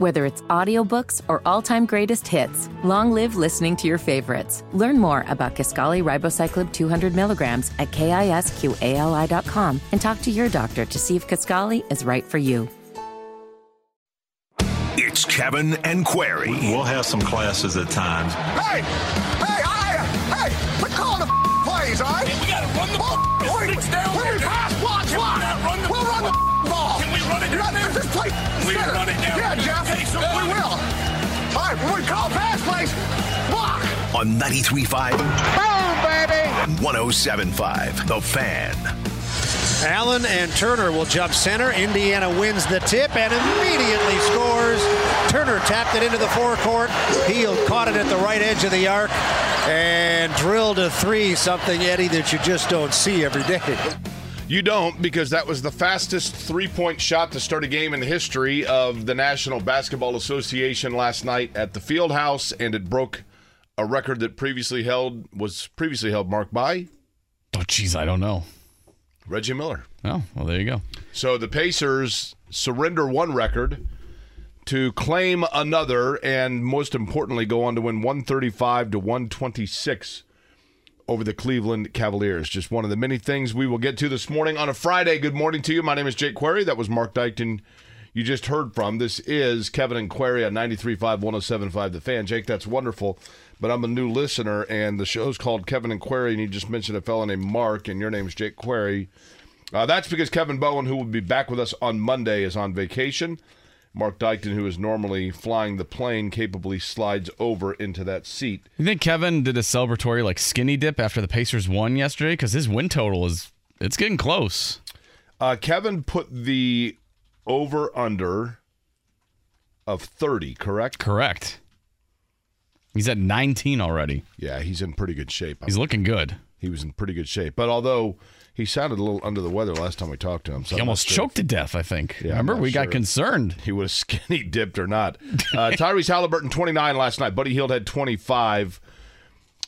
Whether it's audiobooks or all-time greatest hits, long live listening to your favorites. Learn more about Kisqali Ribociclib 200 milligrams at kisqali.com and talk to your doctor to see if Kisqali is right for you. It's Kevin and Query. We'll have some classes at times. Hey! Hey, I, hey! Quit calling the f- plays, all right? We gotta run the ball. Wait, Six down when there. We center. run it down Yeah. Jeff. Okay, so we will. All right, when we call pass plays, block. On 93.5 Boom, baby. and 107.5. The Fan. Allen and Turner will jump center. Indiana wins the tip and immediately scores. Turner tapped it into the forecourt. Hield caught it at the right edge of the arc and drilled a three, something, Eddie, that you just don't see every day. You don't because that was the fastest three point shot to start a game in the history of the National Basketball Association last night at the Field House, and it broke a record that previously held was previously held marked by Oh, jeez, I don't know. Reggie Miller. Oh, well, there you go. So the Pacers surrender one record to claim another, and most importantly, go on to win 135 to 126 over the Cleveland Cavaliers. Just one of the many things we will get to this morning on a Friday. Good morning to you. My name is Jake Query. That was Mark Dykton. You just heard from. This is Kevin and Query on 93.5, 107.5 The Fan. Jake, that's wonderful. But I'm a new listener, and the show's called Kevin and Query, and you just mentioned a fellow named Mark, and your name's Jake Query. Uh, that's because Kevin Bowen, who will be back with us on Monday, is on vacation. Mark Dykton, who is normally flying the plane, capably slides over into that seat. You think Kevin did a celebratory like skinny dip after the Pacers won yesterday? Because his win total is it's getting close. Uh, Kevin put the over under of 30, correct? Correct. He's at 19 already. Yeah, he's in pretty good shape. He's looking good. he was in pretty good shape. But although he sounded a little under the weather last time we talked to him, so He almost sure choked to death, I think. Yeah, Remember, we got concerned. he was skinny dipped or not. Uh, Tyrese Halliburton, 29 last night. Buddy Hield had 25.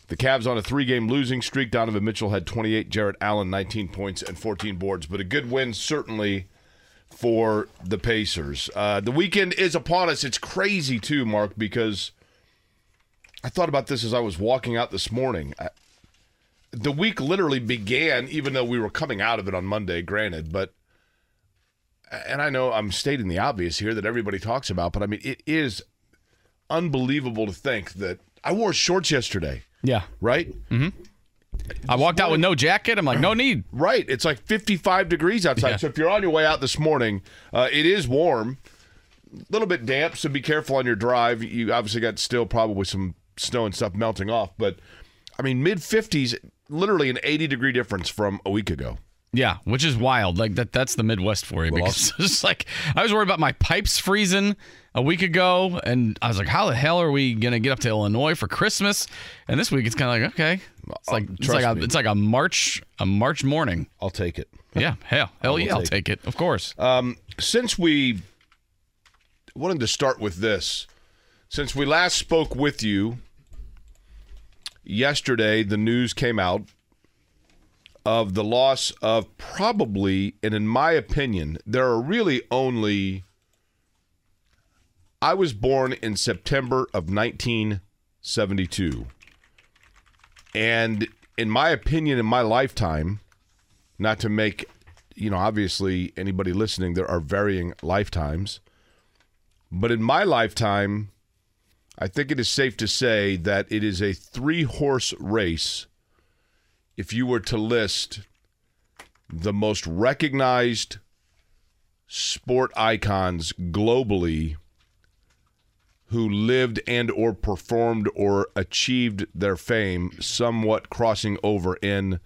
The Cavs on a three game losing streak. Donovan Mitchell had 28. Jarrett Allen, 19 points and 14 boards. But a good win, certainly, for the Pacers. Uh, the weekend is upon us. It's crazy, too, Mark, because I thought about this as I was walking out this morning. I, the week literally began, even though we were coming out of it on Monday, granted, but and I know I'm stating the obvious here that everybody talks about, but I mean, it is unbelievable to think that I wore shorts yesterday, Yeah. right? Mm-hmm. I walked out with no jacket. I'm like, no need. Right. It's like 55 degrees outside. Yeah. So if you're on your way out this morning, uh, it is warm, a little bit damp, so be careful on your drive. You obviously got still probably some snow and stuff melting off, but I mean, mid 50s, literally an 80 degree difference from a week ago. Yeah, which is wild. Like that that's the Midwest for you because it's like I was worried about my pipes freezing a week ago and I was like, how the hell are we going to get up to Illinois for Christmas? And this week it's kind of like, okay. It's like it's trust like a, it's like a March a March morning. I'll take it. Yeah, hell, hell yeah, I'll take take it. Of course. Um, since we wanted to start with this, since we last spoke with you yesterday, the news came out of the loss of probably, and in my opinion, there are really only. I was born in September of 1972. And in my opinion, in my lifetime, not to make, you know, obviously anybody listening, there are varying lifetimes. But in my lifetime, I think it is safe to say that it is a three horse race if you were to list the most recognized sport icons globally who lived and or performed or achieved their fame somewhat crossing over in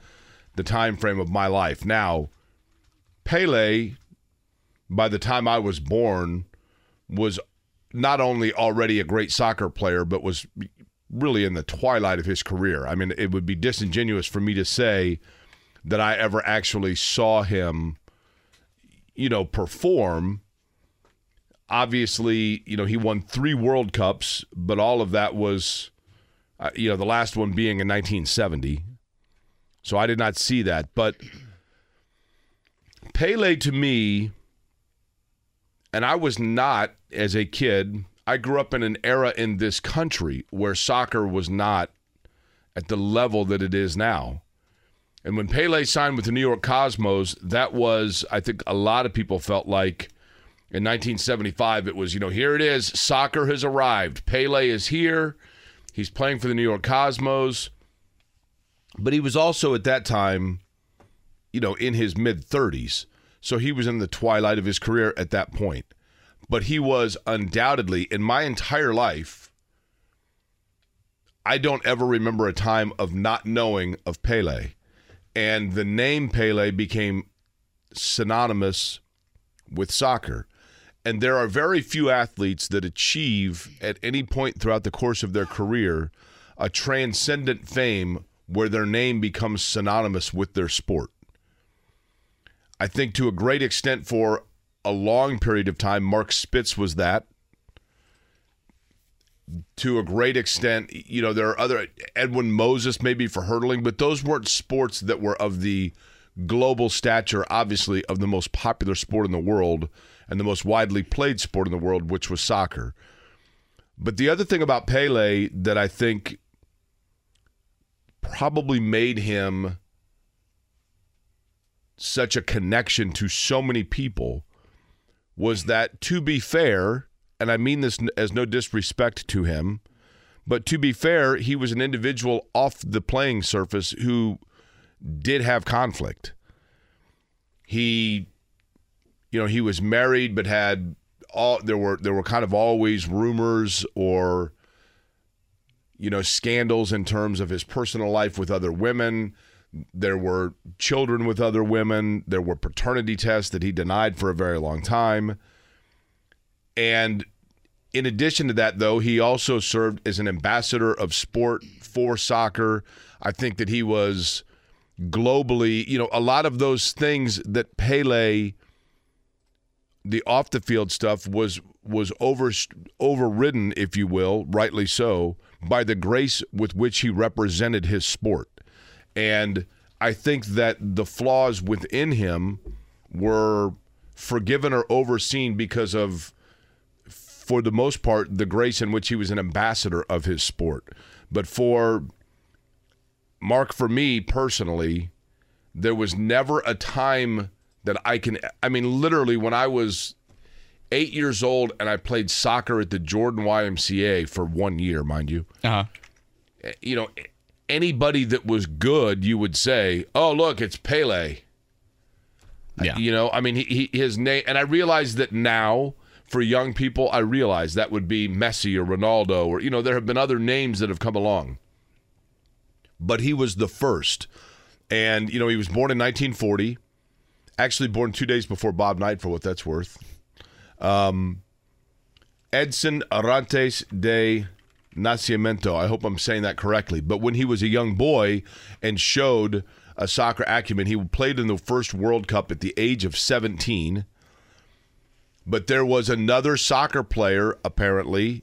the time frame of my life. Now, Pele by the time I was born was not only already a great soccer player but was really in the twilight of his career. I mean, it would be disingenuous for me to say that I ever actually saw him you know perform obviously, you know, he won three World Cups, but all of that was, uh, you know, the last one being in 1970. So I did not see that. But Pele to me And I was not, as a kid, I grew up in an era in this country where soccer was not at the level that it is now. And when Pele signed with the New York Cosmos, that was, I think, a lot of people felt like in 1975, it was, you know, here it is, soccer has arrived. Pele is here. He's playing for the New York Cosmos. But he was also at that time, you know, in his mid 30s. So he was in the twilight of his career at that point. But he was undoubtedly, in my entire life, I don't ever remember a time of not knowing of Pele. And the name Pele became synonymous with soccer. And there are very few athletes that achieve at any point throughout the course of their career a transcendent fame where their name becomes synonymous with their sport. I think to a great extent for a long period of time, Mark Spitz was that. To a great extent, you know, there are other Edwin Moses maybe for hurdling, but those weren't sports that were of the global stature, obviously, of the most popular sport in the world and the most widely played sport in the world, which was soccer. But the other thing about Pele that I think probably made him such a connection to so many people was that, to be fair, and I mean this as no disrespect to him, but to be fair, he was an individual off the playing surface who did have conflict. He, you know, he was married, but had all there were there were kind of always rumors or you know scandals in terms of his personal life with other women. There were children with other women. There were paternity tests that he denied for a very long time. And in addition to that, though, he also served as an ambassador of sport for soccer. I think that he was globally, you know, a lot of those things that Pele, the off the field stuff, was was over overridden, if you will, rightly so, by the grace with which he represented his sport. And I think that the flaws within him were forgiven or overseen because of, for the most part, the grace in which he was an ambassador of his sport. But for Mark, for me personally, there was never a time that I can, I mean, literally, when I was eight years old and I played soccer at the Jordan YMCA for one year, mind you. Uh huh. You know, anybody that was good, you would say, "Oh, look, it's Pele." Yeah. You know, I mean, he, he his name, and I realize that now for young people, I realize that would be Messi or Ronaldo, or you know, there have been other names that have come along, but he was the first, and you know, he was born in 1940, actually born two days before Bob Knight, for what that's worth. Um, Edson Arantes de Nascimento. I hope I'm saying that correctly. But when he was a young boy and showed a soccer acumen, he played in the first World Cup at the age of 17. But there was another soccer player, apparently,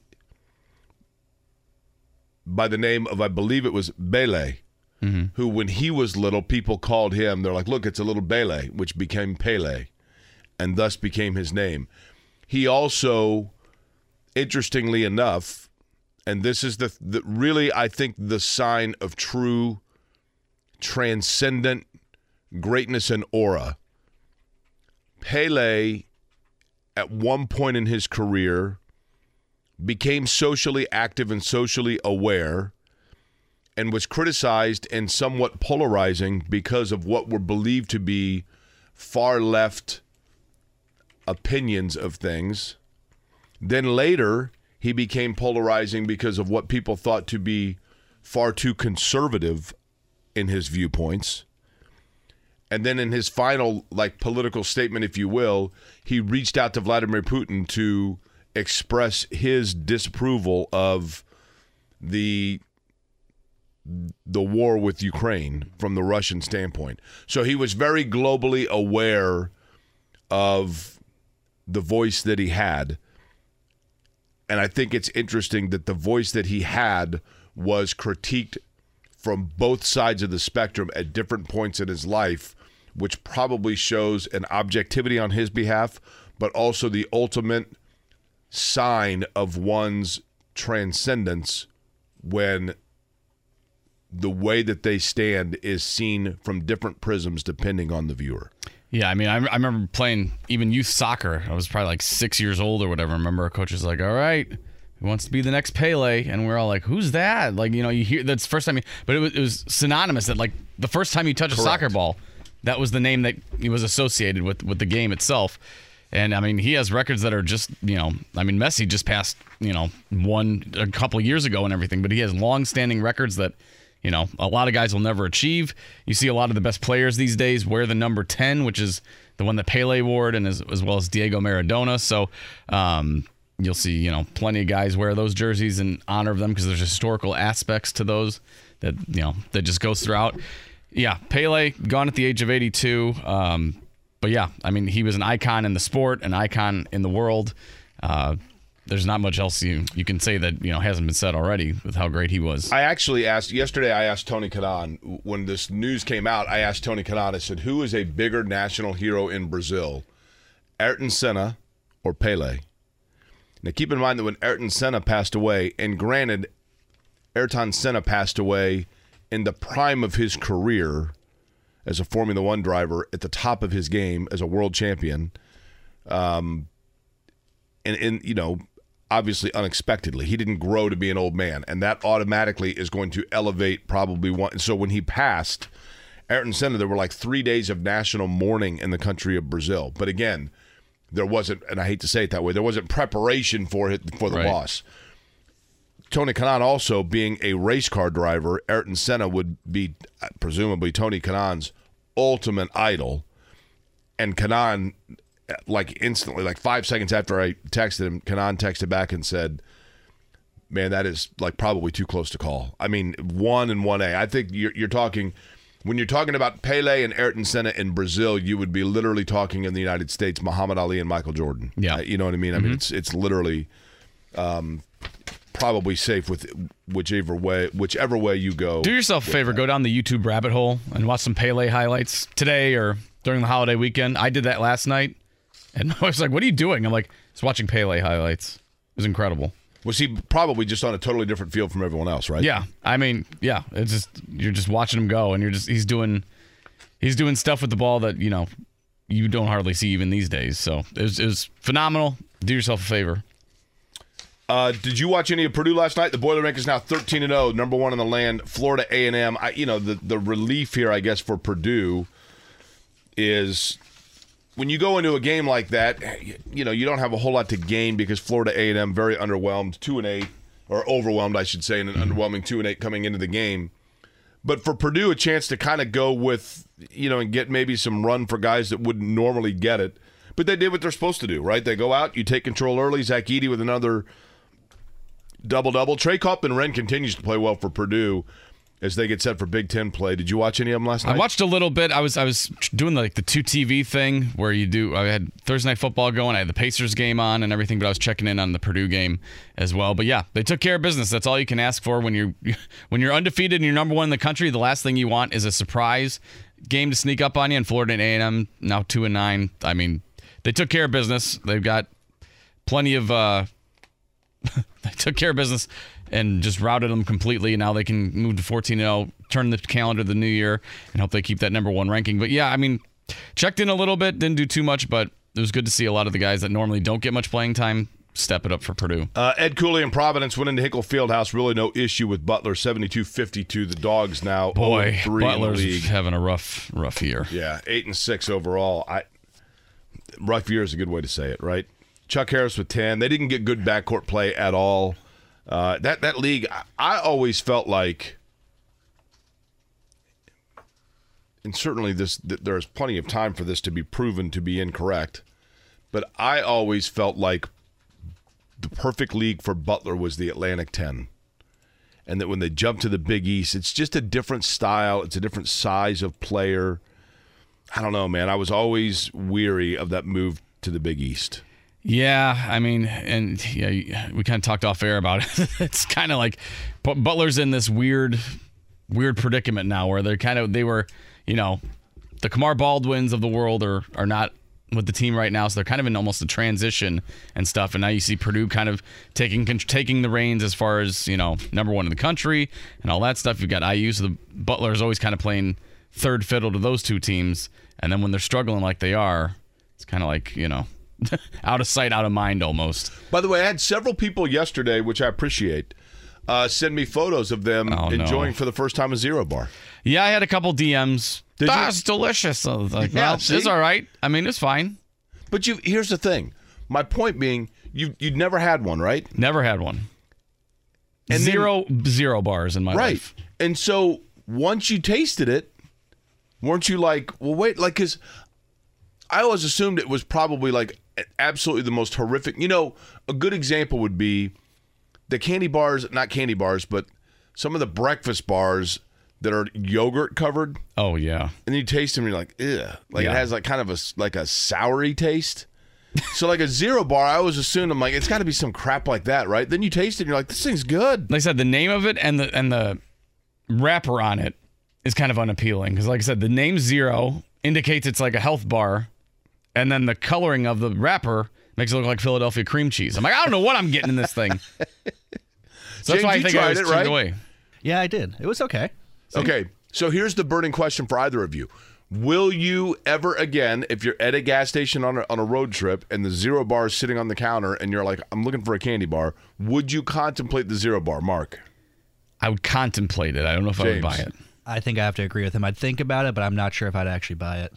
by the name of, I believe it was Bele, mm-hmm. who, when he was little, people called him, they're like, look, it's a little Bele, which became Pele, and thus became his name. He also, interestingly enough, and this is the, the really I think the sign of true transcendent greatness and aura. Pele at one point in his career became socially active and socially aware and was criticized and somewhat polarizing because of what were believed to be far left opinions of things. Then later, he became polarizing because of what people thought to be far too conservative in his viewpoints. And then in his final like political statement if you will, he reached out to Vladimir Putin to express his disapproval of the the war with Ukraine from the Russian standpoint. So he was very globally aware of the voice that he had and I think it's interesting that the voice that he had was critiqued from both sides of the spectrum at different points in his life, which probably shows an objectivity on his behalf, but also the ultimate sign of one's transcendence when the way that they stand is seen from different prisms depending on the viewer. Yeah, I mean, I, I remember playing even youth soccer. I was probably like six years old or whatever. I remember our coach was like, "All right, who wants to be the next Pele?" And we're all like, "Who's that?" Like, you know, you hear that's the first time. You, but it was, it was synonymous that like the first time you touch a soccer ball, that was the name that he was associated with with the game itself. And I mean, he has records that are just, you know, I mean, Messi just passed, you know, one a couple years ago and everything, but he has long-standing records that you know, a lot of guys will never achieve. You see a lot of the best players these days wear the number 10, which is the one that Pele wore, and as, as well as Diego Maradona. So um, you'll see, you know, plenty of guys wear those jerseys in honor of them because there's historical aspects to those that, you know, that just goes throughout. Yeah, Pele gone at the age of 82. Um, but yeah, I mean, he was an icon in the sport, an icon in the world. Uh, there's not much else you you can say that you know hasn't been said already with how great he was. I actually asked yesterday. I asked Tony Kanaan when this news came out. I asked Tony Kanaan. I said, "Who is a bigger national hero in Brazil, Ayrton Senna or Pele?" Now, keep in mind that when Ayrton Senna passed away, and granted, Ayrton Senna passed away in the prime of his career as a Formula One driver, at the top of his game as a world champion. Um, and, and you know obviously unexpectedly. He didn't grow to be an old man, and that automatically is going to elevate probably one. So when he passed, Ayrton Senna, there were like three days of national mourning in the country of Brazil. But again, there wasn't, and I hate to say it that way, there wasn't preparation for it for the Right. loss. Tony Kanaan also being a race car driver, Ayrton Senna would be presumably Tony Kanaan's ultimate idol. And Kanaan, like instantly, like five seconds after I texted him, Kanaan texted back and said, "Man, that is like probably too close to call." I mean, one and one A. I think you're, you're talking when you're talking about Pele and Ayrton Senna in Brazil, you would be literally talking in the United States, Muhammad Ali and Michael Jordan. Yeah. Uh, you know what I mean. I mean, it's it's literally um, probably safe with whichever way whichever way you go. Do yourself a favor, go down the YouTube rabbit hole and watch some Pele highlights today or during the holiday weekend. I did that last night, and I was like, "What are you doing?" I'm like, "Just watching Pele highlights." It was incredible. Was he probably just on a totally different field from everyone else, right? Yeah, I mean, yeah, it's just you're just watching him go, and you're just he's doing he's doing stuff with the ball that you know you don't hardly see even these days. So it was, it was phenomenal. Do yourself a favor. Uh, did you watch any of Purdue last night? The Boilermaker is now thirteen and zero, number one in the land. Florida A and M. You know the the relief here, I guess, for Purdue is when you go into a game like that. You know you don't have a whole lot to gain because Florida A and M very underwhelmed, two and eight, or overwhelmed, I should say, and an mm-hmm. underwhelming two and eight coming into the game. But for Purdue, a chance to kind of go with you know and get maybe some run for guys that wouldn't normally get it. But they did what they're supposed to do, right? They go out, you take control early. Zach Edey with another double double. Trey Ren continues to play well for Purdue as they get set for Big Ten play. Did you watch any of them last night? I watched a little bit. I was I was doing like the two TV thing where you do. I had Thursday night football going. I had the Pacers game on and everything, but I was checking in on the Purdue game as well. But yeah, they took care of business. That's all you can ask for when you're when you're undefeated and you're number one in the country. The last thing you want is a surprise game to sneak up on you. And Florida and A&M now two and nine. I mean, they took care of business. They've got plenty of. uh they took care of business and just routed them completely. And now they can move to 14 0, turn the calendar to the new year, and hope they keep that number one ranking. But yeah, I mean, checked in a little bit, didn't do too much, but it was good to see a lot of the guys that normally don't get much playing time step it up for Purdue. Uh, Ed Cooley and Providence went into Hinkle Fieldhouse. Really no issue with Butler, 72-52. The Dogs now Boy, 0-3 in the Butler's having a rough, rough year. Yeah, eight and six overall. I rough year is a good way to say it, right? Chuck Harris with ten. They didn't get good backcourt play at all. Uh, that that league, I, I always felt like, and certainly this th- there's plenty of time for this to be proven to be incorrect, but I always felt like the perfect league for Butler was the Atlantic Ten and that when they jump to the Big East, it's just a different style. It's a different size of player. I don't know, man. I was always weary of that move to the Big East. Yeah, I mean, and yeah, we kind of talked off air about it. it's kind of like Butler's in this weird, weird predicament now where they're kind of they were, you know, the Kamar Baldwins of the world are are not with the team right now, so they're kind of in almost a transition and stuff. And now you see Purdue kind of taking taking the reins as far as you know, number one in the country and all that stuff. You've got IU, so the Butler is always kind of playing third fiddle to those two teams. And then when they're struggling like they are, it's kind of like you know, out of sight, out of mind almost. By the way, I had several people yesterday, which I appreciate, uh, send me photos of them Oh, no. enjoying for the first time a zero bar. Yeah, I had a couple DMs. Did you? That's delicious. I was like, Yeah, well, see? it's all right. I mean, it's fine. But you, here's the thing. My point being, you you'd never had one, right? Never had one. And then- zero zero bars in my life. right. life. And so once you tasted it, weren't you like, well, wait, like, because I always assumed it was probably like absolutely the most horrific. You know, a good example would be the candy bars, not candy bars, but some of the breakfast bars that are yogurt covered. Oh yeah. and you taste them and you're like, ugh. Like Yeah. it has like kind of a like a soury taste. so like a zero bar, I always assumed I'm like, it's got to be some crap like that, right? Then you taste it and you're like, this thing's good. Like I said, the name of it and the and the wrapper on it is kind of unappealing because, like I said, the name zero indicates it's like a health bar, and then the coloring of the wrapper makes it look like Philadelphia cream cheese. I'm like, I don't know what I'm getting in this thing. So that's James, why I think I was it, right? away. Yeah, I did. It was okay. Okay, so here's the burning question for either of you: Will you ever again, if you're at a gas station on a, on a road trip and the zero bar is sitting on the counter and you're like, I'm looking for a candy bar, would you contemplate the zero bar, Mark? I would contemplate it. I don't know if I would buy it. I think I have to agree with him. I'd think about it, but I'm not sure if I'd actually buy it.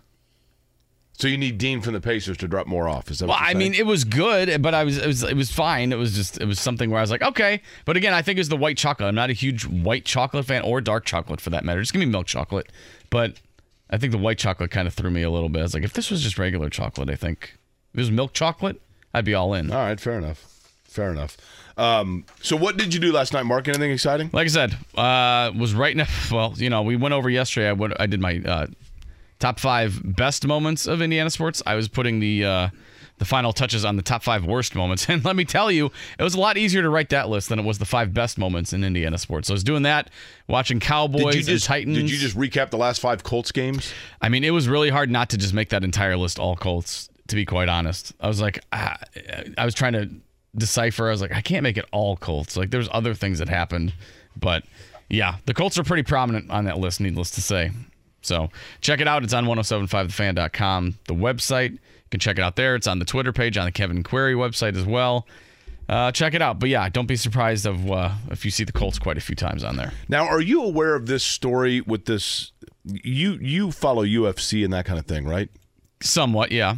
So you need Dean from the Pacers to drop more off. Is that Well, I mean, it was good, but I was it was it was fine. It was just it was something where I was like, okay. But again, I think it's the white chocolate. I'm not a huge white chocolate fan or dark chocolate for that matter. Just give me milk chocolate. But I think the white chocolate kind of threw me a little bit. I was like, if this was just regular chocolate, I think if it was milk chocolate, I'd be all in. All right, fair enough. Fair enough. Um, so what did you do last night, Mark? Anything exciting? Like I said, uh, was right now. Well, you know, we went over yesterday. I went, I did my uh, top five best moments of Indiana sports. I was putting the uh, the final touches on the top five worst moments, and let me tell you, it was a lot easier to write that list than it was the five best moments in Indiana sports. So I was doing that, watching Cowboys Did you just and Titans. Did you just recap the last five Colts games? I mean, it was really hard not to just make that entire list all Colts. To be quite honest, I was like, ah, I was trying to decipher. I was like, I can't make it all Colts. Like, there's other things that happened, but yeah, the Colts are pretty prominent on that list. Needless to say. So check it out. It's on 1075thefan.com, the website. You can check it out there. It's on the Twitter page, on the Kevin Query website as well. Uh, check it out. But yeah, don't be surprised of uh, if you see the Colts quite a few times on there. Now, are you aware of this story with this? You you follow UFC and that kind of thing, right? Somewhat, yeah.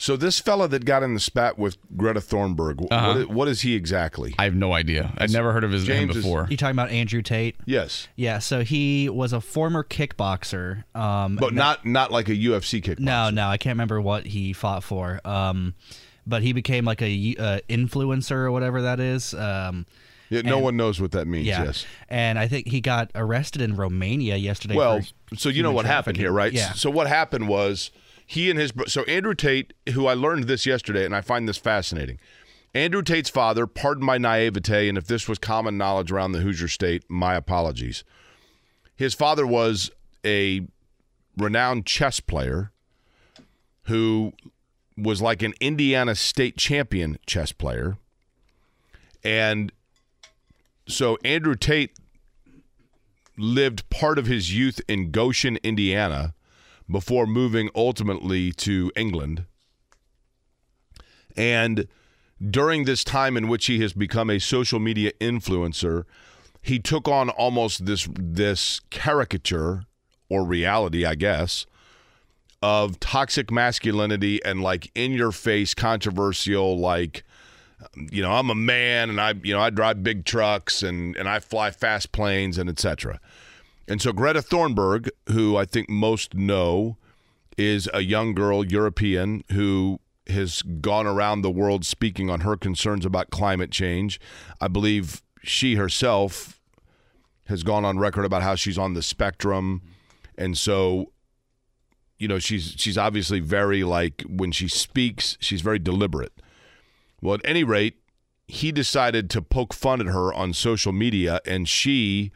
So this fella that got in the spat with Greta Thunberg, wh- Uh-huh. what, is, what is he exactly? I have no idea. I'd never heard of his name James is- before. You talking about Andrew Tate? yes, Yeah, so he was a former kickboxer. Um, but not not like a UFC kickboxer. no, no, I can't remember what he fought for. Um, but he became like a uh, influencer or whatever that is. Um, Yeah, no and- one knows what that means. yeah, Yes. and I think he got arrested in Romania yesterday. Well, for so you know what happened here, right? Yeah. So what happened was he and his so Andrew Tate, who I learned this yesterday, and I find this fascinating. Andrew Tate's father, pardon my naivete, and if this was common knowledge around the Hoosier State, my apologies. His father was a renowned chess player who was like an Indiana state champion chess player. And so Andrew Tate lived part of his youth in Goshen, Indiana, before moving ultimately to England. And during this time in which he has become a social media influencer, he took on almost this this caricature or reality, I guess, of toxic masculinity and like in your face controversial like you know, I'm a man and I, you know, I drive big trucks and, and I fly fast planes and etc. And so Greta Thunberg, who I think most know, is a young girl, European, who has gone around the world speaking on her concerns about climate change. I believe she herself has gone on record about how she's on the spectrum. And so, you know, she's she's obviously very like when she speaks, she's very deliberate. Well, at any rate, he decided to poke fun at her on social media, and she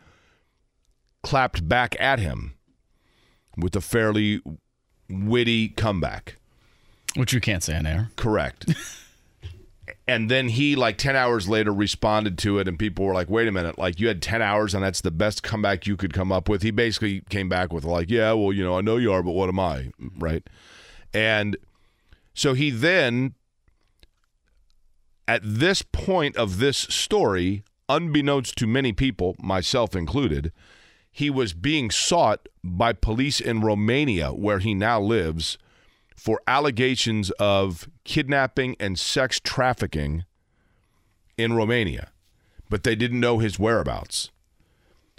clapped back at him with a fairly witty comeback. Which you can't say on air. Correct. and then he, like 10 hours later, responded to it, and people were like, wait a minute, like you had 10 hours and that's the best comeback you could come up with. He basically came back with, like, yeah, well, you know, I know you are, but what am I? Right. And so he then, at this point of this story, unbeknownst to many people, myself included, he was being sought by police in Romania, where he now lives, for allegations of kidnapping and sex trafficking in Romania. But they didn't know his whereabouts.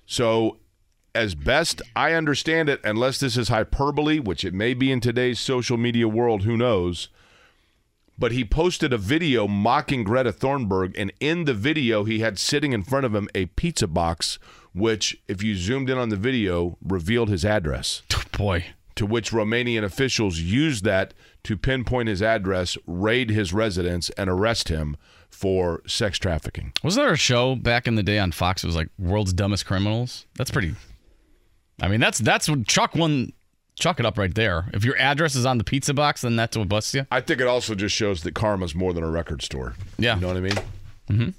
So, as best I understand it, unless this is hyperbole, which it may be in today's social media world, who knows? But he posted a video mocking Greta Thunberg, and in the video, he had sitting in front of him a pizza box, which, if you zoomed in on the video, revealed his address. Boy. To which Romanian officials used that to pinpoint his address, raid his residence, and arrest him for sex trafficking. Wasn't there a show back in the day on Fox? It was like World's Dumbest Criminals. That's pretty. I mean, that's that's what Chuck one. Chuck it up right there. If your address is on the pizza box, then that's what busts you. I think it also just shows that karma's more than a record store. Yeah. You know what I mean? Mm-hmm.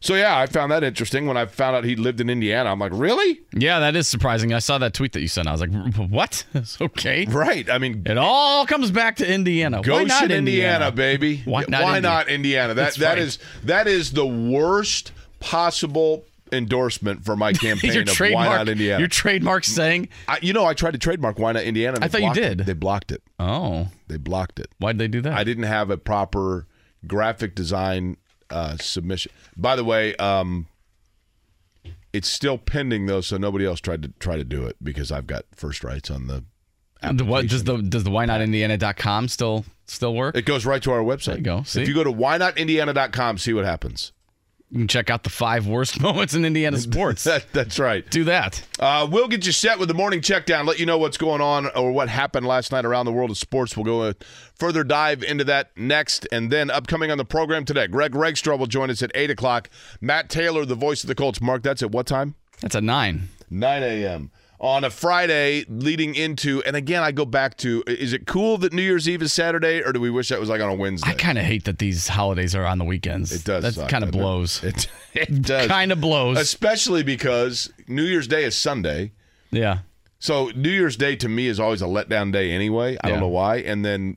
So, yeah, I found that interesting. When I found out he lived in Indiana, I'm like, really? Yeah, that is surprising. I saw that tweet that you sent. I was like, what? Okay. Right. I mean, It all comes back to Indiana. Why Goshen, not Indiana, Indiana, baby. Why not Why Indiana? not Indiana? That That's that right. is that is the worst possible endorsement for my campaign your of why not Indiana. Your trademark saying, I, you know, I tried to trademark why not Indiana. I thought you blocked it. did. They blocked it. "Oh, They blocked it. why'd they do that?" I didn't have a proper graphic design uh, submission. By the way, um, it's still pending though, so nobody else tried to try to do it because I've got first rights on the. The what does the does the why not Indiana.com still still work? It goes right to our website. There you go. See? If you go to whynotindiana.com, see what happens. You can check out the five worst moments in Indiana sports. That, that's right. do that. Uh, we'll get you set with the morning check down, let you know what's going on or what happened last night around the world of sports. We'll go a further dive into that next. And then upcoming on the program today, Greg Rakestraw will join us at 8 o'clock. Matt Taylor, the voice of the Colts. Mark, that's at what time? That's a nine. 9 a.m. On a Friday leading into, and again, I go back to is it cool that New Year's Eve is Saturday, or do we wish that was like on a Wednesday? I kind of hate that these holidays are on the weekends. it does. That kind of it? blows. It, it does. Kind of blows. Especially because New Year's Day is Sunday. yeah. So New Year's Day to me is always a letdown day anyway. I don't know why. And then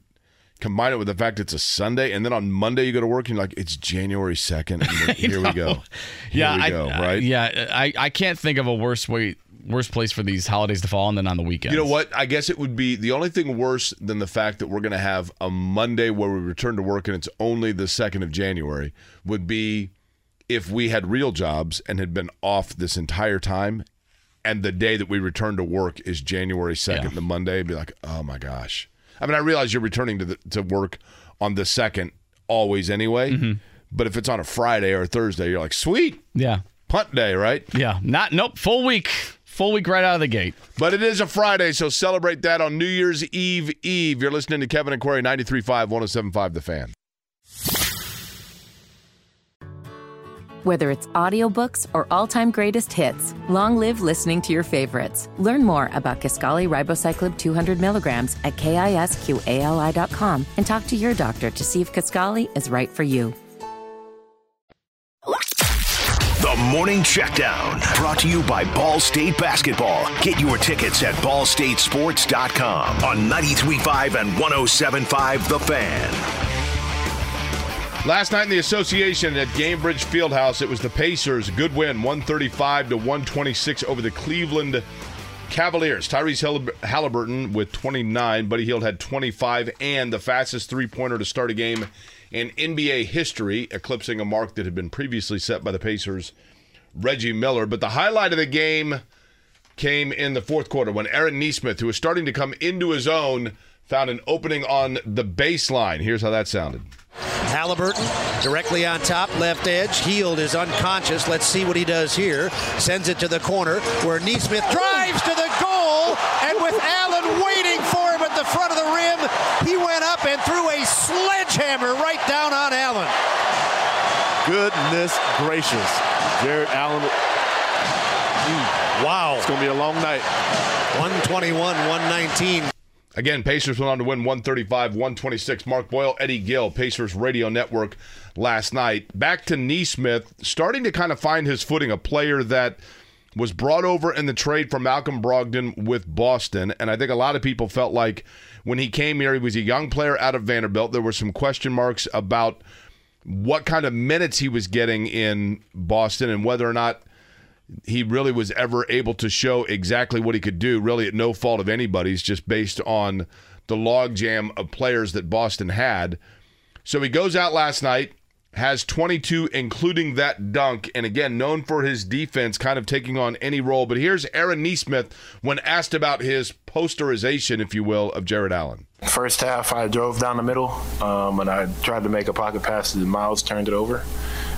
combine it with the fact it's a Sunday, and then on Monday you go to work and you're like, it's January second. Here we go. Here Yeah. we I, go. I- right. yeah. I, I can't think of a worse way, worse place for these holidays to fall and then on the weekend. You know what? I guess it would be the only thing worse than the fact that we're going to have a Monday where we return to work and it's only the 2nd of January would be if we had real jobs and had been off this entire time and the day that we return to work is January 2nd, Yeah. the Monday, and be like, oh my gosh. I mean, I realize you're returning to, the, to work on the 2nd always anyway, Mm-hmm. but if it's on a Friday or a Thursday, you're like, sweet, Yeah. punt day, right? Yeah. Not. Nope. Full week. Full week right out of the gate. But it is a Friday, so celebrate that on New Year's Eve Eve. You're listening to Kevin and Query 93.5, 107.5 The Fan. Whether it's audiobooks or all-time greatest hits, long live listening to your favorites. Learn more about Kisqali Ribociclib 200 milligrams at kisqali.com and talk to your doctor to see if Kisqali is right for you. The Morning Checkdown, brought to you by Ball State Basketball. Get your tickets at ballstatesports.com on 93.5 and 107.5 The Fan. Last night in the association at Gainbridge Fieldhouse, it was the Pacers. Good win, 135 to 126 over the Cleveland Cavaliers. Tyrese Halliburton with 29. Buddy Hield had 25 and the fastest three pointer to start a game in NBA history, eclipsing a mark that had been previously set by the Pacers, Reggie Miller. But the highlight of the game came in the fourth quarter when Aaron Nesmith, who was starting to come into his own, found an opening on the baseline. Here's how that sounded. Halliburton directly on top, left edge. Hield is unconscious. Let's see what he does here. Sends it to the corner where Nesmith drives to the goal, and with Allen at the front of the rim, he went up and threw a sledgehammer right down on Allen. Goodness gracious. Jarrett Allen, Wow. it's going to be a long night. 121, 119. Again, Pacers went on to win 135 126. Mark Boyle, Eddie Gill, Pacers Radio Network last night. Back to Nesmith, starting to kind of find his footing, a player that was brought over in the trade from Malcolm Brogdon with Boston. And I think a lot of people felt like when he came here, he was a young player out of Vanderbilt. There were some question marks about what kind of minutes he was getting in Boston and whether or not he really was ever able to show exactly what he could do, really at no fault of anybody's, just based on the logjam of players that Boston had. So he goes out last night, has 22, including that dunk, and again, known for his defense kind of taking on any role. But here's Aaron Nesmith when asked about his posterization, if you will, of Jarrett Allen. First half, I drove down the middle um, and I tried to make a pocket pass, and Myles turned it over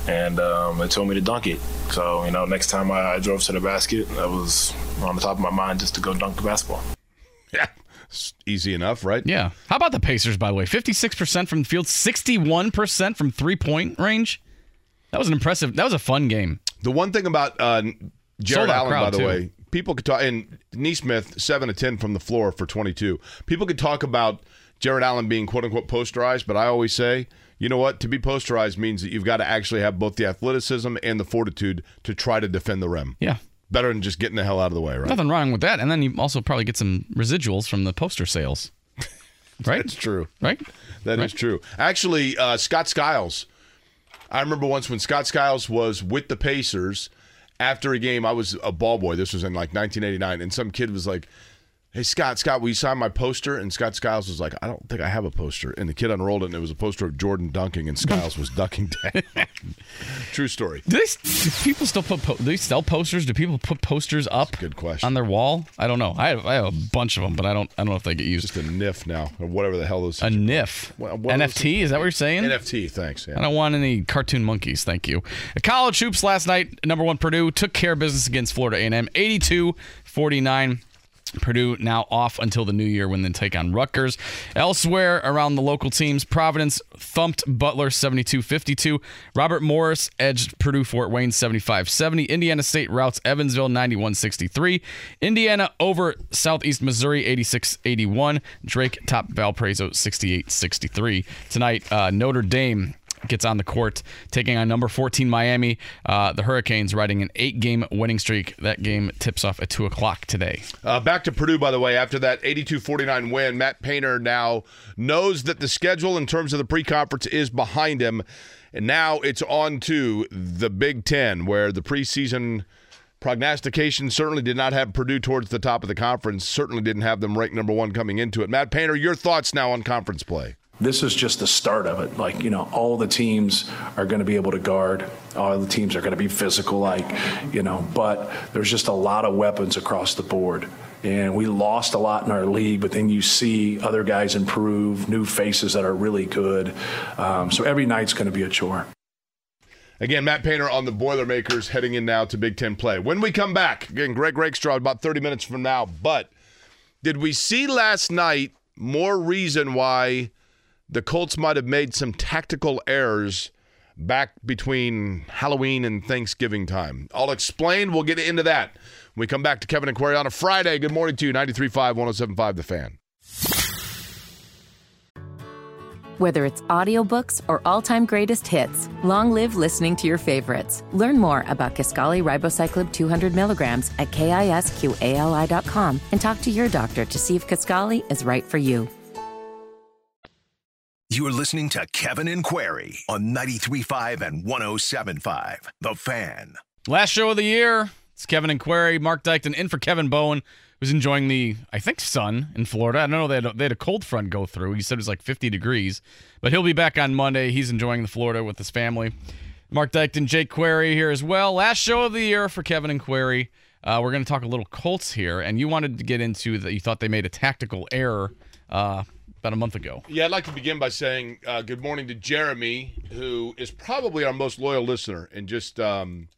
and um, it told me to dunk it. So, you know, next time I, I drove to the basket, that was on the top of my mind just to go dunk the basketball. Yeah. Easy enough, right? Yeah. How about the Pacers, by the way? 56% from the field, 61% from three point range. That was an impressive, that was a fun game. The one thing about uh, Jarrett Allen, by the too. way, people could talk, and Nesmith, 7 to 10 from the floor for 22. People could talk about Jarrett Allen being quote unquote posterized, but I always say, you know what? To be posterized means that you've got to actually have both the athleticism and the fortitude to try to defend the rim. Yeah. Better than just getting the hell out of the way, right? Nothing wrong with that. And then you also probably get some residuals from the poster sales. Right? That's true. right? That is true. Actually, uh, Scott Skiles. I remember once when Scott Skiles was with the Pacers after a game. I was a ball boy. This was in like 1989, and some kid was like, "Hey Scott, Scott, will you sign my poster?" And Scott Skiles was like, "I don't think I have a poster." And the kid unrolled it, and it was a poster of Jordan dunking, and Skiles was ducking down. True story. Do, they, do people still put po- do they sell posters? Do people put posters up Good question. on their wall? I don't know. I have, I have a bunch of them, but I don't I don't know if they get used. Just a NIF now, or whatever the hell those. A NIF. Well, NFT, is that what you're saying? NFT. Thanks. Yeah. I don't want any cartoon monkeys, thank you. The college hoops last night, number one Purdue took care of business against Florida A&M, 82-49. Purdue now off until the new year when they take on Rutgers. Elsewhere around the local teams, Providence thumped Butler 72-52. Robert Morris edged Purdue Fort Wayne 75-70. Indiana State routes Evansville 91-63. Indiana over Southeast Missouri 86-81. Drake top Valparaiso 68-63. Tonight, uh, Notre Dame gets on the court, taking on number 14 Miami. Uh, the Hurricanes riding an eight-game winning streak. That game tips off at 2 o'clock today. Uh, back to Purdue, by the way, after that 82 49 win, Matt Painter now knows that the schedule in terms of the pre conference is behind him. And now it's on to the Big Ten, where the preseason prognostication certainly did not have Purdue towards the top of the conference, certainly didn't have them ranked number one coming into it. Matt Painter, your thoughts now on conference play? This is just the start of it. Like, you know, all the teams are going to be able to guard. All the teams are going to be physical, like, you know, but there's just a lot of weapons across the board. And we lost a lot in our league, but then you see other guys improve, new faces that are really good. Um, so every night's going to be a chore. Again, Matt Painter on the Boilermakers heading in now to Big Ten play. When we come back, again, Greg Rakestraw about 30 minutes from now. But did we see last night more reason why the Colts might have made some tactical errors back between Halloween and Thanksgiving time? I'll explain. We'll get into that we come back to Kevin and Query on a Friday. Good morning to you, 93.5, 107.5 The Fan. Whether it's audiobooks or all-time greatest hits, long live listening to your favorites. Learn more about Kisqali Ribociclib 200 milligrams at kisqali.com and talk to your doctor to see if Kisqali is right for you. You're listening to Kevin and Query on 93.5 and 107.5 The Fan. Last show of the year. It's Kevin and Query. Mark Dykton in for Kevin Bowen, who's enjoying the, I think, sun in Florida. I don't know. They had, a, they had a cold front go through. He said it was like 50 degrees, but he'll be back on Monday. He's enjoying the Florida with his family. Mark Dykton, Jake Query here as well. Last show of the year for Kevin and Query. Uh, we're going to talk a little Colts here, and you wanted to get into that you thought they made a tactical error uh, about a month ago. Yeah, I'd like to begin by saying uh, good morning to Jeremy, who is probably our most loyal listener, and just um,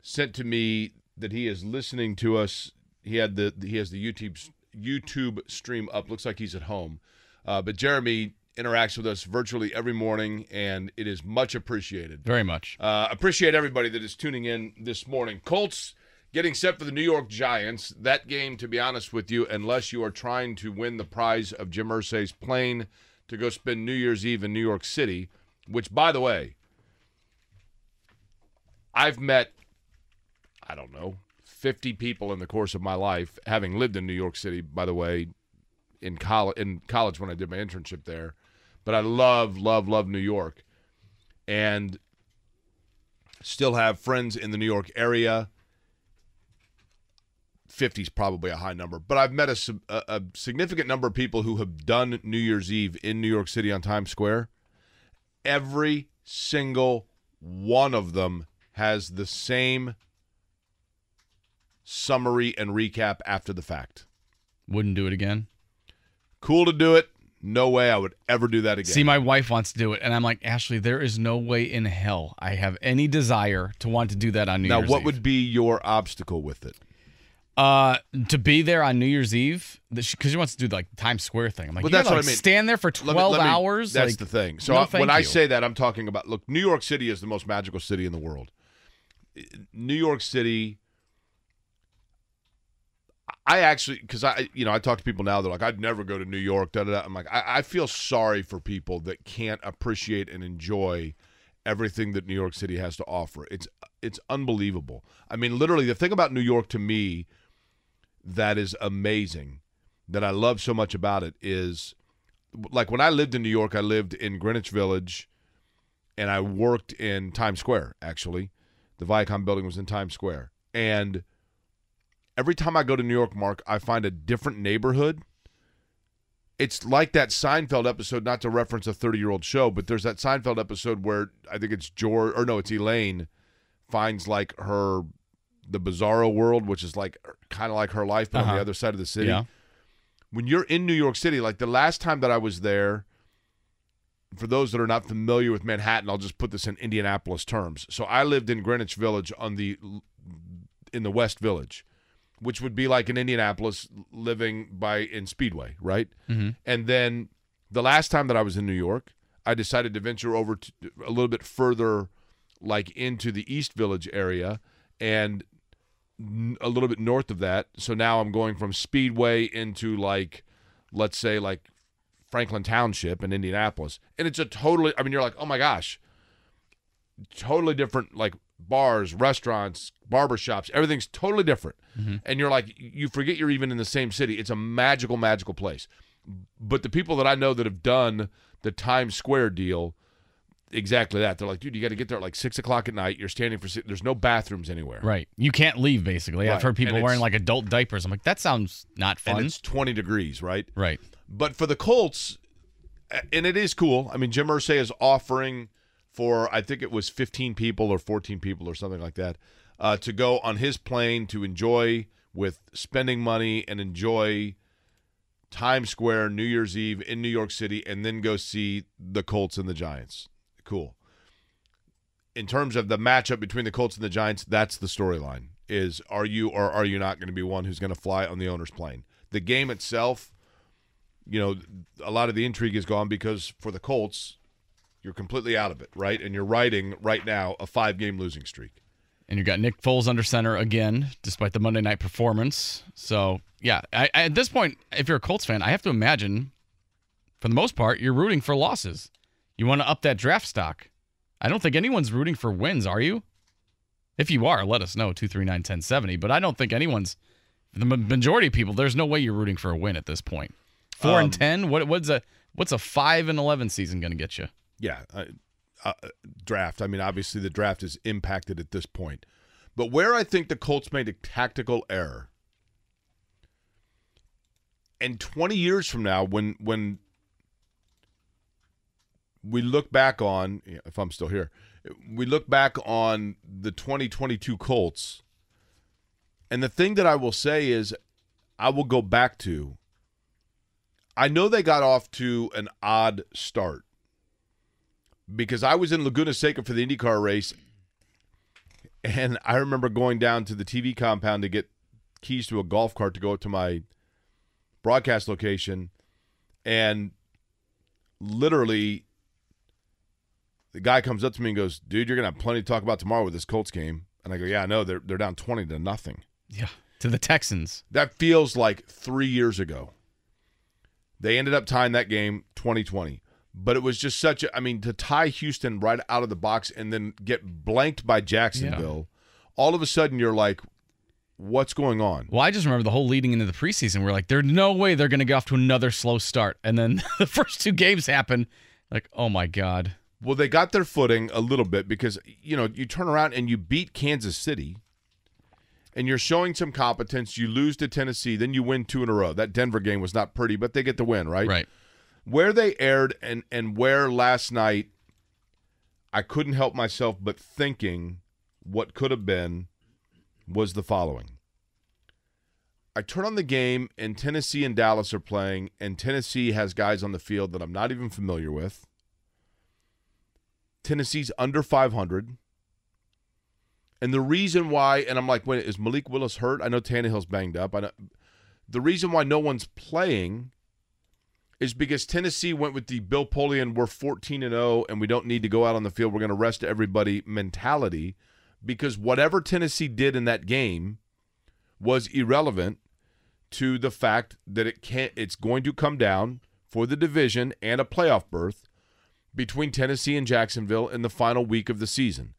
sent to me that he is listening to us. He had the he has the YouTube YouTube stream up. Looks like he's at home, uh, but Jeremy interacts with us virtually every morning, and it is much appreciated. Very much. Uh, appreciate everybody that is tuning in this morning. Colts getting set for the New York Giants. That game, to be honest with you, unless you are trying to win the prize of Jim Irsay's plane to go spend New Year's Eve in New York City, which, by the way, I've met, I don't know, 50 people in the course of my life, having lived in New York City, by the way, in college, in college when I did my internship there. But I love, love, love New York. And still have friends in the New York area. 50 is probably a high number, but I've met a, a, a significant number of people who have done New Year's Eve in New York City on Times Square. Every single one of them has the same summary and recap after the fact. Wouldn't do it again. Cool to do it. No way I would ever do that again. See, my wife wants to do it, and I'm like, Ashley, there is no way in hell I have any desire to want to do that on New now, Year's Now, what Eve. would be your obstacle with it? Uh, to be there on New Year's Eve because she wants to do like the Times Square thing. I'm like, But you that's gotta, what like, I mean. Stand there for Let me- 12 let me- hours. That's like, the thing. So no, I- when I say that, I'm talking about look, New York City is the most magical city in the world. New York City. I actually, because I, you know, I talk to people now. They're like, I'd never go to New York. Da, da, da. I'm like, I, I feel sorry for people that can't appreciate and enjoy everything that New York City has to offer. It's it's unbelievable. I mean, literally, the thing about New York to me that is amazing, that I love so much about it is, like when I lived in New York, I lived in Greenwich Village, and I worked in Times Square. Actually, the Viacom building was in Times Square, and every time I go to New York, Mark, I find a different neighborhood. It's like that Seinfeld episode, not to reference a 30 year old show, but there's that Seinfeld episode where I think it's George, or no, it's Elaine, finds like her, the bizarro world, which is like kind of like her life, but on Uh-huh. the other side of the city. Yeah. When you're in New York City, like the last time that I was there, for those that are not familiar with Manhattan, I'll just put this in Indianapolis terms. So I lived in Greenwich Village on the in the West Village, which would be like in Indianapolis living by in Speedway, right? Mhm. And then the last time that I was in New York, I decided to venture over to a little bit further, like into the East Village area, and a little bit north of that. So now I'm going from Speedway into like, let's say like Franklin Township in Indianapolis, and it's a totally. I mean, you're like, oh my gosh, totally different like bars, restaurants, barbershops, everything's totally different. Mm-hmm. And you're like you forget you're even in the same city. It's a magical magical place. But the people that I know that have done the Times Square deal exactly that. They're like, dude, you got to get there at like 6 o'clock at night. You're standing for si- there's no bathrooms anywhere. Right. You can't leave, basically. I've Right. heard people And wearing it's- like adult diapers. I'm like, that sounds not And fun. it's 20 degrees, right? Right. But for the Colts, and it is cool. I mean, Jim Irsay is offering for I think it was 15 people or 14 people or something like that uh, to go on his plane to enjoy with spending money and enjoy Times Square New Year's Eve in New York City, and then go see the Colts and the Giants. Cool. In terms of the matchup between the Colts and the Giants, that's the storyline. Is are you or are you not going to be one who's going to fly on the owner's plane? The game itself, you know, a lot of the intrigue is gone because for the Colts, you're completely out of it, right? And you're riding right now a five game losing streak. And you've got Nick Foles under center again, despite the Monday night performance. So, yeah, I, at this point, if you're a Colts fan, I have to imagine, for the most part, you're rooting for losses. You want to up that draft stock. I don't think anyone's rooting for wins, are you? If you are, let us know, 239 1070. But I don't think anyone's, the majority of people, there's no way you're rooting for a win at this point. Four Um, and 10? What, what's, a, what's a 5 and 11 season going to get you? Yeah, uh, uh, draft. I mean, obviously the draft is impacted at this point, but where I think the Colts made a tactical error, and 20 years from now, when when we look back on, if I'm still here, we look back on the 2022 Colts, and the thing that I will say is, I will go back to. I know they got off to an odd start because I was in Laguna Seca for the IndyCar race, and I remember going down to the TV compound to get keys to a golf cart to go to my broadcast location, and literally, the guy comes up to me and goes, "Dude, you're gonna have plenty to talk about tomorrow with this Colts game." And I go, yeah, I know. They're, they're down 20 to nothing. Yeah. To the Texans. That feels like three years ago. They ended up tying that game 2020. But it was just such a, I mean, to tie Houston right out of the box and then get blanked by Jacksonville, all of a sudden you're like, what's going on? Well, I just remember the whole leading into the preseason. We're like, there's no way they're going to get off to another slow start. And then the first two games happen. Like, oh my God. Well, they got their footing a little bit because, you know, you turn around and you beat Kansas City and you're showing some competence. You lose to Tennessee, then you win two in a row. That Denver game was not pretty, but they get the win, right? Right. Where they aired and, and where last night I couldn't help myself but thinking what could have been was the following. I turn on the game and Tennessee and Dallas are playing, and Tennessee has guys on the field that I'm not even familiar with. Tennessee's under 500. And the reason why, and I'm like, wait, is Malik Willis hurt? I know Tannehill's banged up. I know, the reason why no one's playing is because Tennessee went with the Bill Polian, we're 14 and 0, and we don't need to go out on the field. We're going to rest everybody mentality because whatever Tennessee did in that game was irrelevant to the fact that it can't it's going to come down for the division and a playoff berth between Tennessee and Jacksonville in the final week of the season.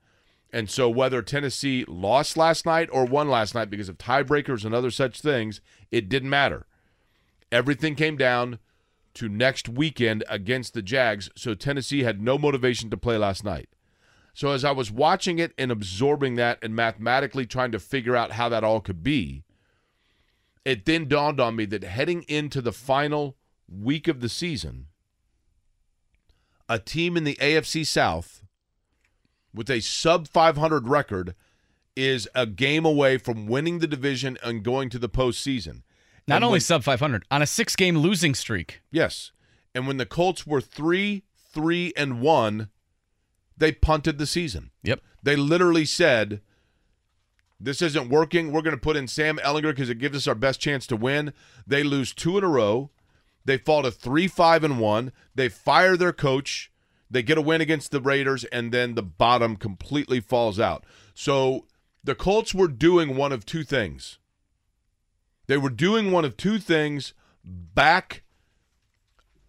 And so whether Tennessee lost last night or won last night because of tiebreakers and other such things, it didn't matter. Everything came down to next weekend against the Jags, so Tennessee had no motivation to play last night. So as I was watching it and absorbing that and mathematically trying to figure out how that all could be, it then dawned on me that heading into the final week of the season, a team in the AFC South with a sub 500 record is a game away from winning the division and going to the postseason. Not And only when- sub 500, on a six game losing streak. Yes. And when the Colts were 3 3 and 1, they punted the season. Yep. They literally said, This isn't working. We're going to put in Sam Ehlinger because it gives us our best chance to win. They lose two in a row. They fall to 3 5 and 1. They fire their coach. They get a win against the Raiders, and then the bottom completely falls out. So the Colts were doing one of two things. They were doing one of two things back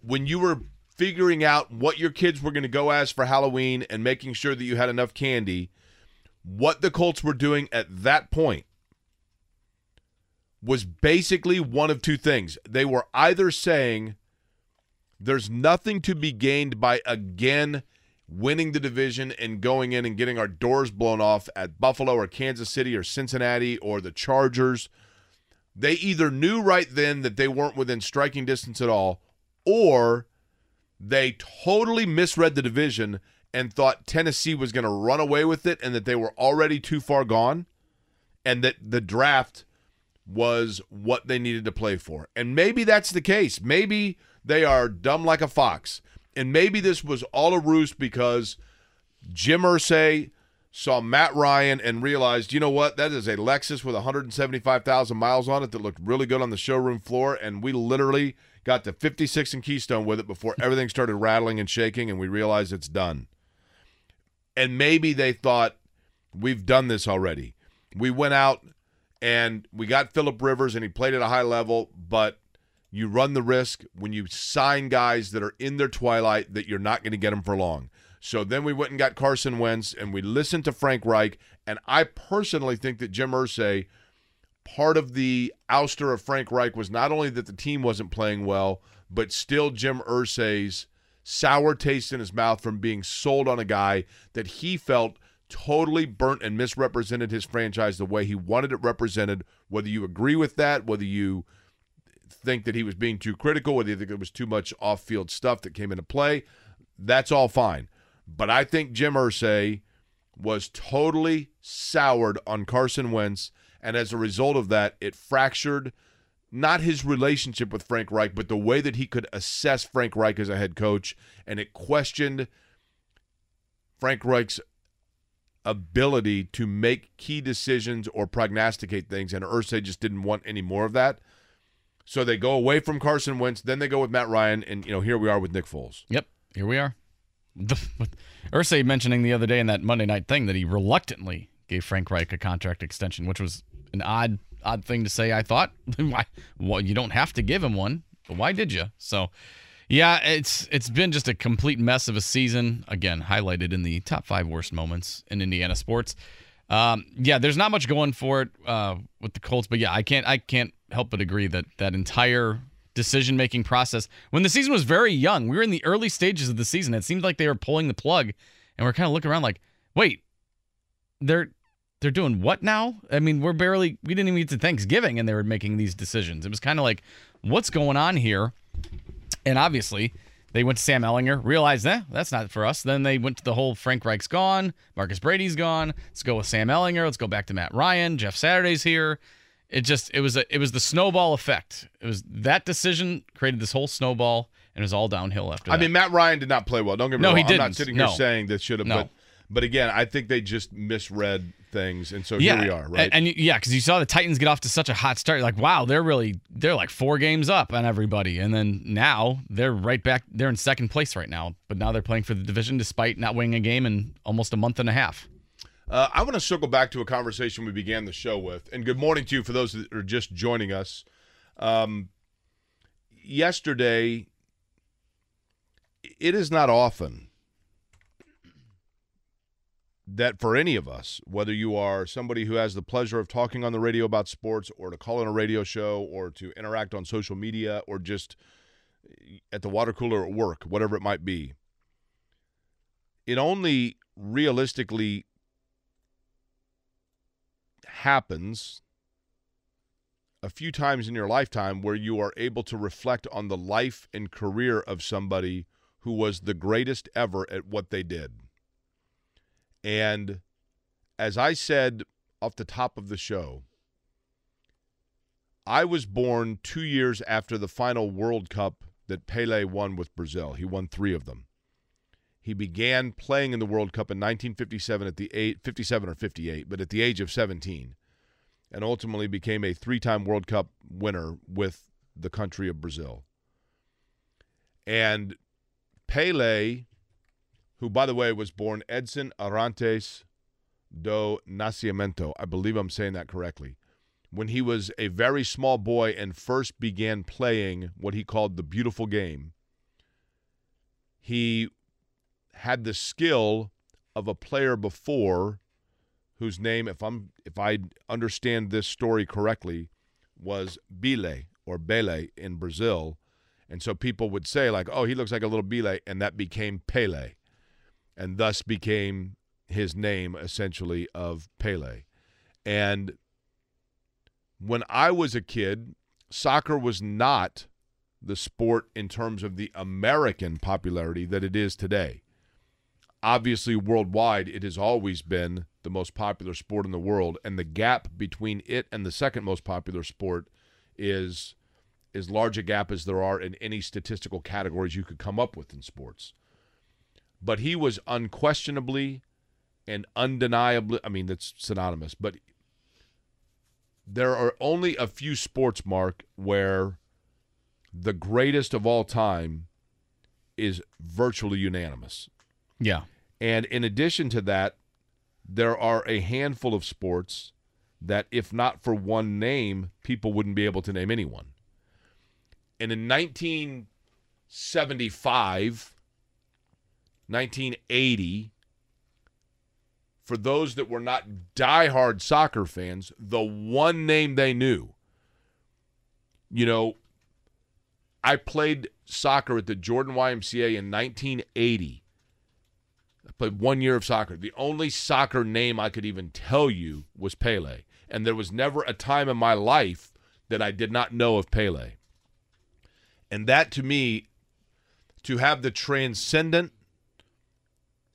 when you were figuring out what your kids were going to go as for Halloween and making sure that you had enough candy, what the Colts were doing at that point was basically one of two things. They were either saying there's nothing to be gained by again winning the division and going in and getting our doors blown off at Buffalo or Kansas City or Cincinnati or the Chargers. They either knew right then that they weren't within striking distance at all, or they totally misread the division and thought Tennessee was going to run away with it and that they were already too far gone and that the draft was what they needed to play for. And maybe that's the case. Maybe they are dumb like a fox. And maybe this was all a ruse because Jim Irsay saw Matt Ryan and realized, you know what, that is a Lexus with 175,000 miles on it that looked really good on the showroom floor, and we literally got to 56 and Keystone with it before everything started rattling and shaking, and we realized it's done. And maybe they thought, we've done this already. We went out and we got Philip Rivers, and he played at a high level, but you run the risk when you sign guys that are in their twilight that you're not going to get them for long. So then we went and got Carson Wentz, and we listened to Frank Reich. And I personally think that Jim Irsay, part of the ouster of Frank Reich was not only that the team wasn't playing well, but still Jim Irsay's sour taste in his mouth from being sold on a guy that he felt totally burnt and misrepresented his franchise the way he wanted it represented. Whether you agree with that, whether you think that he was being too critical, whether you think there was too much off-field stuff that came into play, that's all fine. But I think Jim Irsay was totally soured on Carson Wentz, and as a result of that, it fractured not his relationship with Frank Reich, but the way that he could assess Frank Reich as a head coach, and it questioned Frank Reich's ability to make key decisions or prognosticate things, and Irsay just didn't want any more of that. So they go away from Carson Wentz, then they go with Matt Ryan, and you know here we are with Nick Foles. Yep, here we are. Irsay mentioning the other day in that Monday night thing that he reluctantly gave Frank Reich a contract extension, which was an odd odd thing to say. I thought, why? Well, you don't have to give him one, but why did you? So, yeah, it's it's been just a complete mess of a season. Again, highlighted in the top five worst moments in Indiana sports. Um, yeah, there's not much going for it uh, with the Colts, but yeah, I can't I can't help but agree that that entire decision making process when the season was very young, we were in the early stages of the season. It seemed like they were pulling the plug, and we're kind of looking around like, wait, they're they're doing what now? I mean, we're barely we didn't even get to Thanksgiving, and they were making these decisions. It was kind of like, what's going on here? And obviously, they went to Sam Ehlinger, realized that eh, that's not for us. Then they went to the whole Frank Reich's gone, Marcus Brady's gone. Let's go with Sam Ehlinger. Let's go back to Matt Ryan. Jeff Saturday's here. It just it was a, it was the snowball effect. It was that decision created this whole snowball, and it was all downhill after. That. I that. mean, Matt Ryan did not play well. Don't get me No, wrong. he I'm didn't. not sitting here No. saying that should have, No. but but again, I think they just misread things, and so yeah, here we are, right? And, and yeah, because you saw the Titans get off to such a hot start. You're like, wow, they're really they're like four games up on everybody, and then now they're right back. They're in second place right now, but now they're playing for the division despite not winning a game in almost a month and a half. Uh, I want to circle back to a conversation we began the show with. And good morning to you for those that are just joining us. Um, yesterday, it is not often that for any of us, whether you are somebody who has the pleasure of talking on the radio about sports or to call in a radio show or to interact on social media or just eh, at the water cooler at work, whatever it might be, it only realistically happens a few times in your lifetime where you are able to reflect on the life and career of somebody who was the greatest ever at what they did. And as I said off the top of the show, I was born two years after the final World Cup that Pele won with Brazil. He won three of them. He began playing in the World Cup in 1957 at the eight, 57 or 58, but at the age of 17, and ultimately became a three-time World Cup winner with the country of Brazil. And Pele, who by the way was born Edson Arantes do Nascimento, I believe I'm saying that correctly, when he was a very small boy and first began playing what he called the beautiful game, he had the skill of a player before whose name if I'm if I understand this story correctly was Bile or Bele in Brazil. And so people would say like oh he looks like a little Bile and that became Pele and thus became his name essentially of Pele. And when I was a kid soccer was not the sport in terms of the American popularity that it is today. Obviously worldwide it has always been the most popular sport in the world and the gap between it and the second most popular sport is as large a gap as there are in any statistical categories you could come up with in sports but he was unquestionably and undeniably i mean that's synonymous but there are only a few sports mark where the greatest of all time is virtually unanimous Yeah. and in addition to that, there are a handful of sports that, if not for one name, people wouldn't be able to name anyone. And in 1975, 1980, for those that were not diehard soccer fans, the one name they knew, you know, I played soccer at the Jordan YMCA in 1980. I played one year of soccer. The only soccer name I could even tell you was Pele. And there was never a time in my life that I did not know of Pele. And that to me, to have the transcendent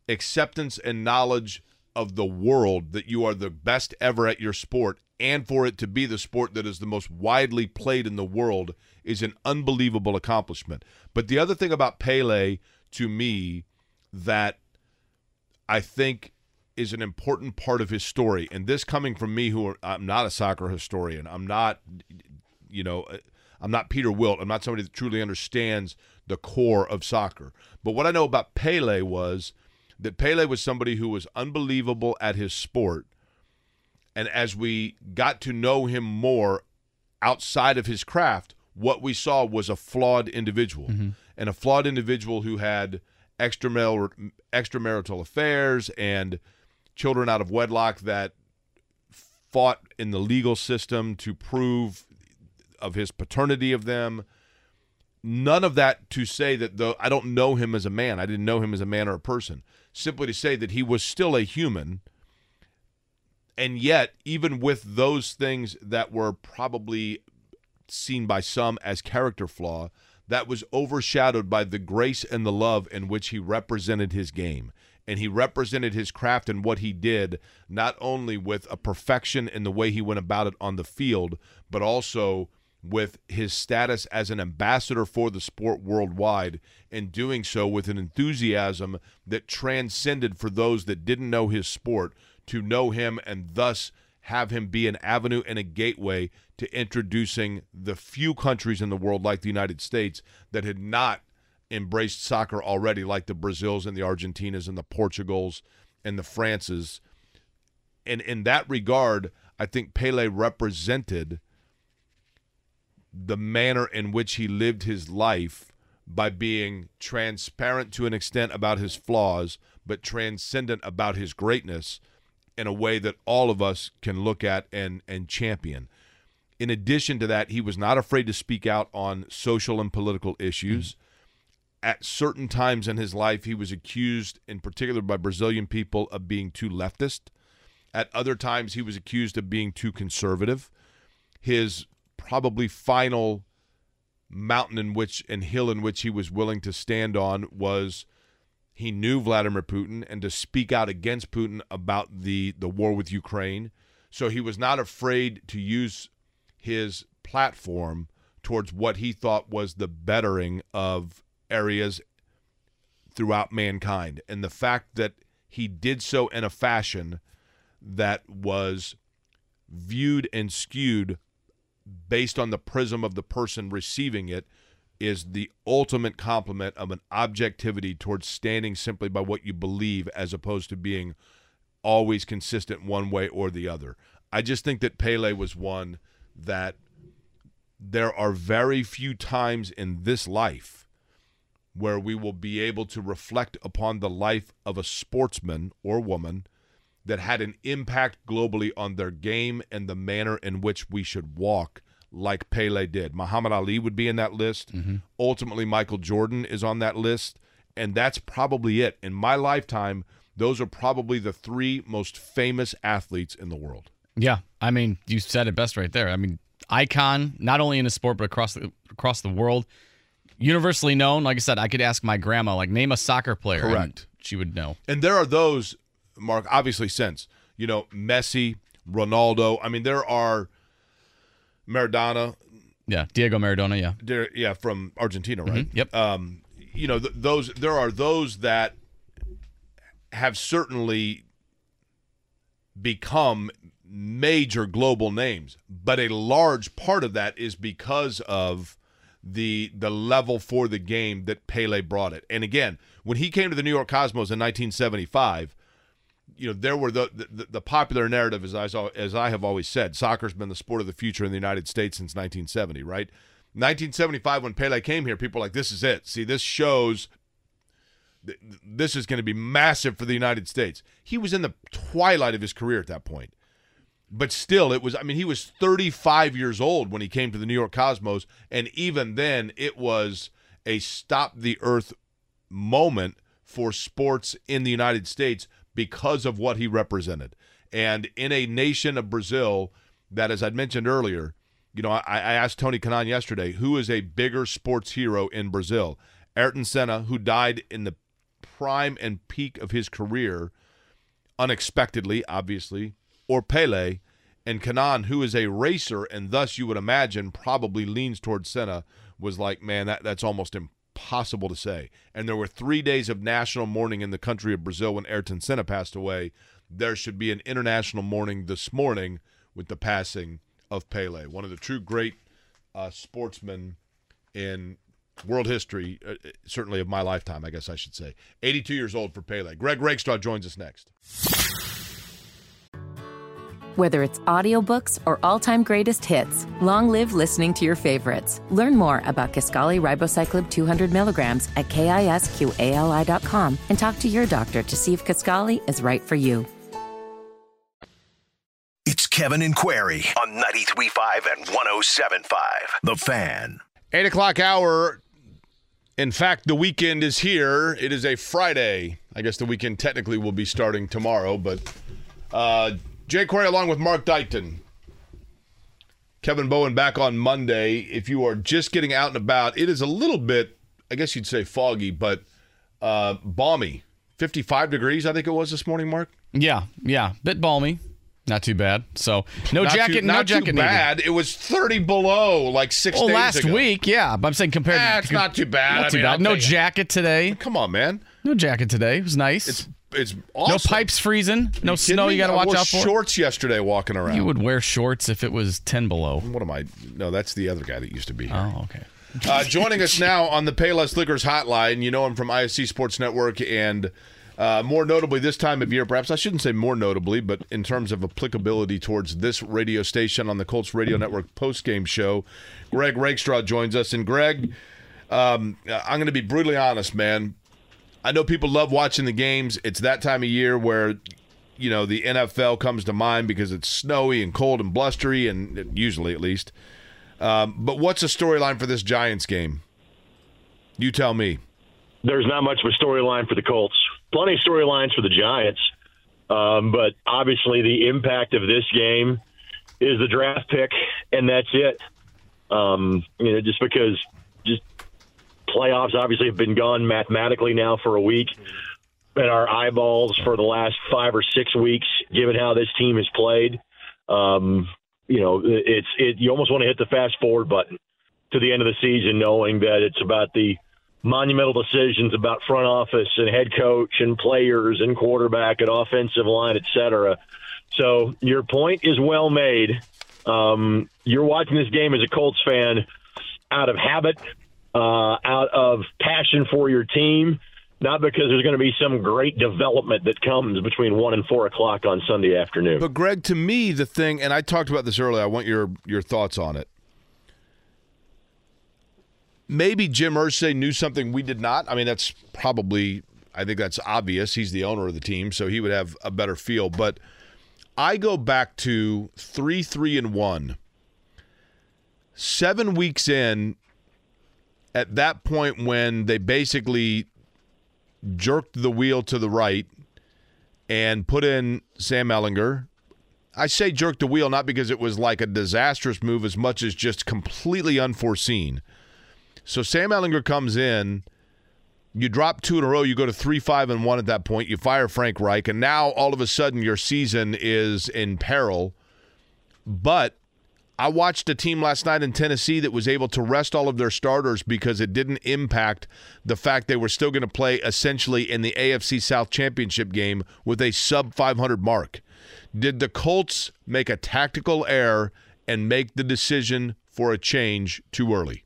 acceptance and knowledge of the world that you are the best ever at your sport and for it to be the sport that is the most widely played in the world is an unbelievable accomplishment. But the other thing about Pele to me that I think is an important part of his story. And this coming from me, who are, I'm not a soccer historian, I'm not, you know, I'm not Peter Wilt. I'm not somebody that truly understands the core of soccer. But what I know about Pele was that Pele was somebody who was unbelievable at his sport, And as we got to know him more outside of his craft, what we saw was a flawed individual mm-hmm. and a flawed individual who had extramarital, extramarital affairs and children out of wedlock that fought in the legal system to prove of his paternity of them. None of that to say that though I don't know him as a man, I didn't know him as a man or a person. Simply to say that he was still a human. And yet, even with those things that were probably seen by some as character flaw, that was overshadowed by the grace and the love in which he represented his game. And he represented his craft and what he did, not only with a perfection in the way he went about it on the field, but also with his status as an ambassador for the sport worldwide, and doing so with an enthusiasm that transcended for those that didn't know his sport to know him and thus have him be an avenue and a gateway to introducing the few countries in the world like the United States that had not embraced soccer already like the Brazils and the Argentinas and the Portugals and the Frances. And in that regard I think Pele represented the manner in which he lived his life by being transparent to an extent about his flaws but transcendent about his greatness in a way that all of us can look at and and champion. In addition to that, he was not afraid to speak out on social and political issues. At certain times in his life, he was accused, in particular by Brazilian people, of being too leftist. At other times, he was accused of being too conservative. His probably final mountain in which and hill in which he was willing to stand on was he knew Vladimir Putin and to speak out against Putin about the, the war with Ukraine. So he was not afraid to use his platform towards what he thought was the bettering of areas throughout mankind. And the fact that he did so in a fashion that was viewed and skewed based on the prism of the person receiving it is the ultimate compliment of an objectivity towards standing simply by what you believe as opposed to being always consistent one way or the other. I just think that Pele was one that there are very few times in this life where we will be able to reflect upon the life of a sportsman or woman that had an impact globally on their game and the manner in which we should walk like Pele did. Muhammad Ali would be in that list. Mm-hmm. Ultimately, Michael Jordan is on that list. And that's probably it. In my lifetime, those are probably the three most famous athletes in the world. Yeah, I mean, you said it best right there. I mean, icon not only in the sport but across the across the world, universally known. Like I said, I could ask my grandma, like, name a soccer player. and Correct. she would know. And there are those, Mark, obviously since, you know, Messi, Ronaldo. I mean, there are Maradona, Yeah, Diego Maradona. Yeah, there, yeah, from Argentina, right? Mhm, yep. Um, you know, th- those there are those that have certainly become major global names, but a large part of that is because of the the level for the game that Pele brought it. And again, when he came to the New York Cosmos in 1975, you know there were the the, the popular narrative as I saw, as I have always said, soccer's been the sport of the future in the United States since 1970, right? 1975 when Pele came here, people were like this is it. See, this shows th- this is going to be massive for the United States. He was in the twilight of his career at that point. But still, it was, I mean, he was 35 years old when he came to the New York Cosmos. And even then, it was a stop the earth moment for sports in the United States because of what he represented. And in a nation of Brazil that, as I'd mentioned earlier, you know, I, I asked Tony Kanaan yesterday, who is a bigger sports hero in Brazil? Ayrton Senna, who died in the prime and peak of his career, unexpectedly, obviously, or Pele, and Kanaan, who is a racer and thus you would imagine probably leans towards Senna, was like, man, that, that's almost impossible to say. And there were three days of national mourning in the country of Brazil when Ayrton Senna passed away. There should be an international mourning this morning with the passing of Pele, one of the true great uh, sportsmen in world history, uh, certainly of my lifetime, I guess I should say. 82 years old for Pele. Greg Rakestraw joins us next. Whether it's audiobooks or all-time greatest hits, long live listening to your favorites. Learn more about Kisqali Ribociclib 200 milligrams at kisqali.com and talk to your doctor to see if Kaskali is right for you. It's Kevin and Query on 93.5 and 107.5. The Fan. 8 o'clock hour. In fact, the weekend is here. It is a Friday. I guess the weekend technically will be starting tomorrow, but uh, Jake Query along with Mark Dykton. Kevin Bowen back on Monday. If you are just getting out and about, it is a little bit, I guess you'd say foggy, but uh, balmy. 55 degrees, I think it was this morning, Mark. Yeah, yeah, bit balmy. Not too bad. So no Not jacket, too, no not jacket too needed. bad. It was 30 below like six Well, last ago. week, yeah. But I'm saying compared. Ah, to, it's not too bad. Not I too mean, bad. I'll No it. jacket today. Come on, man. No jacket today. It was nice. It's it's awesome. No pipes freezing. No You snow. me? You got to watch out for. shorts yesterday walking around. You would wear shorts if it was 10 below. What am I? No, that's the other guy that used to be here. Oh, okay. Uh, joining us now on the Payless Liquors hotline, you know him from ISC Sports Network and uh, more notably this time of year, perhaps I shouldn't say more notably, but in terms of applicability towards this radio station on the Colts Radio Network post-game show, Greg Rakestraw joins us. And Greg, um, I'm going to be brutally honest, man. I know people love watching the games. It's that time of year where you know the NFL comes to mind because it's snowy and cold and blustery, and usually at least. Um, but what's the storyline for this Giants game? You tell me. there's not much of a storyline for the Colts. Plenty of storylines for the Giants, um, but obviously the impact of this game is the draft pick, and that's it. Um, you know, just because just playoffs obviously have been gone mathematically now for a week, and our eyeballs for the last five or six weeks, given how this team has played. Um, you know, it's it. You almost want to hit the fast forward button to the end of the season, knowing that it's about the monumental decisions about front office and head coach and players and quarterback and offensive line, et cetera. So your point is well made. Um, you're watching this game as a Colts fan out of habit, uh, out of passion for your team, not because there's going to be some great development that comes between one and four o'clock on Sunday afternoon. But Greg, to me, the thing, and I talked about this earlier. I want your your thoughts on it. Maybe Jim Irsay knew something we did not. I mean, that's probably. I think that's obvious. He's the owner of the team, so he would have a better feel. But I go back to three, three, and one. Seven weeks in, at that point when they basically jerked the wheel to the right and put in Sam Ehlinger. I say jerked the wheel not because it was like a disastrous move as much as just completely unforeseen. So Sam Ehlinger comes in, you drop two in a row, you go to three, five, and one at that point. You fire Frank Reich, and now all of a sudden your season is in peril. But I watched a team last night in Tennessee that was able to rest all of their starters because it didn't impact the fact they were still going to play essentially in the AFC South Championship game with a sub 500 mark. Did the Colts make a tactical error and make the decision for a change too early?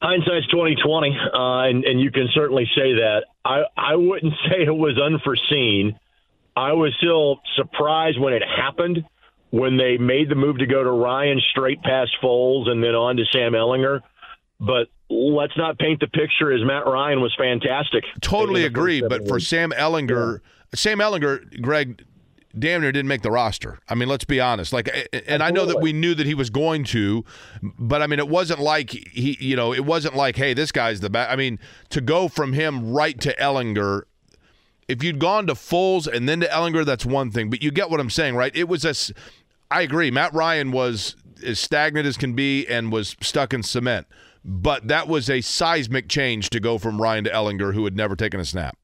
hindsight's twenty twenty, uh, and and you can certainly say that. I I wouldn't say it was unforeseen. I was still surprised when it happened when they made the move to go to Ryan straight past Foles and then on to Sam Ehlinger. But let's not paint the picture as Matt Ryan was fantastic. Totally in the first agree, but for. Sam Ehlinger, Sam Ehlinger, Greg, damn near didn't make the roster. I mean, let's be honest. Like, and I know that we knew that he was going to, but I mean, it wasn't like he, you know, it wasn't like, hey, this guy's the best. I mean, to go from him right to Ehlinger. If you'd gone to Foles and then to Ehlinger, that's one thing. But you get what I'm saying, right? It was a. I agree. Matt Ryan was as stagnant as can be and was stuck in cement. But that was a seismic change to go from Ryan to Ehlinger, who had never taken a snap.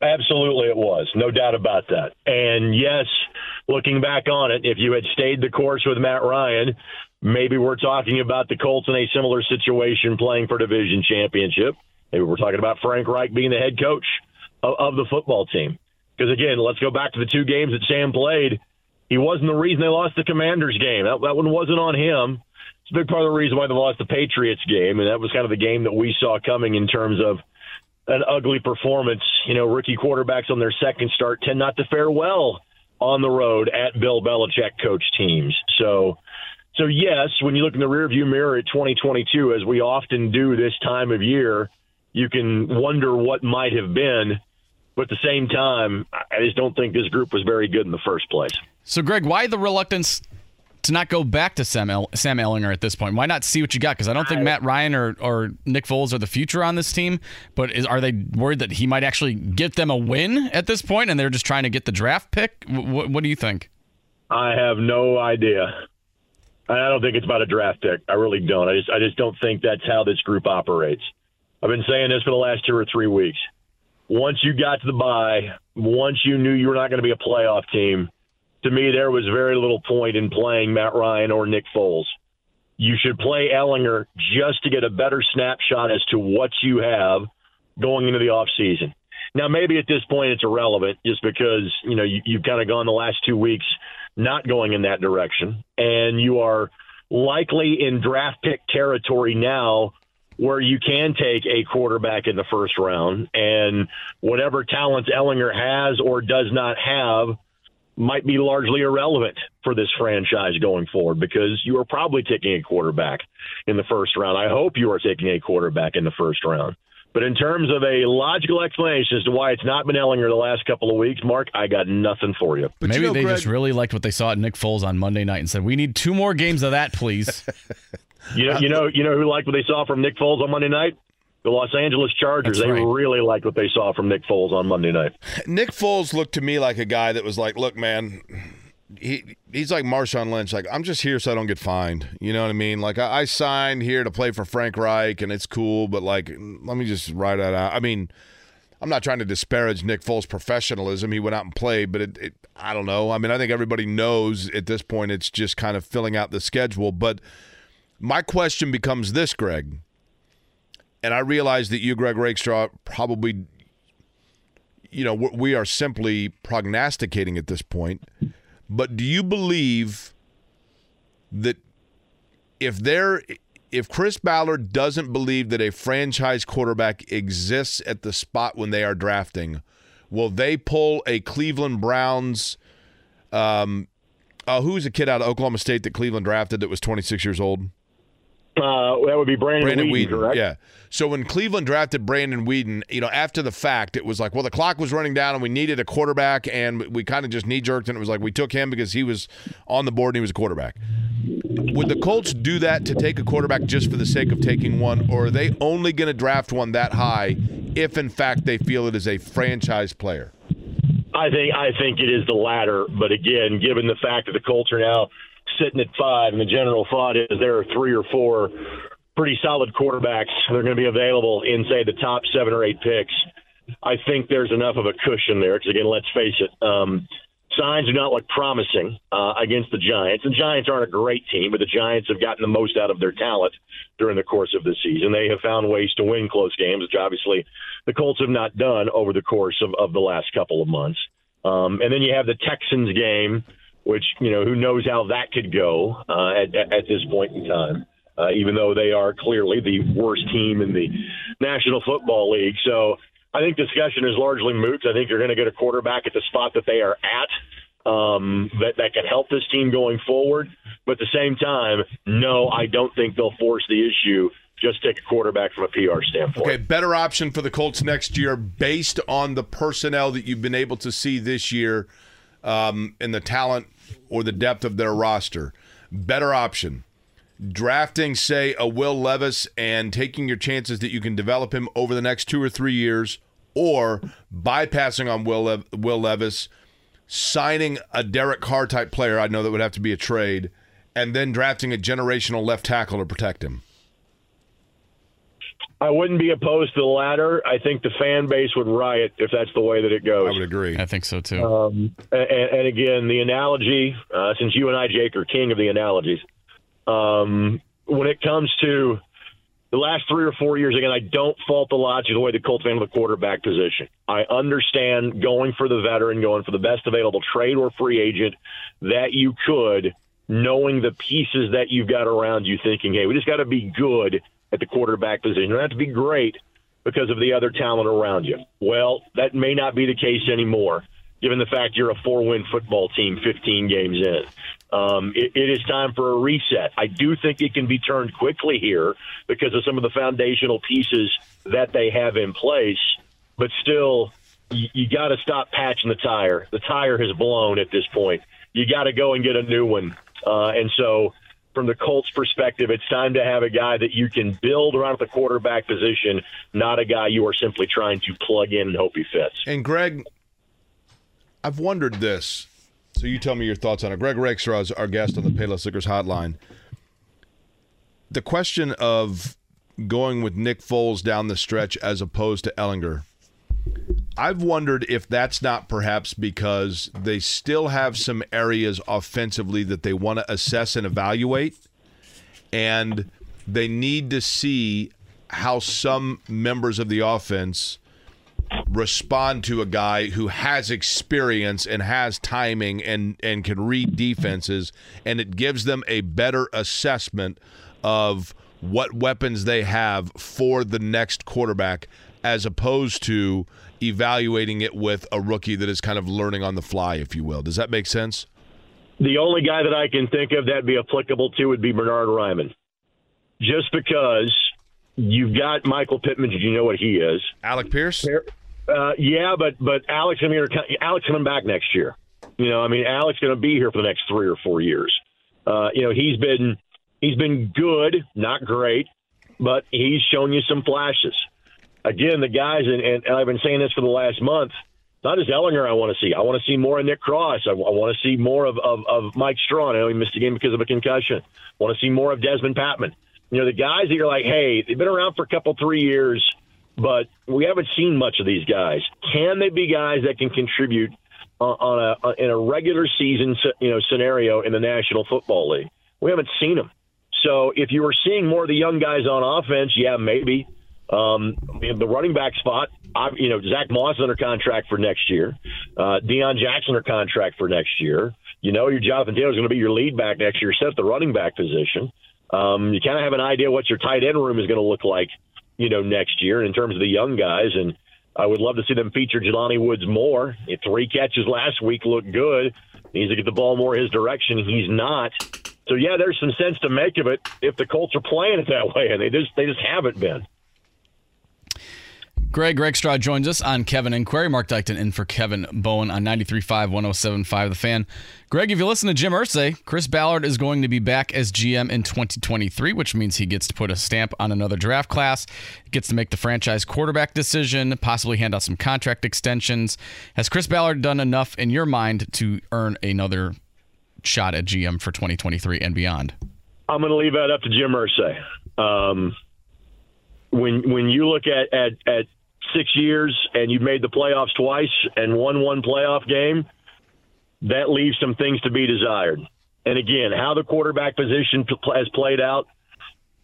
Absolutely, it was. No doubt about that. And yes, looking back on it, if you had stayed the course with Matt Ryan, maybe we're talking about the Colts in a similar situation playing for division championship. Maybe we're talking about Frank Reich being the head coach of, of the football team. Because again, let's go back to the two games that Sam played. He wasn't the reason they lost the Commanders game. That, that one wasn't on him. It's a big part of the reason why they lost the Patriots game, and that was kind of the game that we saw coming in terms of an ugly performance. You know, rookie quarterbacks on their second start tend not to fare well on the road at Bill Belichick coach teams. So, so yes, when you look in the rearview mirror at 2022, as we often do this time of year, you can wonder what might have been. But at the same time, I just don't think this group was very good in the first place. So, Greg, why the reluctance to not go back to Sam, El- Sam Ehlinger at this point? Why not see what you got? Because I don't think Matt Ryan or, or Nick Foles are the future on this team. But is, are they worried that he might actually get them a win at this point, and they're just trying to get the draft pick? W- what do you think? I have no idea. I don't think it's about a draft pick. I really don't. I just I just don't think that's how this group operates. I've been saying this for the last two or three weeks. Once you got to the bye, once you knew you were not going to be a playoff team, to me there was very little point in playing Matt Ryan or Nick Foles. You should play Ehlinger just to get a better snapshot as to what you have going into the off season. Now, maybe at this point it's irrelevant just because you know you, you've kind of gone the last two weeks not going in that direction, and you are likely in draft pick territory now where you can take a quarterback in the first round, and whatever talents Ehlinger has or does not have might be largely irrelevant for this franchise going forward because you are probably taking a quarterback in the first round. I hope you are taking a quarterback in the first round. But in terms of a logical explanation as to why it's not been Ehlinger the last couple of weeks, Mark, I got nothing for you. But Maybe you know, they Greg, just really liked what they saw at Nick Foles on Monday night and said, "We need two more games of that, please." you know, you know, you know who liked what they saw from Nick Foles on Monday night? The Los Angeles Chargers. That's they right. really liked what they saw from Nick Foles on Monday night. Nick Foles looked to me like a guy that was like, "Look, man." He he's like Marshawn Lynch. Like I'm just here so I don't get fined. You know what I mean? Like I, I signed here to play for Frank Reich, and it's cool. But like, let me just write that out. I mean, I'm not trying to disparage Nick Foles' professionalism. He went out and played, but it, it, I don't know. I mean, I think everybody knows at this point it's just kind of filling out the schedule. But my question becomes this, Greg, and I realize that you, Greg Rakestraw, probably, you know, we are simply prognosticating at this point. But do you believe that if there if Chris Ballard doesn't believe that a franchise quarterback exists at the spot when they are drafting, will they pull a Cleveland Browns um uh, who's a kid out of Oklahoma State that Cleveland drafted that was 26 years old? Uh, that would be Brandon, Brandon Weeden, Weeden, correct? Yeah. So when Cleveland drafted Brandon Weeden, you know, after the fact, it was like, well, the clock was running down and we needed a quarterback, and we kind of just knee jerked, and it was like we took him because he was on the board and he was a quarterback. Would the Colts do that to take a quarterback just for the sake of taking one, or are they only going to draft one that high if, in fact, they feel it is a franchise player? I think I think it is the latter, but again, given the fact that the Colts are now sitting at five, and the general thought is there are three or four pretty solid quarterbacks that are going to be available in, say, the top seven or eight picks. I think there's enough of a cushion there because, again, let's face it, um, signs do not look promising uh, against the Giants. The Giants aren't a great team, but the Giants have gotten the most out of their talent during the course of the season. They have found ways to win close games, which obviously the Colts have not done over the course of, of the last couple of months. Um, and then you have the Texans game which you know who knows how that could go uh, at, at this point in time. Uh, even though they are clearly the worst team in the National Football League, so I think discussion is largely moot. I think you're going to get a quarterback at the spot that they are at um, that that can help this team going forward. But at the same time, no, I don't think they'll force the issue just take a quarterback from a PR standpoint. Okay, better option for the Colts next year based on the personnel that you've been able to see this year um, and the talent or the depth of their roster. Better option. Drafting, say, a Will Levis and taking your chances that you can develop him over the next two or three years, or bypassing on Will, Will Levis, signing a Derek Carr type player. I know that would have to be a trade, and then drafting a generational left tackle to protect him. I wouldn't be opposed to the latter. I think the fan base would riot if that's the way that it goes. I would agree. I think so too. Um, and, and, again, the analogy, uh, since you and I, Jake, are king of the analogies, um, when it comes to the last three or four years, again, I don't fault the logic of the way the Colts handled the quarterback position. I understand going for the veteran, going for the best available trade or free agent that you could, knowing the pieces that you've got around you, thinking, hey, we just got to be good at the quarterback position. You have to be great because of the other talent around you. Well, that may not be the case anymore. given the fact you're a four-win football team 15 games in. Um, it, it is time for a reset. I do think it can be turned quickly here because of some of the foundational pieces that they have in place, but still, you, you got to stop patching the tire. The tire has blown at this point. You got to go and get a new one. Uh, and so, from the Colts' perspective, it's time to have a guy that you can build around the quarterback position, not a guy you are simply trying to plug in and hope he fits. And Greg, I've wondered this. So you tell me your thoughts on it. Greg Rakestraw is our guest on the Payless Liquors Hotline. The question of going with Nick Foles down the stretch as opposed to Ehlinger. I've wondered if that's not perhaps because they still have some areas offensively that they want to assess and evaluate, and they need to see how some members of the offense respond to a guy who has experience and has timing and and can read defenses and it gives them a better assessment of what weapons they have for the next quarterback as opposed to evaluating it with a rookie that is kind of learning on the fly if you will does that make sense the only guy that I can think of that'd be applicable to would be Bernard Raimann just because you've got Michael Pittman. Did you know what he is? Alec Pierce. Uh, yeah, but but Alex, I mean, Alex coming back next year. You know, I mean, Alex going to be here for the next three or four years. Uh, you know, he's been he's been good, not great, but he's shown you some flashes. Again, the guys, and, and I've been saying this for the last month. Not just Ehlinger I want to see. I want to see more of Nick Cross. I, I want to see more of, of, of Mike Strachan. I know he missed a game because of a concussion. I want to see more of Dezmon Patmon. You know, the guys that you're like, hey, they've been around for a couple, three years but we haven't seen much of these guys. Can they be guys that can contribute on a in a regular season you know scenario in the National Football League? We haven't seen them. So if you were seeing more of the young guys on offense, yeah, maybe. Um, the running back spot, I, you know, Zach Moss is under contract for next year, uh, Deon Jackson under contract for next year. You know, your Jonathan Taylor is going to be your lead back next year, set the running back position. Um, you kind of have an idea what your tight end room is going to look like you know, next year in terms of the young guys. And I would love to see them feature Jelani Woods more. Three catches last week looked good. He needs to get the ball more his direction. He's not. So yeah, there's some sense to make of it if the Colts are playing it that way, and they just they just haven't been. Greg Rakestraw joins us on Kevin and Query. Mark Dykton in for Kevin Bowen on 93.5, 107.5 The Fan. Greg, if you listen to Jim Irsay, Chris Ballard is going to be back as GM in 2023, which means he gets to put a stamp on another draft class, gets to make the franchise quarterback decision, possibly hand out some contract extensions. Has Chris Ballard done enough in your mind to earn another shot at GM for 2023 and beyond? I'm going to leave that up to Jim Irsay. Um, when when you look at, at, at six years and you've made the playoffs twice and won one playoff game, that leaves some things to be desired. And again, how the quarterback position has played out,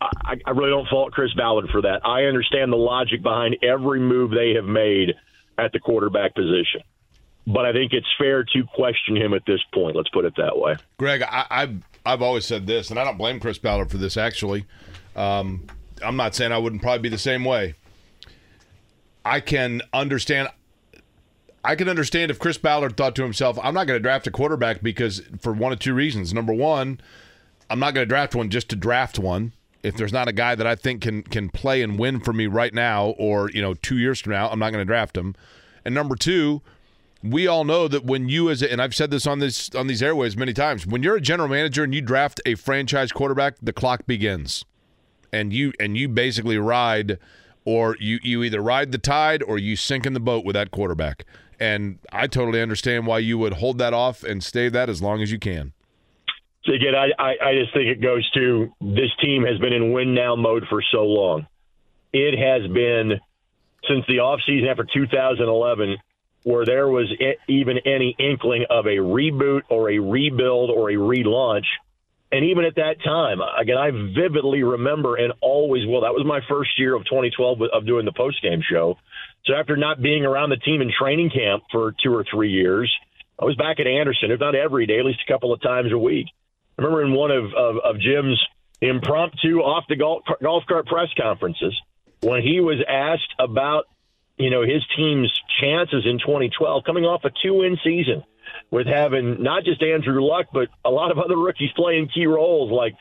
I, I really don't fault Chris Ballard for that. I understand the logic behind every move they have made at the quarterback position. But I think it's fair to question him at this point. Let's put it that way. Greg, I, have I've always said this, and I don't blame Chris Ballard for this. Actually, um, I'm not saying I wouldn't probably be the same way. I can understand. I can understand if Chris Ballard thought to himself, "I'm not going to draft a quarterback because for one of two reasons. Number one, I'm not going to draft one just to draft one. If there's not a guy that I think can can play and win for me right now, or you know, two years from now, I'm not going to draft him. And number two, we all know that when you as a, and I've said this on this on these airways many times, when you're a general manager and you draft a franchise quarterback, the clock begins, and you and you basically ride or you, you either ride the tide or you sink in the boat with that quarterback. And I totally understand why you would hold that off and stay that as long as you can. So again, I, I, I just think it goes to this team has been in win now mode for so long. It has been since the offseason after 2011 where there was even any inkling of a reboot or a rebuild or a relaunch – and even at that time, again, I vividly remember and always will. That was my first year of 2012 of doing the post game show. So after not being around the team in training camp for two or three years, I was back at Anderson, if not every day, at least a couple of times a week. I remember in one of, of, of Jim's impromptu off the golf, golf cart press conferences when he was asked about you know, his team's chances in 2012 coming off a two win season with having not just Andrew Luck, but a lot of other rookies playing key roles like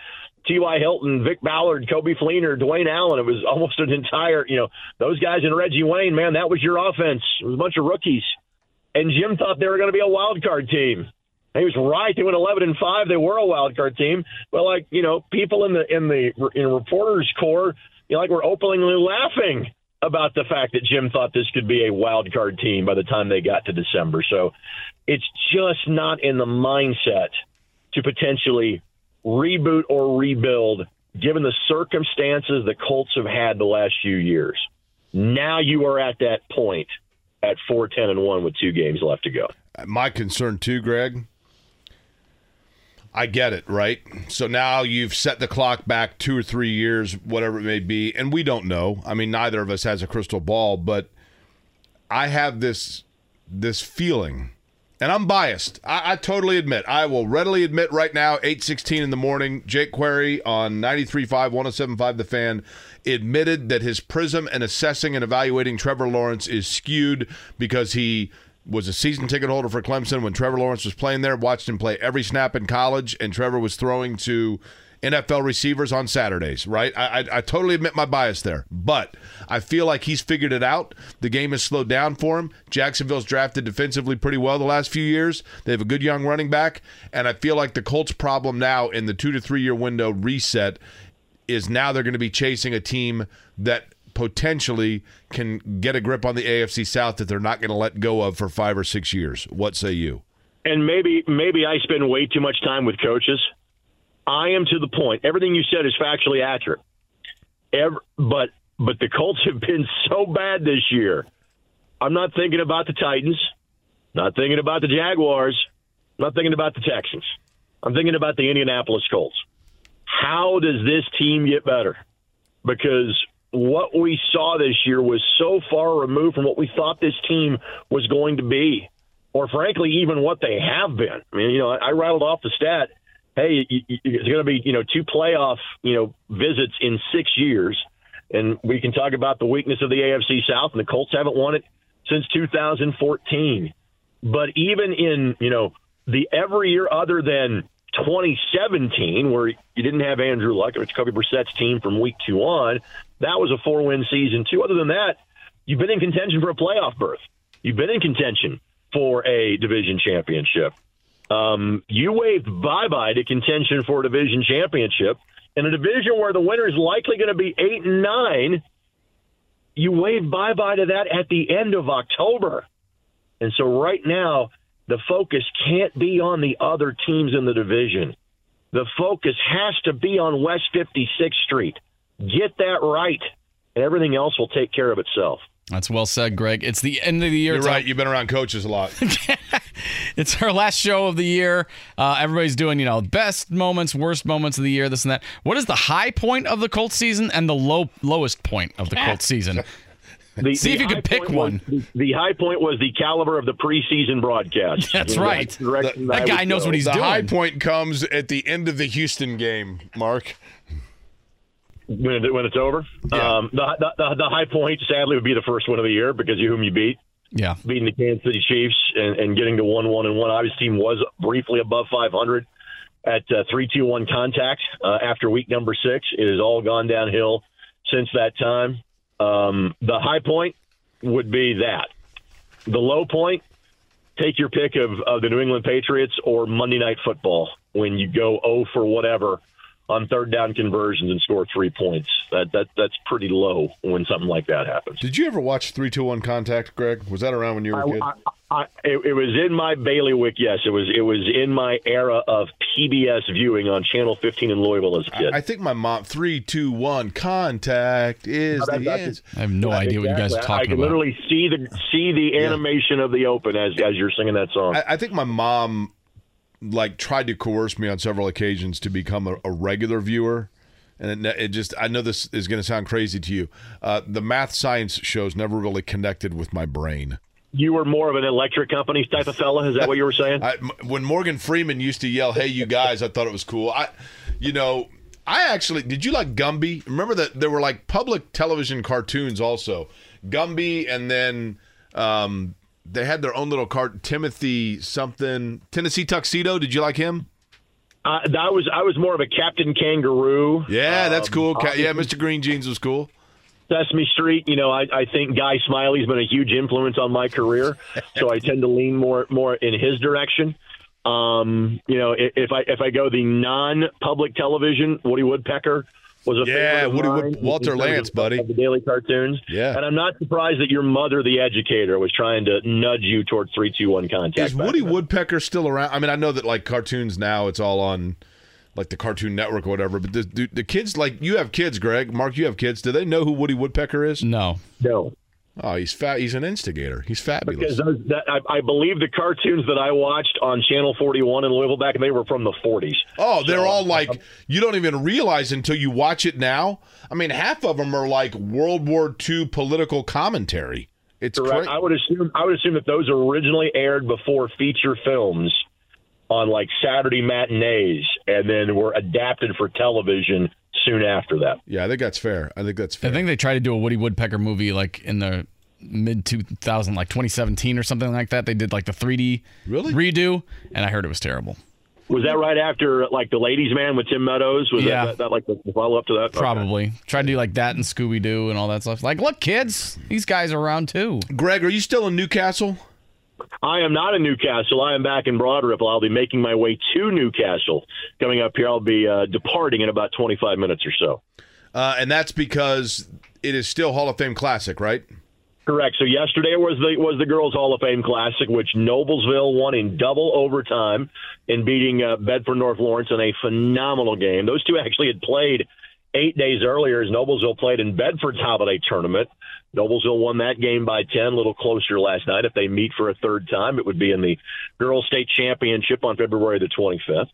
T.Y. Hilton, Vic Ballard, Coby Fleener, Dwayne Allen. It was almost an entire, you know, those guys and Reggie Wayne, man, that was your offense. It was a bunch of rookies. And Jim thought they were going to be a wild card team. He was right. They went 11 and 5. They were a wild card team. But like, you know, people in the in the in reporters corps, you know, like were openly laughing about the fact that Jim thought this could be a wild card team by the time they got to December. So it's just not in the mindset to potentially reboot or rebuild given the circumstances the Colts have had the last few years. Now you are at that point at 4 10 and 1 with two games left to go. My concern too, Greg. I get it, right? So now you've set the clock back two or three years, whatever it may be, and we don't know. I mean, neither of us has a crystal ball, but I have this this feeling and I'm biased. I, I, totally admit. I will readily admit right now, 816 in the morning, Jake Query on 93.5, 107.5 The Fan admitted that his prism and assessing and evaluating Trevor Lawrence is skewed because he was a season ticket holder for Clemson when Trevor Lawrence was playing there, watched him play every snap in college, and Trevor was throwing to NFL receivers on Saturdays, right? I, I, I, totally admit my bias there, but I feel like he's figured it out. The game has slowed down for him. Jacksonville's drafted defensively pretty well the last few years. They have a good young running back, and I feel like the Colts' problem now in the two to three year window reset is now they're going to be chasing a team that potentially can get a grip on the AFC South that they're not going to let go of for five or six years. What say you? And maybe maybe I spend way too much time with coaches I am to the point. Everything you said is factually accurate. Every, but but the Colts have been so bad this year. I'm not thinking about the Titans, not thinking about the Jaguars, not thinking about the Texans. I'm thinking about the Indianapolis Colts. How does this team get better? Because what we saw this year was so far removed from what we thought this team was going to be, or frankly, even what they have been. I mean, you know, I rattled off the stat hey, it's going to be you know two playoff you know visits in six years, and we can talk about the weakness of the AFC South, and the Colts haven't won it since 2014. But even in you know the every year other than 2017, where you didn't have Andrew Luck, it's Kobe Brissett's team from week two on, that was a four win season too. Other than that, you've been in contention for a playoff berth. You've been in contention for a division championship. Um, you waved bye bye to contention for a division championship in a division where the winner is likely going to be eight and nine. You waved bye bye to that at the end of October. And so right now, the focus can't be on the other teams in the division. The focus has to be on West 56th Street. Get that right, and everything else will take care of itself. That's well said, Greg. It's the end of the year. You're right. You've been around coaches a lot. it's our last show of the year. Uh, everybody's doing, you know, best moments, worst moments of the year, this and that. What is the high point of the Colts season and the low lowest point of the Colts season? The, See if you could pick one. Was, the high point was the caliber of the preseason broadcast. That's right. The, that guy knows what he's the doing. The high point comes at the end of the Houston game, Mark when, it, when it's over. Yeah. Um, the, the, the high point, sadly, would be the first one of the year because you whom you beat. Yeah, beating the Kansas City Chiefs and, and getting to one one and one. Obviously, team was briefly above 500 at uh, three two one contact uh, after week number six. It has all gone downhill since that time. Um, the high point would be that. The low point, take your pick of, of the New England Patriots or Monday Night Football when you go oh for whatever on third down conversions and score three points. That that that's pretty low when something like that happens. Did you ever watch three two one contact, Greg? Was that around when you were a kid? I, I, it, it, was in my bailiwick. Yes, it was. It was in my era of PBS viewing on Channel 15 in Louisville as a kid. I, I think my mom three two one contact is no, the answer. I have no idea exactly. what you guys are talking about. I can about. literally see the see the animation yeah. of the open as as you're singing that song. I, I think my mom like tried to coerce me on several occasions to become a, a regular viewer and it, it, just i know this is going to sound crazy to you uh, the math science shows never really connected with my brain you were more of an electric company type of fella is that what you were saying I, when morgan freeman used to yell hey you guys i thought it was cool i you know i actually did you like gumby remember that there were like public television cartoons also Gumby, and then um, they had their own little cart. Timothy something Tennessee Tuxedo. Did you like him? Uh, that was I was more of a Captain Kangaroo. Yeah, that's Um, cool. Ca- yeah, Mr. Green Jeans was cool. Sesame Street, you know, I, I think Guy Smiley's been a huge influence on my career, so I tend to lean more more in his direction. Um, you know, if, I if I go the non-public television, Woody Woodpecker was a Yeah, favorite of Woody Wood- Walter Lantz, of- buddy. of the daily cartoons. Yeah. and I'm not surprised that your mother, the educator, was trying to nudge you towards three, two, one contact. Is Woody then. Woodpecker still around? I mean, I know that like cartoons now, it's all on like the Cartoon Network or whatever. But the, do the kids, like you have kids, Greg, Mark, you have kids. Do they know who Woody Woodpecker is? No. No. Oh, he's fat. He's an instigator. He's fabulous. Because those, that, I, I believe the cartoons that I watched on Channel 41 in Louisville back, they were from the 40s. Oh, they're all like you don't even realize until you watch it now. I mean, half of them are like World War II political commentary. It's Correct. cra- I would assume I would assume that those originally aired before feature films on like Saturday matinees, and then were adapted for television soon after that. Yeah, I think that's fair. I think that's fair. I think they tried to do a Woody Woodpecker movie like in the mid 2000, like 2017 or something like that. They did like the 3D really redo, and I heard it was terrible. Was that right after like the Ladies Man with Tim Meadows? Was Yeah. that, that, that like the follow up to that? Okay. Probably tried to do like that and Scooby Doo and all that stuff. Like, look, kids, these guys are around too. Greg, are you still in New Castle? I am not in New Castle. I am back in Broad Ripple. I'll be making my way to New Castle. Coming up here, I'll be uh, departing in about 25 minutes or so. Uh, and that's because it is still Hall of Fame Classic, right? Correct. So yesterday was the was the Girls Hall of Fame Classic, which Noblesville won in double overtime in beating uh, Bedford North Lawrence in a phenomenal game. Those two actually had played eight days earlier as Noblesville played in Bedford's holiday tournament. Noblesville won that game by 10, a little closer last night. If they meet for a third time, it would be in the Girls State Championship on February the 25th.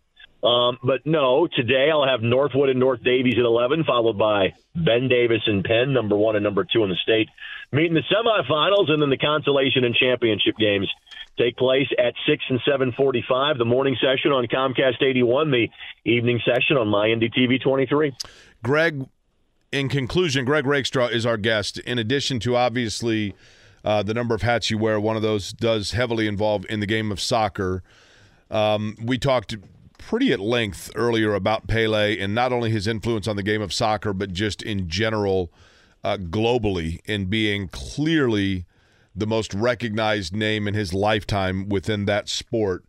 Um, but no, today I'll have Northwood and North Daviess at 11, followed by Ben Davis and Penn, number one and number two in the state, meeting the semifinals, and then the consolation and championship games take place at 6 and 7.45, the morning session on Comcast 81, the evening session on My Indy TV 23. Greg, in conclusion, Greg Rakestraw is our guest. In addition to obviously uh, the number of hats you wear, one of those does heavily involve in the game of soccer. Um, we talked pretty at length earlier about Pele and not only his influence on the game of soccer, but just in general, uh, globally, in being clearly the most recognized name in his lifetime within that sport.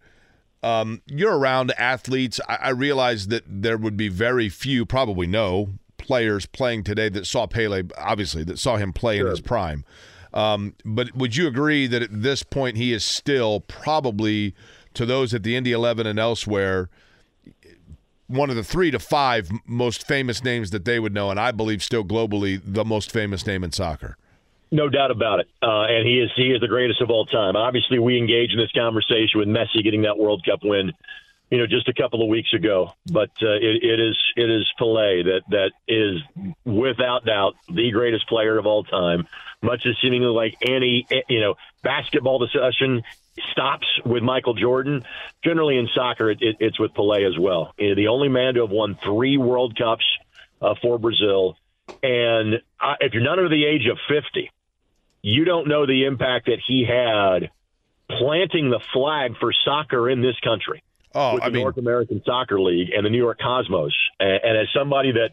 Um, you're around athletes. I, I realize that there would be very few, probably no, players playing today that saw Pele, obviously, that saw him play in his prime. Um, but would you agree that at this point he is still probably, to those at the Indy 11 and elsewhere, one of the three to five most famous names that they would know, and I believe still globally the most famous name in soccer? No doubt about it. Uh, and he is he is the greatest of all time. Obviously, we engage in this conversation with Messi getting that World Cup win, you know, just a couple of weeks ago. But uh, it, it is it is Pelé that that is without doubt the greatest player of all time. Much as seemingly like any you know basketball discussion stops with Michael Jordan. Generally in soccer, it, it, it's with Pelé as well. You know, the only man to have won three World Cups uh, for Brazil. And uh, if you're not under the age of 50, you don't know the impact that he had planting the flag for soccer in this country. Oh, with I the mean- North American Soccer League and the New York Cosmos. And, and as somebody that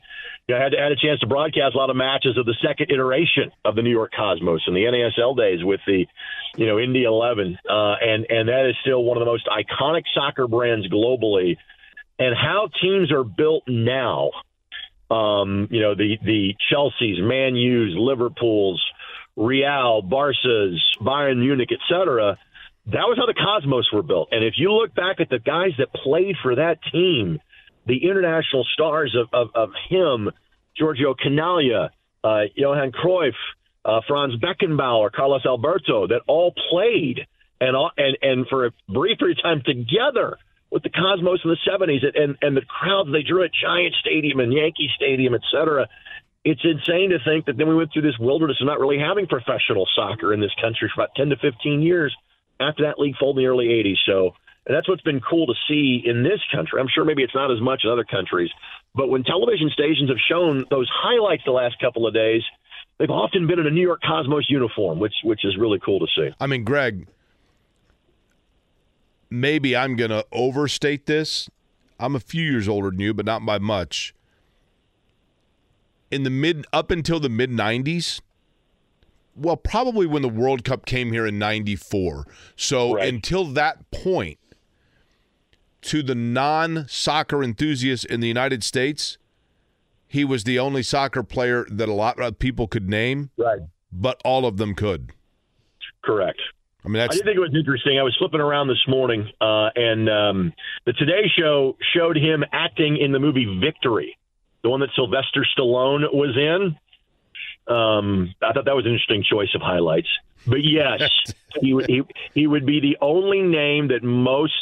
you know, had had a chance to broadcast a lot of matches of the second iteration of the New York Cosmos in the NASL days with the, you know, Indy 11, uh, and and that is still one of the most iconic soccer brands globally. And how teams are built now, um, you know, the the Chelsea's, Man U's, Liverpool's, Real, Barca's, Bayern Munich, et cetera. That was how the Cosmos were built. And if you look back at the guys that played for that team, the international stars of, of, of him, Giorgio Chinaglia, uh, Johan Cruyff, uh, Franz Beckenbauer, Carlos Alberto, that all played and all, and and for a brief period of time together with the Cosmos in the '70s, and and the crowds they drew at Giant Stadium and Yankee Stadium, et cetera. It's insane to think that then we went through this wilderness of not really having professional soccer in this country for about 10 to 15 years after that league folded in the early 80s. So and that's what's been cool to see in this country. I'm sure maybe it's not as much in other countries, but when television stations have shown those highlights the last couple of days, they've often been in a New York Cosmos uniform, which which is really cool to see. I mean, Greg, maybe I'm going to overstate this. I'm a few years older than you, but not by much. In the mid up until the mid 90s, well, probably when the World Cup came here in 94. So Right. until that point, to the non soccer enthusiasts in the United States, he was the only soccer player that a lot of people could name, Right. but all of them could. Correct. I mean, I that's did think it was interesting. I was flipping around this morning, uh, and um, the Today Show showed him acting in the movie Victory, the one that Sylvester Stallone was in. Um, I thought that was an interesting choice of highlights. But yes, he would he, he would be the only name that most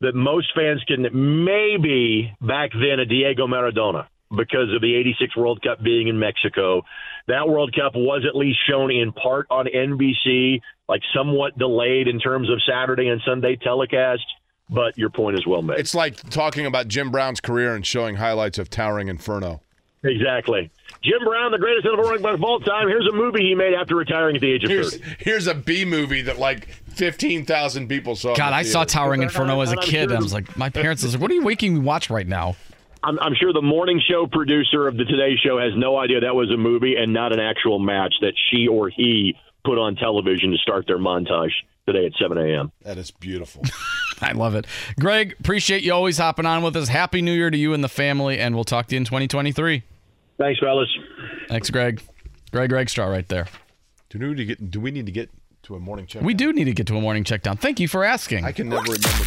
that most fans can maybe back then a Diego Maradona because of the 86 World Cup being in Mexico. That World Cup was at least shown in part on NBC, like somewhat delayed in terms of Saturday and Sunday telecast. But your point is well made. It's like talking about Jim Brown's career and showing highlights of Towering Inferno. Exactly. Jim Brown, the greatest NFL running back of all time. Here's a movie he made after retiring at the age of Here's 30. here's a B movie that like fifteen thousand people saw. God, the I saw. Towering Inferno as a kid. I was like, my parents was like, "What are you making me watch right now?" I'm, I'm sure the morning show producer of the Today Show has no idea that was a movie and not an actual match that she or he put on television to start their montage today at 7 a.m. That is beautiful. I love it. Greg, appreciate you always hopping on with us. Happy New Year to you and the family, and we'll talk to you in 2023. Thanks, fellas. Thanks, Greg. Greg Rakestraw right there. do we need to get? Do we need to get to a morning check? We do need to get to a morning check down. Thank you for asking. I can never remember.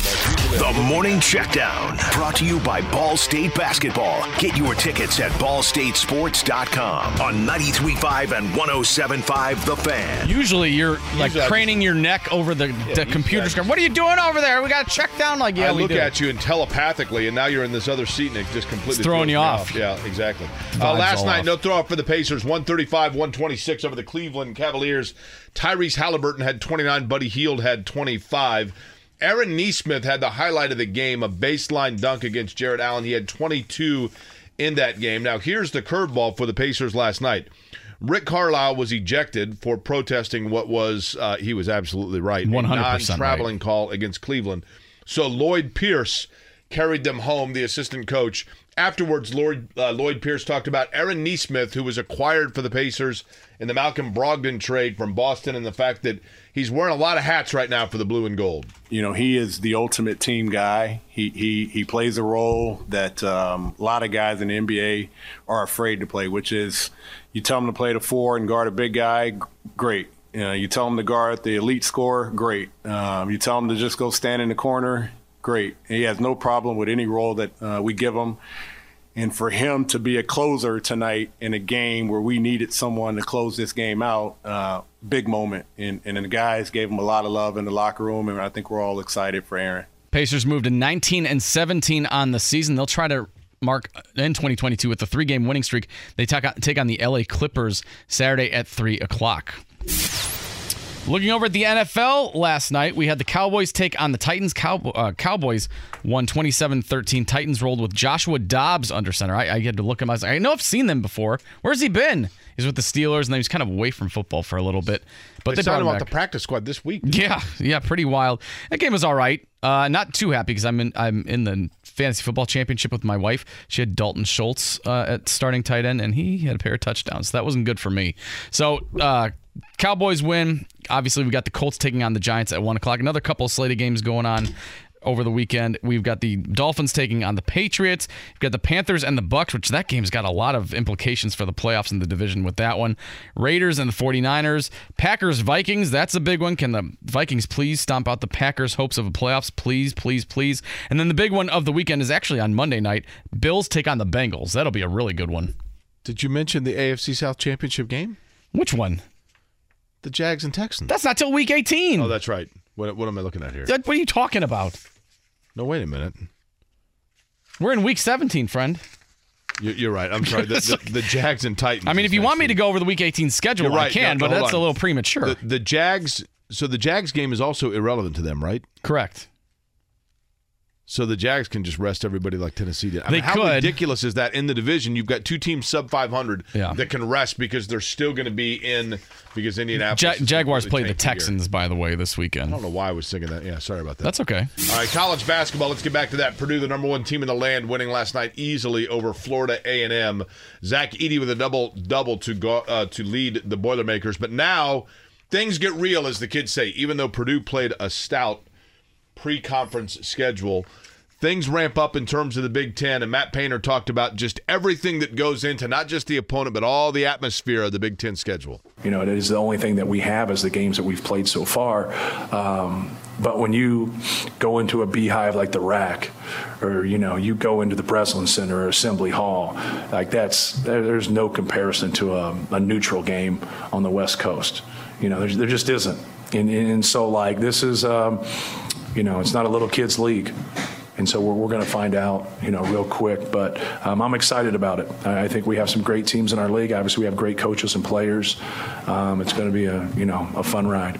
The Morning Checkdown, brought to you by Ball State Basketball. Get your tickets at ballstatesports.com on 93.5 and 107.5 The Fan. Usually you're like Usually I craning your neck over the, the usually computer I screen. What are you doing over there? We got to check down. Like, yeah, I we look do. at you and telepathically, and now you're in this other seat, and it just completely It's throwing throws you me off. Yeah, exactly. Uh, Vibes last all night, off. no throw up for the Pacers, 135, 126 over the Cleveland Cavaliers. Tyrese Halliburton had 29, Buddy Hield had 25. Aaron Nesmith had the highlight of the game, a baseline dunk against Jarrett Allen. He had 22 in that game. Now, here's the curveball for the Pacers last night. Rick Carlisle was ejected for protesting what was, uh, he was absolutely right, a 100% right. non-traveling call against Cleveland. So Lloyd Pierce carried them home, the assistant coach. Afterwards, Lloyd, uh, Lloyd Pierce talked about Aaron Nesmith, who was acquired for the Pacers in the Malcolm Brogdon trade from Boston, and the fact that he's wearing a lot of hats right now for the blue and gold. you know he is the ultimate team guy. He he he plays a role that um, a lot of guys in the NBA are afraid to play, which is you tell him to play the four and guard a big guy, great. You, know, you tell him to guard the elite scorer, great. Um, you tell him to just go stand in the corner, great. He has no problem with any role that uh, we give him. And for him to be a closer tonight in a game where we needed someone to close this game out, uh, big moment. And, and the guys gave him a lot of love in the locker room, and I think we're all excited for Aaron. Pacers moved to 19 and 17 on the season. They'll try to mark in 2022 with a three-game winning streak. They take on the LA Clippers Saturday at three o'clock. Looking over at the NFL last night, we had the Cowboys take on the Titans. Uh, Cowboys won 27-13. Titans rolled with Joshua Dobbs under center. I, I had to look him. I was like, I know I've seen them before. Where's he been? He's with the Steelers, and then he's kind of away from football for a little bit. But They they, brought signed him him back. the practice squad this week. Yeah, yeah, pretty wild. That game was all right. Uh, not too happy because I'm in I'm in the fantasy football championship with my wife. She had Dalton Schultz uh, at starting tight end, and he had a pair of touchdowns. So that wasn't good for me. So uh, Cowboys win. Obviously, we got the Colts taking on the Giants at one o'clock. Another couple of slated games going on over the weekend. We've got the Dolphins taking on the Patriots. We've got the Panthers and the Bucks, which that game's got a lot of implications for the playoffs in the division with that one. Raiders and the 49ers. Packers Vikings, that's a big one. Can the Vikings please stomp out the Packers' hopes of a playoffs? Please, please, please. And then the big one of the weekend is actually on Monday night. Bills take on the Bengals. That'll be a really good one. Did you mention the AFC South Championship game? Which one? The Jags and Texans. That's not till week 18. oh, that's right. What, what am I looking at here? That- what are you talking about? No, wait a minute. We're in week 17, friend. You- You're right. I'm sorry. The, the, the Jags and Titans. I mean, if you want me week. to go over the week 18 schedule, You're right. I can, No, no, but hold that's on. a little premature. The, the Jags. So the Jags game is also irrelevant to them, right? Correct. So the Jags can just rest everybody like Tennessee did. I They mean, how could. ridiculous is that in the division? You've got two teams sub 500 Yeah. that can rest because they're still going to be in because Indianapolis. Ja- Jaguars completely play the. Texans, by the way, this weekend. I don't know why I was thinking that. Yeah, sorry about that. That's okay. All right, college basketball. Let's get back to that. Purdue, the number one team in the land, winning last night easily over Florida A and M. Zach Edey with a double double to go uh, to lead the Boilermakers. But now things get real, as the kids say. Even though Purdue played a stout pre-conference schedule, things ramp up in terms of the Big Ten. And Matt Painter talked about just everything that goes into not just the opponent, but all the atmosphere of the Big Ten schedule. You know, it is the only thing that we have as the games that we've played so far. Um, but when you go into a beehive like the RAC, or you know, you go into the Breslin Center or Assembly Hall, like that's there, there's no comparison to a, a neutral game on the West Coast. You know, there just isn't. And, and so, like, this is, um, you know, it's not a little kids' league. And so we're, we're going to find out, you know, real quick. But um, I'm excited about it. I I think we have some great teams in our league. Obviously, we have great coaches and players. Um, it's going to be a, you know, a fun ride.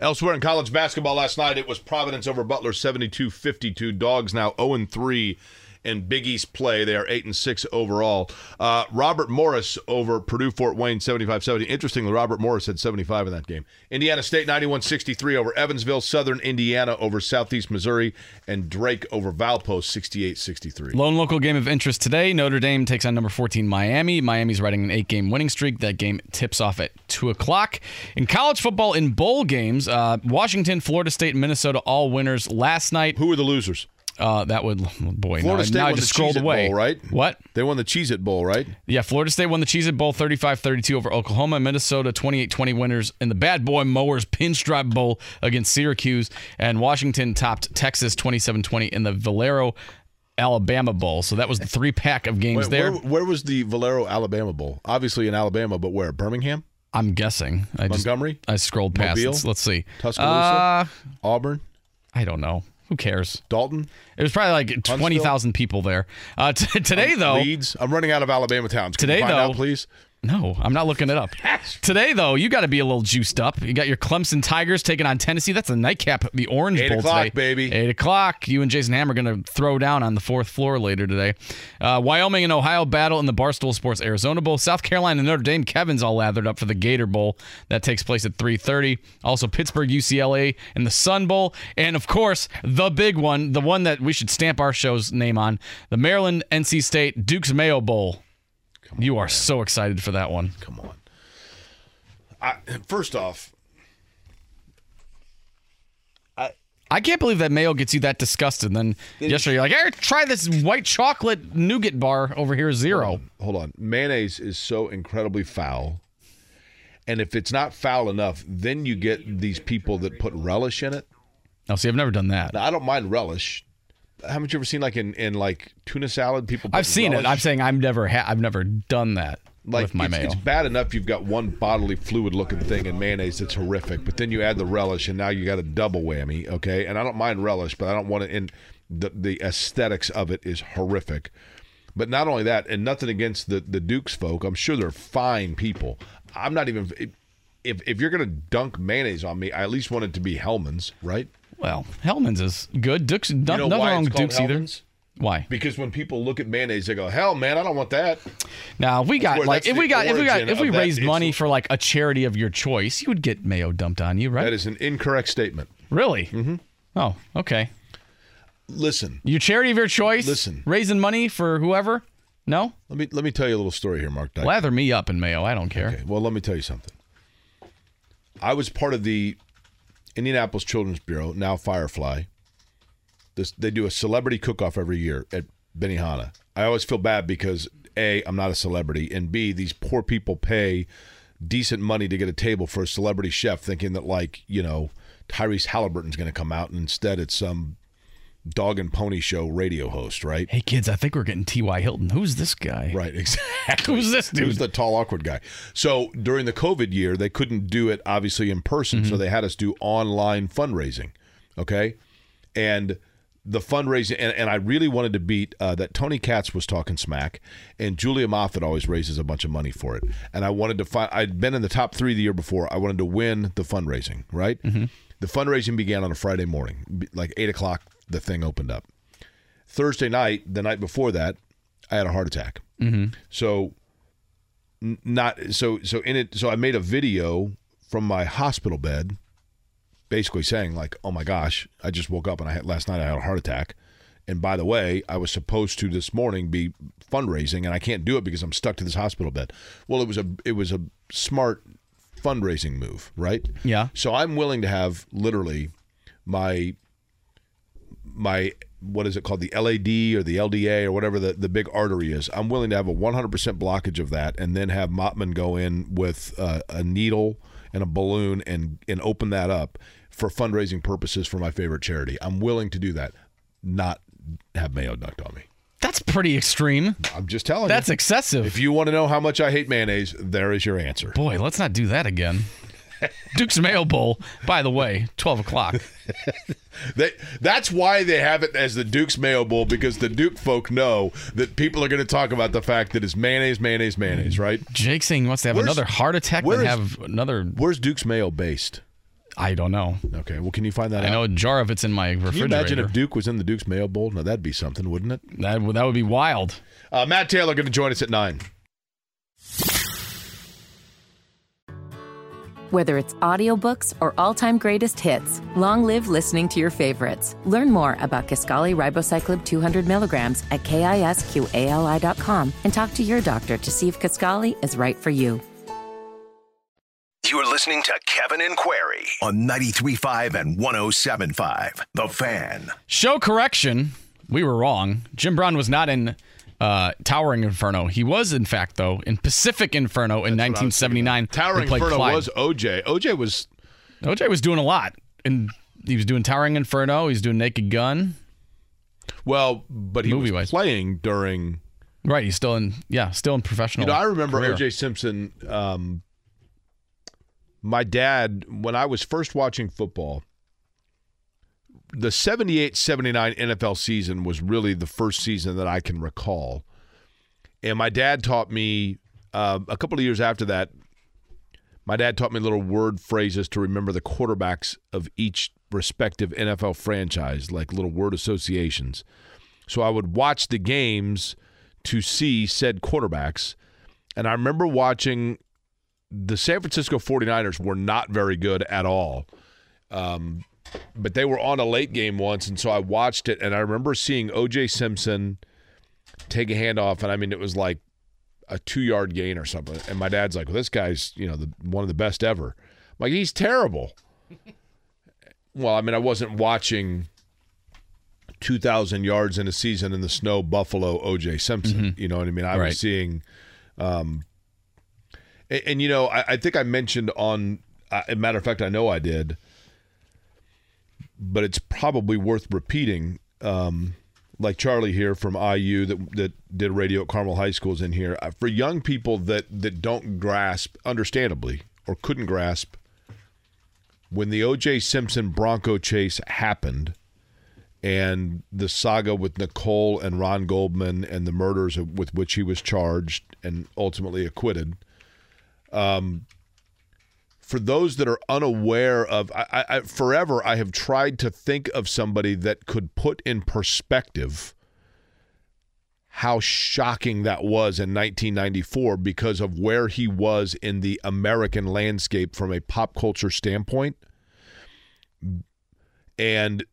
Elsewhere in college basketball last night, it was Providence over Butler 72 52. Dogs now 0 3 in Big East play. They are 8 and 6 overall. Uh, Robert Morris over Purdue Fort Wayne 75 70. Interestingly, Robert Morris had 75 in that game. Indiana State 91 63 over Evansville. Southern Indiana over Southeast Missouri. And Drake over Valpo 68 63. Lone local game of interest today. Notre Dame takes on number 14 Miami. Miami's riding an eight game winning streak. That game tips off at 2 o'clock. In college football, in bowl games, uh, Washington, Florida State, and Minnesota all winners last night. Who were the losers? Uh, that would, boy, Florida now, State now I just the scrolled Cheez-It away. Bowl, right? What? They won the Cheez It Bowl, right? Yeah, Florida State won the Cheez It Bowl 35 32 over Oklahoma. Minnesota 28 20 winners in the Bad Boy Mowers Pinstripe Bowl against Syracuse. And Washington topped Texas 27 20 in the Valero Alabama Bowl. So that was the three pack of games Where, there. where, where was the Valero Alabama Bowl? Obviously in Alabama, but where? Birmingham? I'm guessing. I just- Montgomery? I scrolled past. Mobile? Let's, let's see. Tuscaloosa? Uh, Auburn? I don't know. Who cares? Dalton? It was probably like 20,000 people there. Uh, t- today, though. Leeds? I'm running out of Alabama towns. Can Today, find though, out, please? No, I'm not looking it up. Today, though, you got to be a little juiced up. You got your Clemson Tigers taking on Tennessee. That's a nightcap, the Orange Eight Bowl o'clock, today. baby. Eight o'clock. You and Jason Ham are going to throw down on the fourth floor later today. Uh, Wyoming and Ohio battle in the Barstool Sports Arizona Bowl. South Carolina and Notre Dame. Kevin's all lathered up for the Gator Bowl that takes place at 3:30. Also Pittsburgh, UCLA, and the Sun Bowl, and of course the big one, the one that we should stamp our show's name on, the Maryland NC State Duke's Mayo Bowl. You are so excited for that one. Come on. I, first off, I can't believe that Mayo gets you that disgusted. And then yesterday you're like, hey, try this white chocolate nougat bar over here, zero. hold on. Mayonnaise is so incredibly foul. And if it's not foul enough, then you get these people that put relish in it. Oh, see, I've never done that. Now, I don't mind relish. Haven't you ever seen like in, in like tuna salad people? I've seen relish? it. I'm saying I've never had. I've never done that like with my it's, mayo. it's bad enough you've got one bodily fluid looking thing in mayonnaise that's horrific, but then you add the relish and now you got a double whammy. Okay, and I don't mind relish, but I don't want it in the the aesthetics of it is horrific. But not only that, and nothing against the the Dukes folk. I'm sure they're fine people. I'm not even if if you're gonna dunk mayonnaise on me, I at least want it to be Hellmann's, right? Well, Hellmann's is good. Duke's no, You know nothing wrong with Duke's either. Why? Because when people look at mayonnaise, they go, "Hell, man, I don't want that." Now if we got where- like if we got if we got if we that. raised money for like a charity of your choice, you would get mayo dumped on you, right? That is an incorrect statement. Really? Mm-hmm. Oh, okay. Listen, Your charity of your choice. Listen. raising money for whoever. No, let me let me tell you a little story here, Mark. Dyke. lather me up in mayo. I don't care. Okay, well, let me tell you something. I was part of the Indianapolis Children's Bureau, now Firefly. This they do a celebrity cook-off every year at Benihana. I always feel bad because a I'm not a celebrity, and b these poor people pay decent money to get a table for a celebrity chef, thinking that like you know Tyrese Halliburton's going to come out, and instead it's some dog and pony show radio host, right? Hey kids, I think we're getting T.Y. Hilton. Who's this guy? Right, exactly. Who's this dude? Who's the tall, awkward guy? So during the COVID year, they couldn't do it obviously in person, Mm-hmm. so they had us do online fundraising. Okay, and the fundraising, and, and I really wanted to beat uh, that. Tony Katz was talking smack, and Julia Moffat always raises a bunch of money for it. And I wanted to find. I'd been in the top three the year before. I wanted to win the fundraising. Right. Mm-hmm. The fundraising began on a Friday morning, like eight o'clock. The thing opened up. Thursday night, the night before that, I had a heart attack. Mm-hmm. So not so so in it so I made a video from my hospital bed basically saying like, "Oh my gosh, I just woke up and I had last night I had a heart attack." And by the way, I was supposed to this morning be fundraising and I can't do it because I'm stuck to this hospital bed. Well, it was a it was a smart fundraising move, right? Yeah. So I'm willing to have literally my my what is it called the LAD or the LDA or whatever the, the big artery is. I'm willing to have a 100% blockage of that and then have Mottman go in with uh, a needle and a balloon and and open that up for fundraising purposes for my favorite charity. I'm willing to do that. Not have mayo dunked on me. That's pretty extreme. I'm just telling That's you. That's excessive. If you want to know how much I hate mayonnaise, there is your answer. Boy, let's not do that again. Duke's Mayo Bowl, by the way, 12 o'clock. They, that's why they have it as the Duke's Mayo Bowl because the Duke folk know that people are going to talk about the fact that it's mayonnaise, mayonnaise, mayonnaise, right? Jake saying wants to have Where's- another heart attack is- have another. Where's Duke's Mayo based? I don't know. Okay, well, can you find that I out? know a jar of it's in my refrigerator. Can you imagine if Duke was in the Duke's Mayo Bowl? Now that'd be something, wouldn't it? that, would- that would be wild. Uh, Matt Taylor going to join us at nine. Whether it's audiobooks or all-time greatest hits, long live listening to your favorites. Learn more about Kisqali Ribociclib 200 milligrams at kisqali.com and talk to your doctor to see if Kaskali is right for you. You're listening to Kevin and Query on 93.5 and 107.5. The Fan. Show correction. We were wrong. Jim Brown was not in uh, Towering Inferno. He was, in fact, though, in Pacific Inferno in 1979. Towering Inferno Clyde. was OJ. OJ was OJ was doing a lot. And he was doing Towering Inferno. He was doing Naked Gun. well, but he was Movie-wise. playing during. Right. He's still in, yeah, still in professional. You know, I remember career. OJ Simpson. Um, my dad, when I was first watching football, the 78 79 NFL season was really the first season that I can recall. And my dad taught me uh, a couple of years after that. My dad taught me little word phrases to remember the quarterbacks of each respective NFL franchise, like little word associations. So I would watch the games to see said quarterbacks. And I remember watching the San Francisco 49ers were not very good at all. Um, but they were on a late game once, and so I watched it, and I remember seeing O.J. Simpson take a handoff, and I mean, it was like a two yard gain or something. And my dad's like, well, this guy's, you know, the, one of the best ever. I'm like, he's terrible. well, I mean, I wasn't watching 2,000 yards in a season in the snow Buffalo O.J. Simpson. You know what I mean? I Right. was seeing. Um, and, and, you know, I, I think I mentioned on, uh, a matter of fact, I know I did, but it's probably worth repeating. Um, like Charlie here from IU that that did radio at Carmel High School is in here uh, for young people that that don't grasp, understandably, or couldn't grasp when the O.J. Simpson Bronco chase happened, and the saga with Nicole and Ron Goldman and the murders with which he was charged and ultimately acquitted. Um, for those that are unaware of, I, I, forever I have tried to think of somebody that could put in perspective how shocking that was in 1994 because of where he was in the American landscape from a pop culture standpoint. And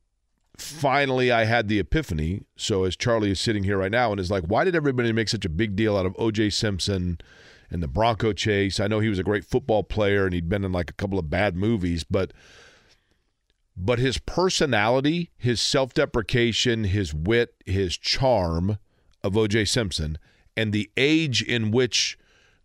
finally, I had the epiphany. So, as Charlie is sitting here right now and is like, why did everybody make such a big deal out of O.J. Simpson and the Bronco chase? I know he was a great football player and he'd been in like a couple of bad movies, but but his personality, his self-deprecation, his wit, his charm of O.J. Simpson, and the age in which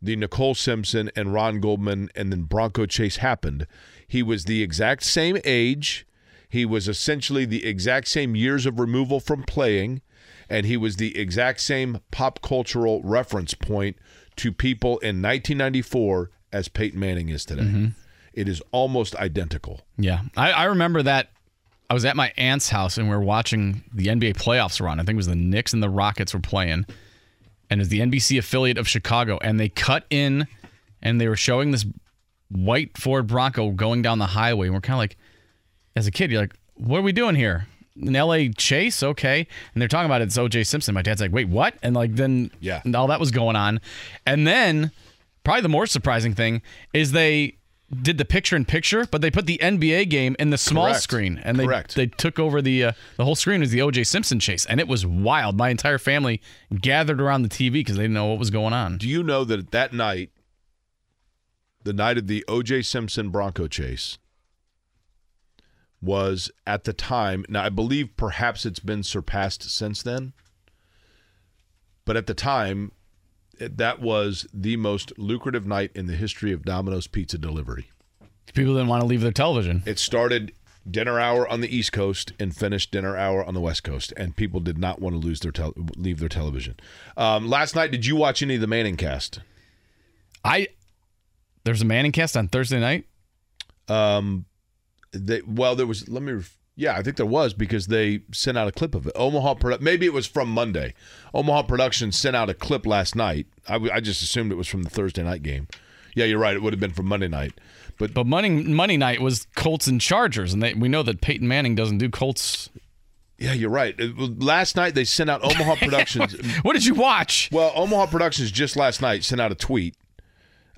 the Nicole Simpson and Ron Goldman and then Bronco chase happened, he was the exact same age. He was essentially the exact same years of removal from playing, and he was the exact same pop cultural reference point to people in 1994 as Peyton Manning is today. Mm-hmm. It is almost identical. Yeah, I, I remember that. I was at my aunt's house and we were watching the NBA playoffs run. I think it was the Knicks and the Rockets were playing, and it's the NBC affiliate of Chicago. And they cut in, and they were showing this white Ford Bronco going down the highway. And we're kind of like, as a kid, you're like, "What are we doing here?" An LA chase, okay. And they're talking about it's OJ Simpson. My dad's like, wait, what? And like then Yeah. and all that was going on. And then probably the more surprising thing is they did the picture in picture, but they put the NBA game in the small Correct. screen, and they Correct. they took over the uh, the whole screen was the OJ Simpson chase, and it was wild. My entire family gathered around the TV because they didn't know what was going on. Do you know that that night, the night of the O.J. Simpson Bronco chase, was at the time, now I believe perhaps it's been surpassed since then, but at the time, that was the most lucrative night in the history of Domino's Pizza delivery. People didn't want to leave their television. It started dinner hour on the East Coast and finished dinner hour on the West Coast, and people did not want to lose their tel- leave their television. Um, last night, did you watch any of the Manning cast? I there's a Manning cast on Thursday night. Um, they well, there was. Let me. Yeah, I think there was because they sent out a clip of it. Omaha Produ- Maybe it was from Monday. Omaha Productions sent out a clip last night. I, w- I just assumed it was from the Thursday night game. Yeah, you're right. It would have been from Monday night. But But money money night was Colts and Chargers, and they, we know that Peyton Manning doesn't do Colts. yeah, you're right. Last night they sent out Omaha Productions. What did you watch? Well, Omaha Productions just last night sent out a tweet,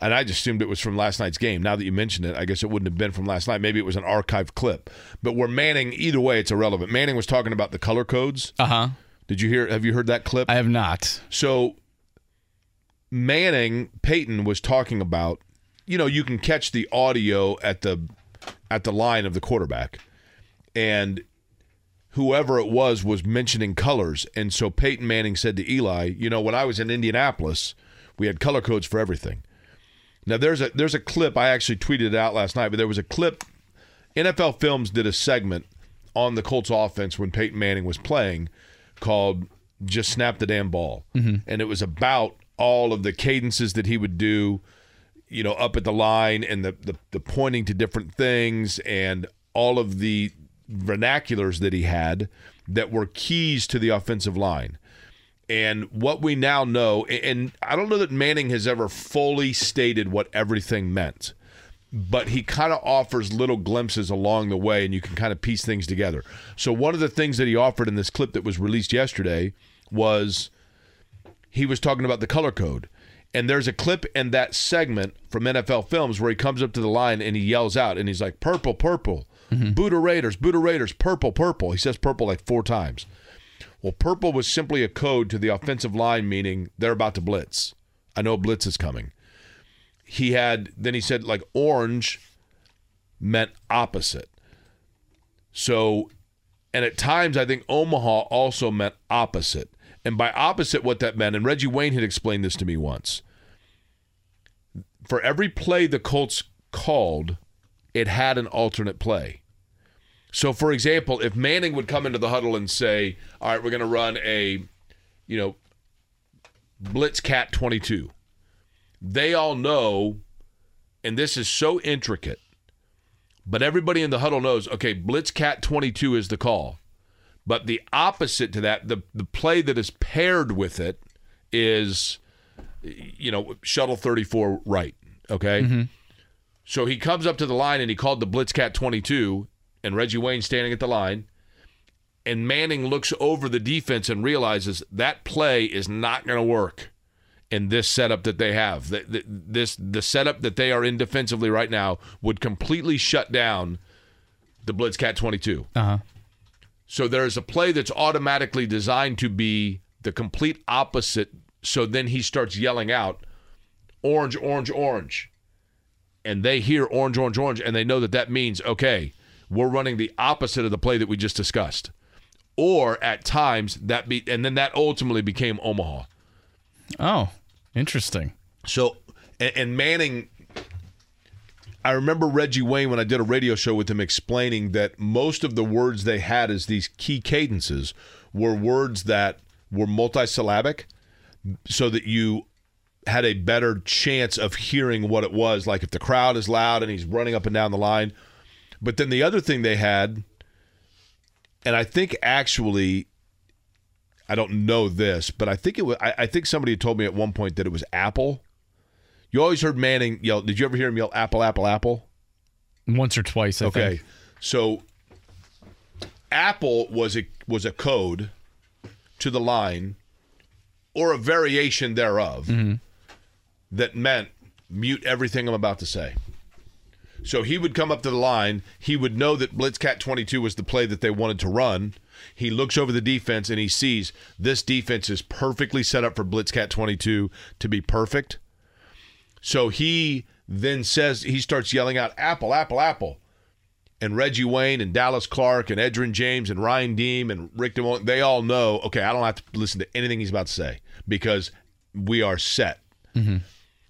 and I just assumed it was from last night's game. Now that you mention it, I guess it wouldn't have been from last night. Maybe it was an archived clip. But where Manning, either way, it's irrelevant. Manning was talking about the color codes. Uh huh. Did you hear? Have you heard that clip? I have not. So Manning Peyton was talking about, you know, you can catch the audio at the at the line of the quarterback, and whoever it was was mentioning colors, and so Peyton Manning said to Eli, you know, when I was in Indianapolis, we had color codes for everything. Now there's a there's a clip I actually tweeted out last night, but there was a clip. NFL Films did a segment on the Colts offense when Peyton Manning was playing called "Just Snap the Damn Ball," mm-hmm. and it was about all of the cadences that he would do, you know, up at the line and the the, the pointing to different things and all of the vernaculars that he had that were keys to the offensive line. And what we now know, and I don't know that Manning has ever fully stated what everything meant, but he kind of offers little glimpses along the way, and you can kind of piece things together. So, one of the things that he offered in this clip that was released yesterday was he was talking about the color code. And there's a clip in that segment from NFL Films where he comes up to the line and he yells out, and he's like, Purple, purple, mm-hmm. Buddha Raiders, Buddha Raiders, purple, purple. He says purple like four times. Well, purple was simply a code to the offensive line, meaning they're about to blitz. I know blitz is coming. He had, then he said, like orange meant opposite. So, and at times I think Omaha also meant opposite. And by opposite, what that meant, and Reggie Wayne had explained this to me once. For every play the Colts called, it had an alternate play. So, for example, if Manning would come into the huddle and say, "All right, we're going to run a, you know, blitz cat 22," they all know, and this is so intricate, but everybody in the huddle knows. Okay, blitz cat 22 is the call, but the opposite to that, the the play that is paired with it, is, you know, shuttle 34 right. Okay. Mm-hmm. So he comes up to the line and he called the blitz cat 22 and Reggie Wayne standing at the line. And Manning looks over the defense and realizes that play is not going to work in this setup that they have. The, the, this the setup that they are in defensively right now would completely shut down the blitz cat 22. Uh-huh. So there's a play that's automatically designed to be the complete opposite. So then he starts yelling out, orange, orange, orange. And they hear orange, orange, orange, and they know that that means, okay, we're running the opposite of the play that we just discussed. Or at times that be, and then that ultimately became Omaha. Oh, interesting. So, and, and Manning, I remember Reggie Wayne when I did a radio show with him explaining that most of the words they had as these key cadences were words that were multisyllabic so that you had a better chance of hearing what it was. Like if the crowd is loud and he's running up and down the line. But then the other thing they had, and I think actually, I don't know this, but I think it was. I, I think somebody told me at one point that it was Apple. You always heard Manning yell. Did you ever hear him yell "Apple, Apple, Apple"? Once or twice, I okay, think. so Apple was a was a code to the line or a variation thereof mm-hmm. that meant mute everything I'm about to say. So he would come up to the line. He would know that Blitzcat 22 was the play that they wanted to run. He looks over the defense and he sees this defense is perfectly set up for Blitzcat 22 to be perfect. So he then says, he starts yelling out, Apple, Apple, Apple. And Reggie Wayne and Dallas Clark and Edgerrin James and Ryan Diem and Rick DeMont, they all know, okay, I don't have to listen to anything he's about to say because we are set. Mm-hmm.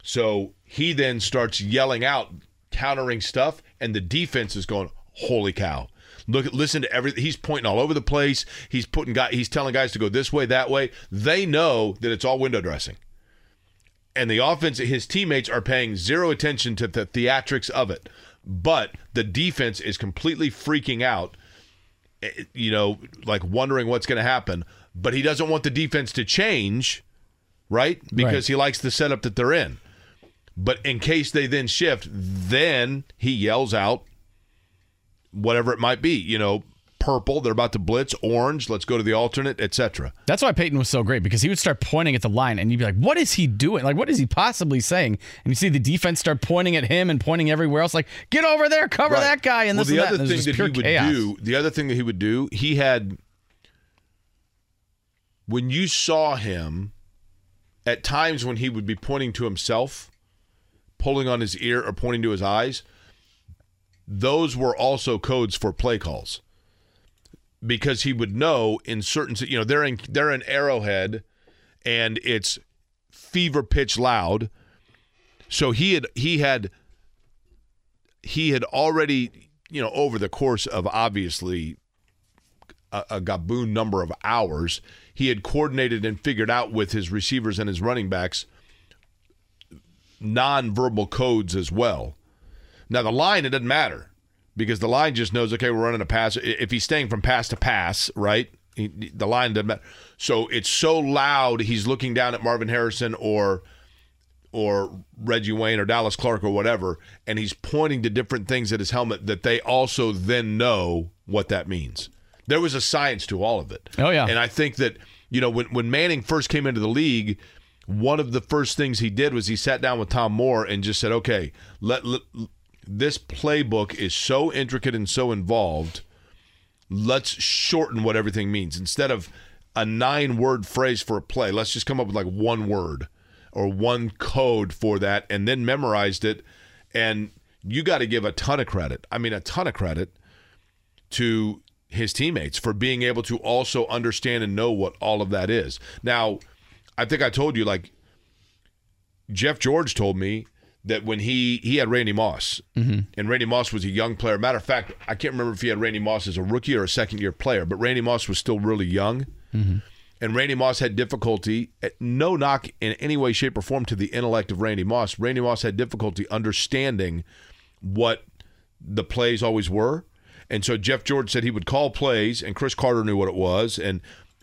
So he then starts yelling out, countering stuff, and the defense is going, "Holy cow!" Look, listen to everything. He's pointing all over the place. He's putting guy. He's telling guys to go this way, that way. They know that it's all window dressing, and the offense. His teammates are paying zero attention to the theatrics of it, but the defense is completely freaking out. eh, You know, like wondering what's going to happen. But he doesn't want the defense to change, right? Because he likes the setup that they're in. But in case they then shift, then he yells out whatever it might be, you know, purple, they're about to blitz, orange, let's go to the alternate, etc. That's why Peyton was so great because he would start pointing at the line and you'd be like, what is he doing? Like, what is he possibly saying? And you see the defense start pointing at him and pointing everywhere else, like, get over there, cover Right. that guy. And well, this the and other and thing that he would chaos. do, the other thing that he would do, he had when you saw him at times when he would be pointing to himself, pulling on his ear or pointing to his eyes, those were also codes for play calls. Because he would know in certain, you know, they're in they're in Arrowhead, and it's fever pitch loud. So he had he had he had already, you know, over the course of obviously a, a gaboon number of hours, he had coordinated and figured out with his receivers and his running backs nonverbal codes as well. Now the line it doesn't matter because the line just knows okay we're running a pass. If he's staying from pass to pass, right? He, the line doesn't matter. So it's so loud he's looking down at Marvin Harrison or or Reggie Wayne or Dallas Clark or whatever, and he's pointing to different things at his helmet that they also then know what that means. There was a science to all of it. Oh, yeah. And I think that, you know, when, when Manning first came into the league, one of the first things he did was he sat down with Tom Moore and just said, okay, let, let this playbook is so intricate and so involved. Let's shorten what everything means. Instead of a nine word phrase for a play, let's just come up with like one word or one code for that and then memorized it. And you got to give a ton of credit. I mean, a ton of credit to his teammates for being able to also understand and know what all of that is. Now, I think I told you, like, Jeff George told me that when he he had Randy Moss, mm-hmm. and Randy Moss was a young player. Matter of fact, I can't remember if he had Randy Moss as a rookie or a second year player, but Randy Moss was still really young. Mm-hmm. And Randy Moss had difficulty, eh, no knock in any way, shape, or form to the intellect of Randy Moss. Randy Moss had difficulty understanding what the plays always were. And so Jeff George said he would call plays, and Cris Carter knew what it was, and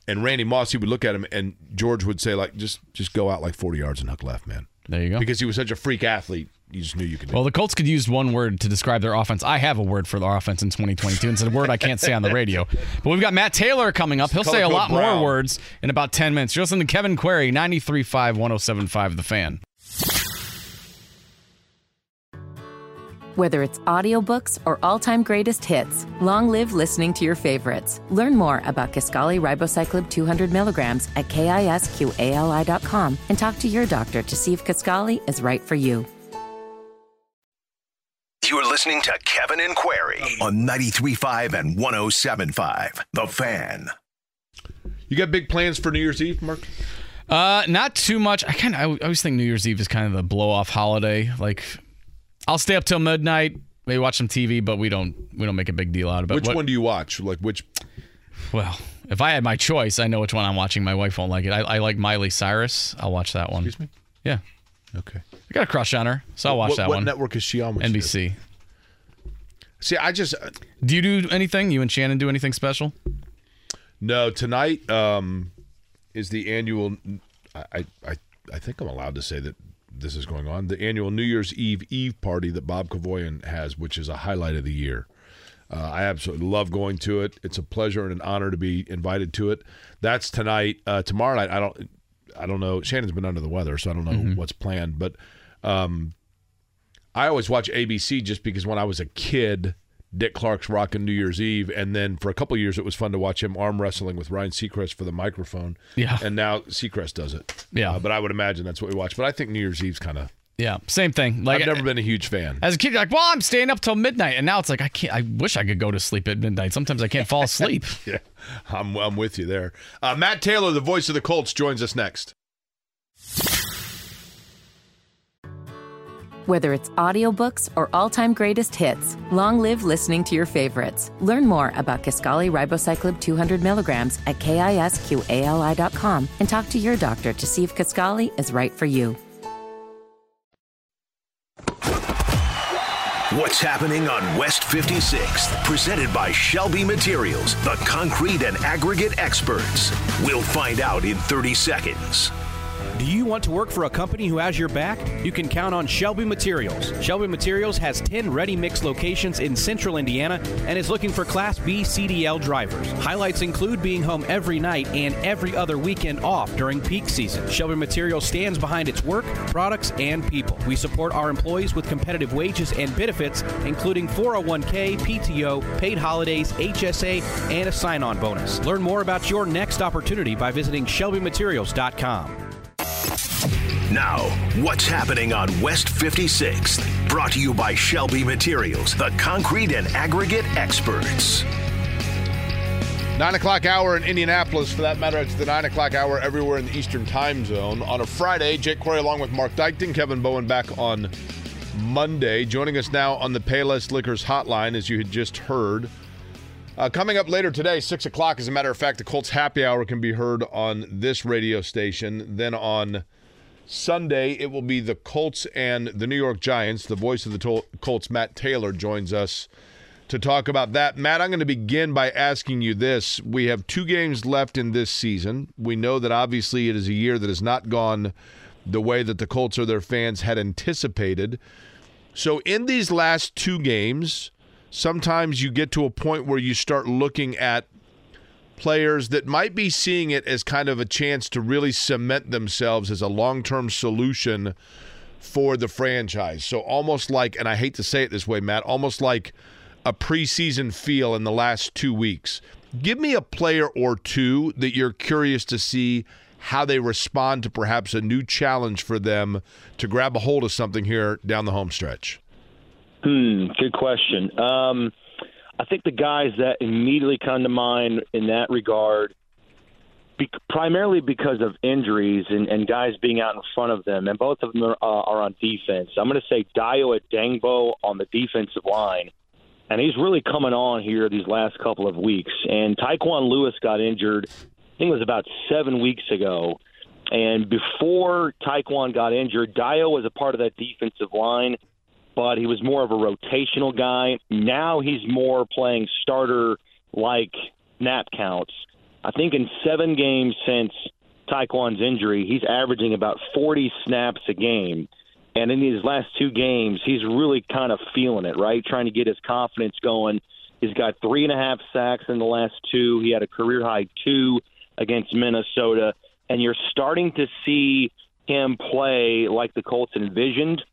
and Randy Moss he would look at him, and George would say like, just just go out like forty yards and hook left, man. There you go. Because he was such a freak athlete, you just knew you could. do Well, the Colts could use one word to describe their offense. I have a word for their offense in 2022. and It's a word I can't say on the radio. But we've got Matt Taylor coming up. He'll Color say a lot brown. more words in about 10 minutes. You're listening to Kevin Query, 93.5, 107.5 The Fan. Whether it's audiobooks or all-time greatest hits, long live listening to your favorites. Learn more about Kisqali Ribociclib 200 milligrams at kisqali.com and talk to your doctor to see if Kisqali is right for you. You're listening to Kevin and Query on 93.5 and 107.5. The Fan. You got big plans for New Year's Eve, Mark? Uh, not too much. I kind of I always think New Year's Eve is kind of the blow off holiday. Like, I'll stay up till midnight, maybe watch some TV, but we don't we don't make a big deal out of it. Which What- one do you watch? Like which? Well, if I had my choice, I know which one I'm watching. My wife won't like it. I, I like Miley Cyrus. I'll watch that one. Excuse me. Yeah, Okay. I got a crush on her, so I'll watch what, that what one. network is she on? NBC. See, I just Do you do anything? You and Shannon do anything special? no tonight. Um, is the annual? I I I think I'm allowed to say that this is going on. The annual New Year's Eve Eve party that Bob Kevoian has, which is a highlight of the year. Uh, I absolutely love going to it. It's a pleasure and an honor to be invited to it. That's tonight. Uh, tomorrow night, I don't, I don't know. Shannon's been under the weather, so I don't know Mm-hmm. what's planned. But um, I always watch ABC just because when I was a kid, Dick Clark's rocking New Year's Eve, and then for a couple of years it was fun to watch him arm wrestling with Ryan Seacrest for the microphone. Yeah. and now Seacrest does it. Yeah. Uh, but I would imagine that's what we watch. But I think New Year's Eve's kind of. Yeah, same thing. Like I've never been a huge fan. As a kid, you're like, well, I'm staying up till midnight, and now it's like I can't. I wish I could go to sleep at midnight. Sometimes I can't fall asleep. yeah, I'm, I'm with you there. Uh, Matt Taylor, the voice of the Colts, joins us next. Whether it's audiobooks or all-time greatest hits, long live listening to your favorites. Learn more about Kisqali Ribociclib 200 milligrams at kisqali.com and talk to your doctor to see if Kisqali is right for you. What's happening on West 56th? Presented by Shelby Materials, the concrete and aggregate experts. We'll find out in 30 seconds. Do you want to work for a company who has your back? You can count on Shelby Materials. Shelby Materials has 10 ready mix locations in central Indiana and is looking for Class B CDL drivers. Highlights include being home every night and every other weekend off during peak season. Shelby Materials stands behind its work, products, and people. We support our employees with competitive wages and benefits, including 401k, PTO, paid holidays, HSA, and a sign on bonus. Learn more about your next opportunity by visiting ShelbyMaterials.com. Now, what's happening on West 56th? Brought to you by Shelby Materials, the concrete and aggregate experts. Nine o'clock hour in Indianapolis. For that matter, it's the nine o'clock hour everywhere in the Eastern Time Zone. On a Friday, Jake Query along with Mark Dykton, Kevin Bowen back on Monday. Joining us now on the Payless Liquors hotline, as you had just heard. Uh, coming up later today, 6 o'clock, as a matter of fact, the Colts Happy Hour can be heard on this radio station. Then on Sunday, it will be the Colts and the New York Giants. The voice of the Colts, Matt Taylor, joins us to talk about that. Matt, I'm going to begin by asking you this. We have two games left in this season. We know that obviously it is a year that has not gone the way that the Colts or their fans had anticipated. So, in these last two games, sometimes you get to a point where you start looking at players that might be seeing it as kind of a chance to really cement themselves as a long term solution for the franchise. So, almost like, and I hate to say it this way, Matt, almost like a preseason feel in the last two weeks. Give me a player or two that you're curious to see how they respond to perhaps a new challenge for them to grab a hold of something here down the home stretch. Hmm, good question. Um, I think the guys that immediately come to mind in that regard, be, primarily because of injuries and, and guys being out in front of them, and both of them are, uh, are on defense. I'm going to say Dayo Odeyingbo on the defensive line, and he's really coming on here these last couple of weeks. And Tyquan Lewis got injured, I think it was about seven weeks ago. And before Tyquan got injured, Dayo was a part of that defensive line but he was more of a rotational guy. Now he's more playing starter like snap counts. I think in seven games since Tyquan's injury, he's averaging about 40 snaps a game. And in these last two games, he's really kind of feeling it, right? Trying to get his confidence going. He's got three and a half sacks in the last two. He had a career high two against Minnesota. And you're starting to see him play like the Colts envisioned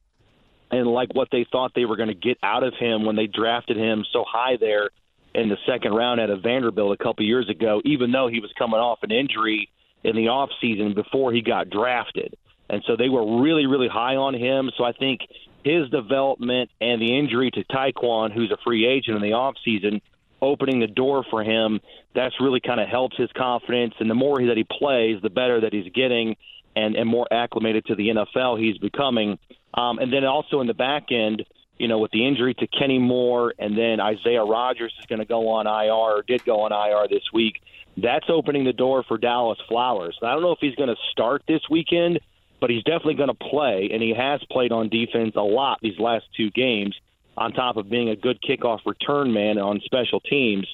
and like what they thought they were going to get out of him when they drafted him so high there in the second round out of Vanderbilt a couple years ago, even though he was coming off an injury in the offseason before he got drafted. And so they were really, really high on him. So I think his development and the injury to Tyquan, who's a free agent in the offseason, opening the door for him, that's really kind of helped his confidence. And the more that he plays, the better that he's getting and, and more acclimated to the NFL he's becoming. Um, and then also in the back end, you know, with the injury to Kenny Moore and then Isaiah Rogers is going to go on IR or did go on IR this week. That's opening the door for Dallas Flowers. I don't know if he's going to start this weekend, but he's definitely going to play, and he has played on defense a lot these last two games, on top of being a good kickoff return man on special teams.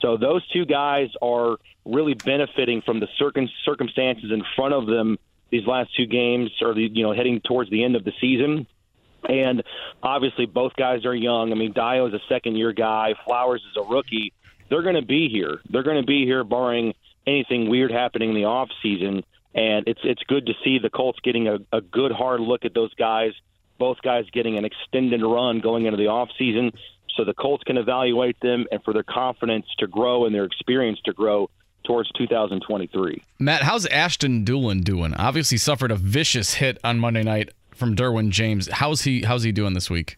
So those two guys are really benefiting from the circum- circumstances in front of them these last two games, or the you know heading towards the end of the season. And obviously, both guys are young. I mean, Dayo is a second year guy, Flowers is a rookie. They're going to be here. They're going to be here, barring anything weird happening in the off season. And it's it's good to see the Colts getting a, a good hard look at those guys. Both guys getting an extended run going into the off season, so the Colts can evaluate them and for their confidence to grow and their experience to grow towards 2023. Matt, how's Ashton Dulin doing? Obviously suffered a vicious hit on Monday night from Derwin James. How's he how's he doing this week?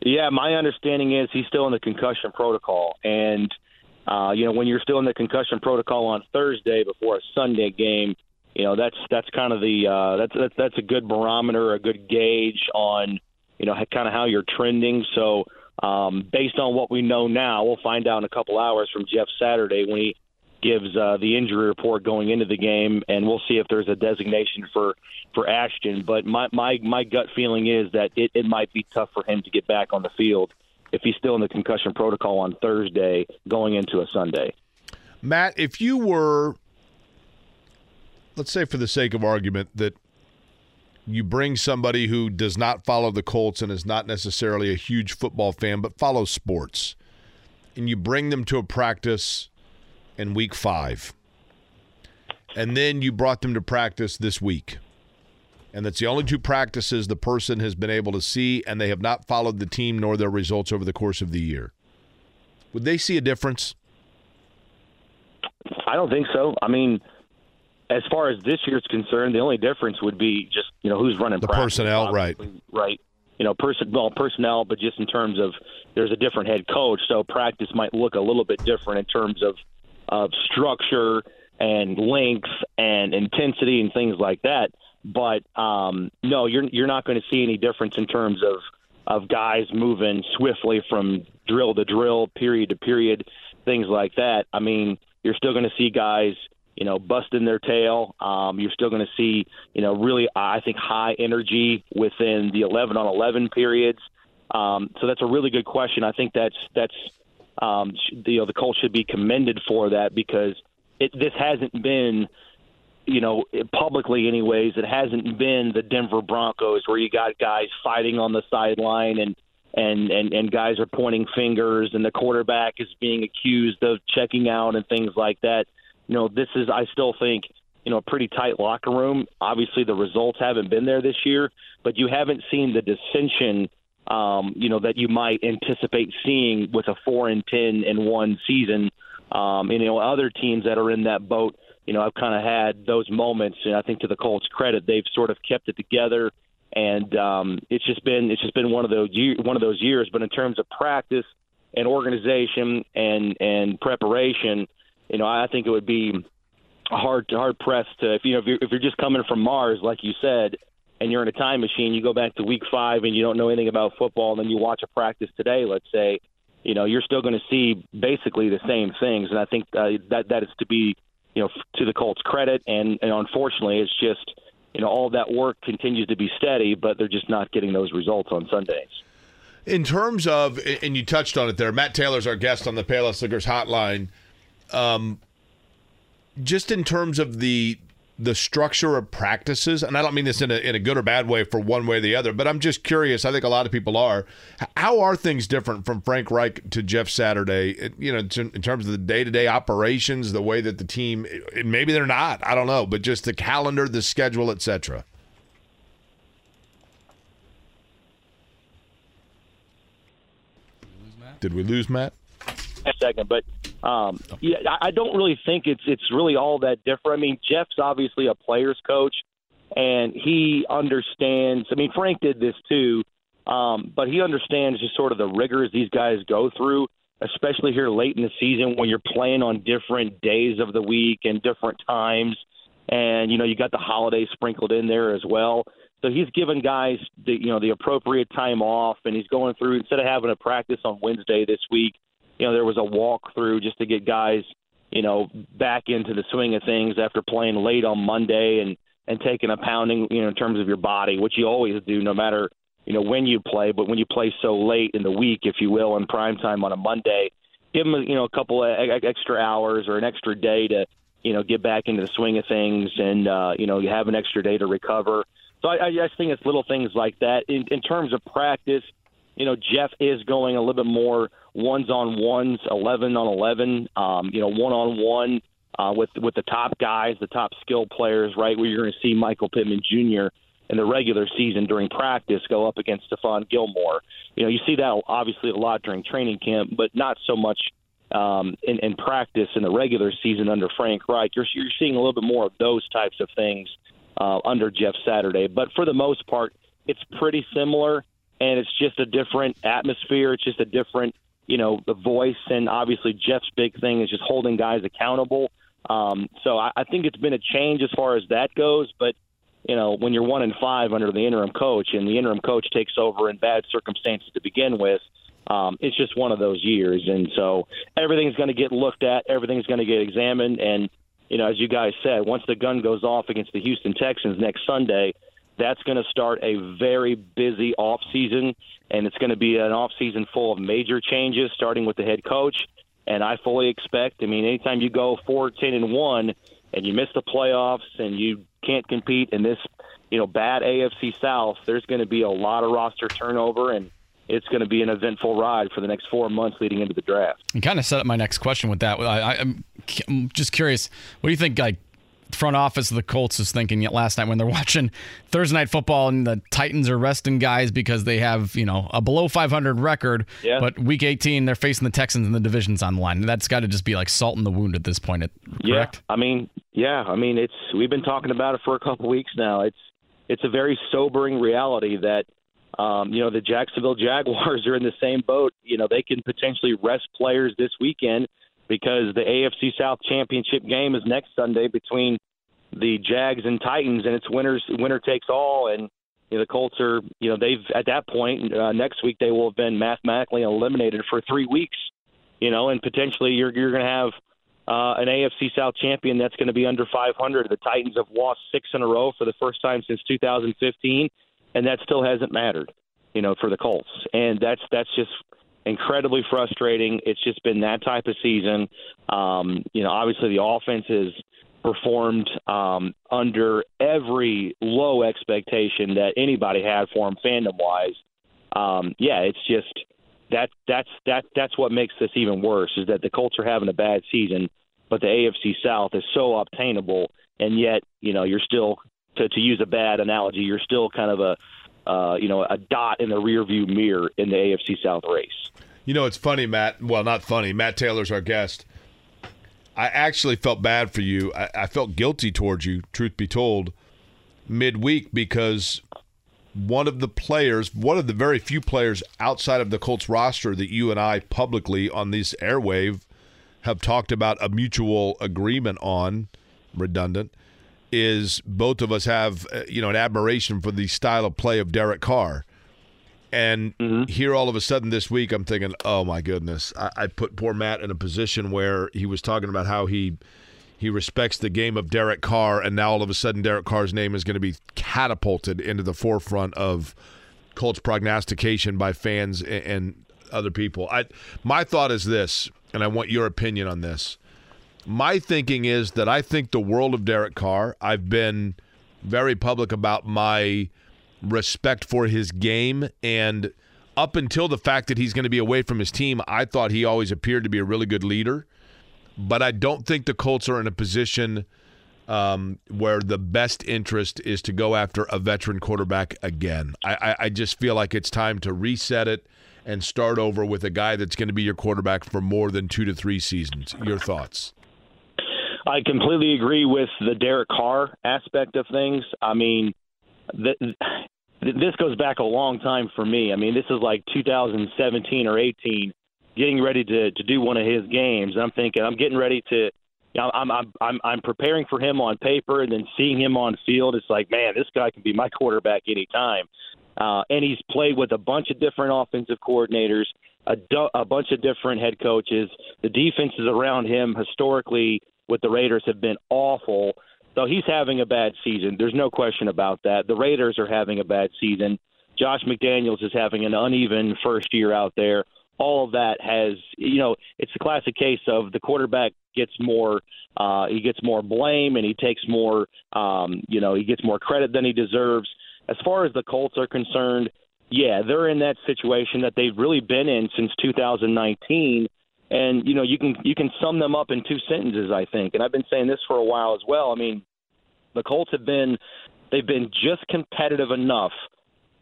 Yeah, my understanding is he's still in the concussion protocol and uh, you know, when you're still in the concussion protocol on Thursday before a Sunday game, you know that's that's kind of the uh, that's that's that's a good barometer, a good gauge on you know kind of how you're trending. So um, based on what we know now, we'll find out in a couple hours from Jeff Saturday when he gives uh, the injury report going into the game, and we'll see if there's a designation for for Ashton. But my my my gut feeling is that it, it might be tough for him to get back on the field if he's still in the concussion protocol on Thursday going into a Sunday. Matt, if you were, let's say for the sake of argument, that you bring somebody who does not follow the Colts and is not necessarily a huge football fan but follows sports, and you bring them to a practice in week five. And then you brought them to practice this week. And that's the only two practices the person has been able to see, and they have not followed the team nor their results over the course of the year. Would they see a difference? I don't think so. I mean, as far as this year's concerned, the only difference would be just you know who's running the practice, personnel, right? Right. You know, person well personnel, but just in terms of there's a different head coach, so practice might look a little bit different in terms of of structure and length and intensity and things like that. But um, no, you're you're not going to see any difference in terms of of guys moving swiftly from drill to drill, period to period, things like that. I mean, you're still going to see guys, you know, busting their tail. Um, you're still going to see, you know, really, I think, high energy within the 11 on 11 periods. Um, so that's a really good question. I think that's that's um, you know the Colts should be commended for that because it, this hasn't been you know, publicly anyways, it hasn't been the Denver Broncos where you got guys fighting on the sideline and and and and guys are pointing fingers and the quarterback is being accused of checking out and things like that. You know, this is I still think you know a pretty tight locker room. Obviously, the results haven't been there this year, but you haven't seen the dissension. Um, you know that you might anticipate seeing with a four and ten in one season. Um, and, you know other teams that are in that boat you know, I've kind of had those moments, and I think to the Colts' credit, they've sort of kept it together, and um, it's just been it's just been one of those one of those years. But in terms of practice and organization and and preparation, you know, I think it would be hard hard pressed to if you know if you're, if you're just coming from Mars, like you said, and you're in a time machine, you go back to Week Five and you don't know anything about football, and then you watch a practice today, let's say. You know, you're still going to see basically the same things, and I think uh, that that is to be you know, to the Colts' credit, and, and unfortunately, it's just you know all that work continues to be steady, but they're just not getting those results on Sundays. In terms of, and you touched on it there, Matt Taylor's our guest on the Payless Liquors Hotline. Um, just in terms of the the structure of practices, and I don't mean this in a, in a good or bad way for one way or the other, but I'm just curious. I think a lot of people are. How are things different from Frank Reich to Jeff Saturday? You know, in terms of the day to day operations, the way that the team, maybe they're not. I don't know, but just the calendar, the schedule, etc. Did we lose Matt? A second, but um, yeah, I don't really think it's it's really all that different. I mean, Jeff's obviously a player's coach, and he understands. I mean, Frank did this too, um, but he understands just sort of the rigors these guys go through, especially here late in the season when you're playing on different days of the week and different times, and you know you got the holidays sprinkled in there as well. So he's given guys the you know the appropriate time off, and he's going through instead of having a practice on Wednesday this week you know, there was a walkthrough just to get guys, you know, back into the swing of things after playing late on Monday and and taking a pounding, you know, in terms of your body, which you always do, no matter you know when you play. But when you play so late in the week, if you will, in prime time on a Monday, give them you know a couple of extra hours or an extra day to you know get back into the swing of things, and uh, you know you have an extra day to recover. So I, I just think it's little things like that. In, in terms of practice, you know, Jeff is going a little bit more ones on ones, eleven on eleven. Um, you know, one on one with with the top guys, the top skill players, right? Where you're going to see Michael Pittman Jr. in the regular season during practice go up against Stephon Gilmore. You know, you see that obviously a lot during training camp, but not so much um, in, in practice in the regular season under Frank Reich. You're, you're seeing a little bit more of those types of things uh, under Jeff Saturday. But for the most part, it's pretty similar, and it's just a different atmosphere. It's just a different, you know, the voice, and obviously Jeff's big thing is just holding guys accountable. Um, so I, I think it's been a change as far as that goes, but you know, when you're one and five under the interim coach, and the interim coach takes over in bad circumstances to begin with, um, it's just one of those years, and so everything's going to get looked at, everything's going to get examined, and you know, as you guys said, once the gun goes off against the Houston Texans next Sunday, that's going to start a very busy off season, and it's going to be an off season full of major changes, starting with the head coach. And I fully expect. I mean, anytime you go four, ten, and one, and you miss the playoffs, and you can't compete in this, you know, bad AFC South, there's going to be a lot of roster turnover, and it's going to be an eventful ride for the next four months leading into the draft. You kind of set up my next question with that. I, am just curious. What do you think, like front office of the Colts is thinking yet last night when they're watching Thursday night football and the Titans are resting guys because they have you know a below 500 record, yeah. but week 18 they're facing the Texans and the divisions on the line. That's got to just be like salt in the wound at this point. Correct? Yeah, I mean, yeah, I mean it's we've been talking about it for a couple weeks now. It's it's a very sobering reality that um, you know, the Jacksonville Jaguars are in the same boat. You know, they can potentially rest players this weekend because the AFC South Championship game is next Sunday between the Jags and Titans, and it's winners winner takes all. And you know, the Colts are, you know, they've at that point uh, next week they will have been mathematically eliminated for three weeks. You know, and potentially you're you're going to have uh, an AFC South champion that's going to be under 500. The Titans have lost six in a row for the first time since 2015 and that still hasn't mattered, you know, for the Colts. And that's that's just incredibly frustrating. It's just been that type of season. Um, you know, obviously the offense has performed um, under every low expectation that anybody had for them fandom wise. Um, yeah, it's just that that's that that's what makes this even worse is that the Colts are having a bad season, but the AFC South is so obtainable, and yet you know you're still to, to use a bad analogy, you're still kind of a uh, you know a dot in the rearview mirror in the AFC South race. You know, it's funny, Matt. Well, not funny. Matt Taylor's our guest. I actually felt bad for you. I, I felt guilty towards you, truth be told, midweek because one of the players, one of the very few players outside of the Colts roster that you and I publicly on this airwave have talked about a mutual agreement on, redundant, is both of us have uh, you know an admiration for the style of play of Derek Carr. And mm-hmm. here, all of a sudden, this week, I'm thinking, oh my goodness, I, I, put poor Matt in a position where he was talking about how he he respects the game of Derek Carr, and now all of a sudden, Derek Carr's name is going to be catapulted into the forefront of Colts prognostication by fans and, and other people. I my thought is this, and I want your opinion on this my thinking is that I think the world of Derek Carr. I've been very public about my respect for his game and up until the fact that he's going to be away from his team, I thought he always appeared to be a really good leader. But I don't think the Colts are in a position um, where the best interest is to go after a veteran quarterback again. I, I, I just feel like it's time to reset it and start over with a guy that's going to be your quarterback for more than two to three seasons. Your thoughts? I completely agree with the Derek Carr aspect of things. I mean, th- this goes back a long time for me. I mean, this is like 2017 or 18, getting ready to to do one of his games. I'm thinking I'm getting ready to. You know, I'm I'm I'm I'm preparing for him on paper, and then seeing him on field, it's like, man, this guy can be my quarterback anytime. Uh, and he's played with a bunch of different offensive coordinators, a, du- a bunch of different head coaches. The defenses around him historically with the Raiders have been awful. So he's having a bad season. There's no question about that. The Raiders are having a bad season. Josh McDaniels is having an uneven first year out there. All of that has, you know, it's a classic case of the quarterback gets more, uh, he gets more blame and he takes more, um, you know, he gets more credit than he deserves. as far as the Colts are concerned, yeah, they're in that situation that they've really been in since 2019. And you know, you can you can sum them up in two sentences, I think. And I've been saying this for a while as well. I mean, the Colts have been they've been just competitive enough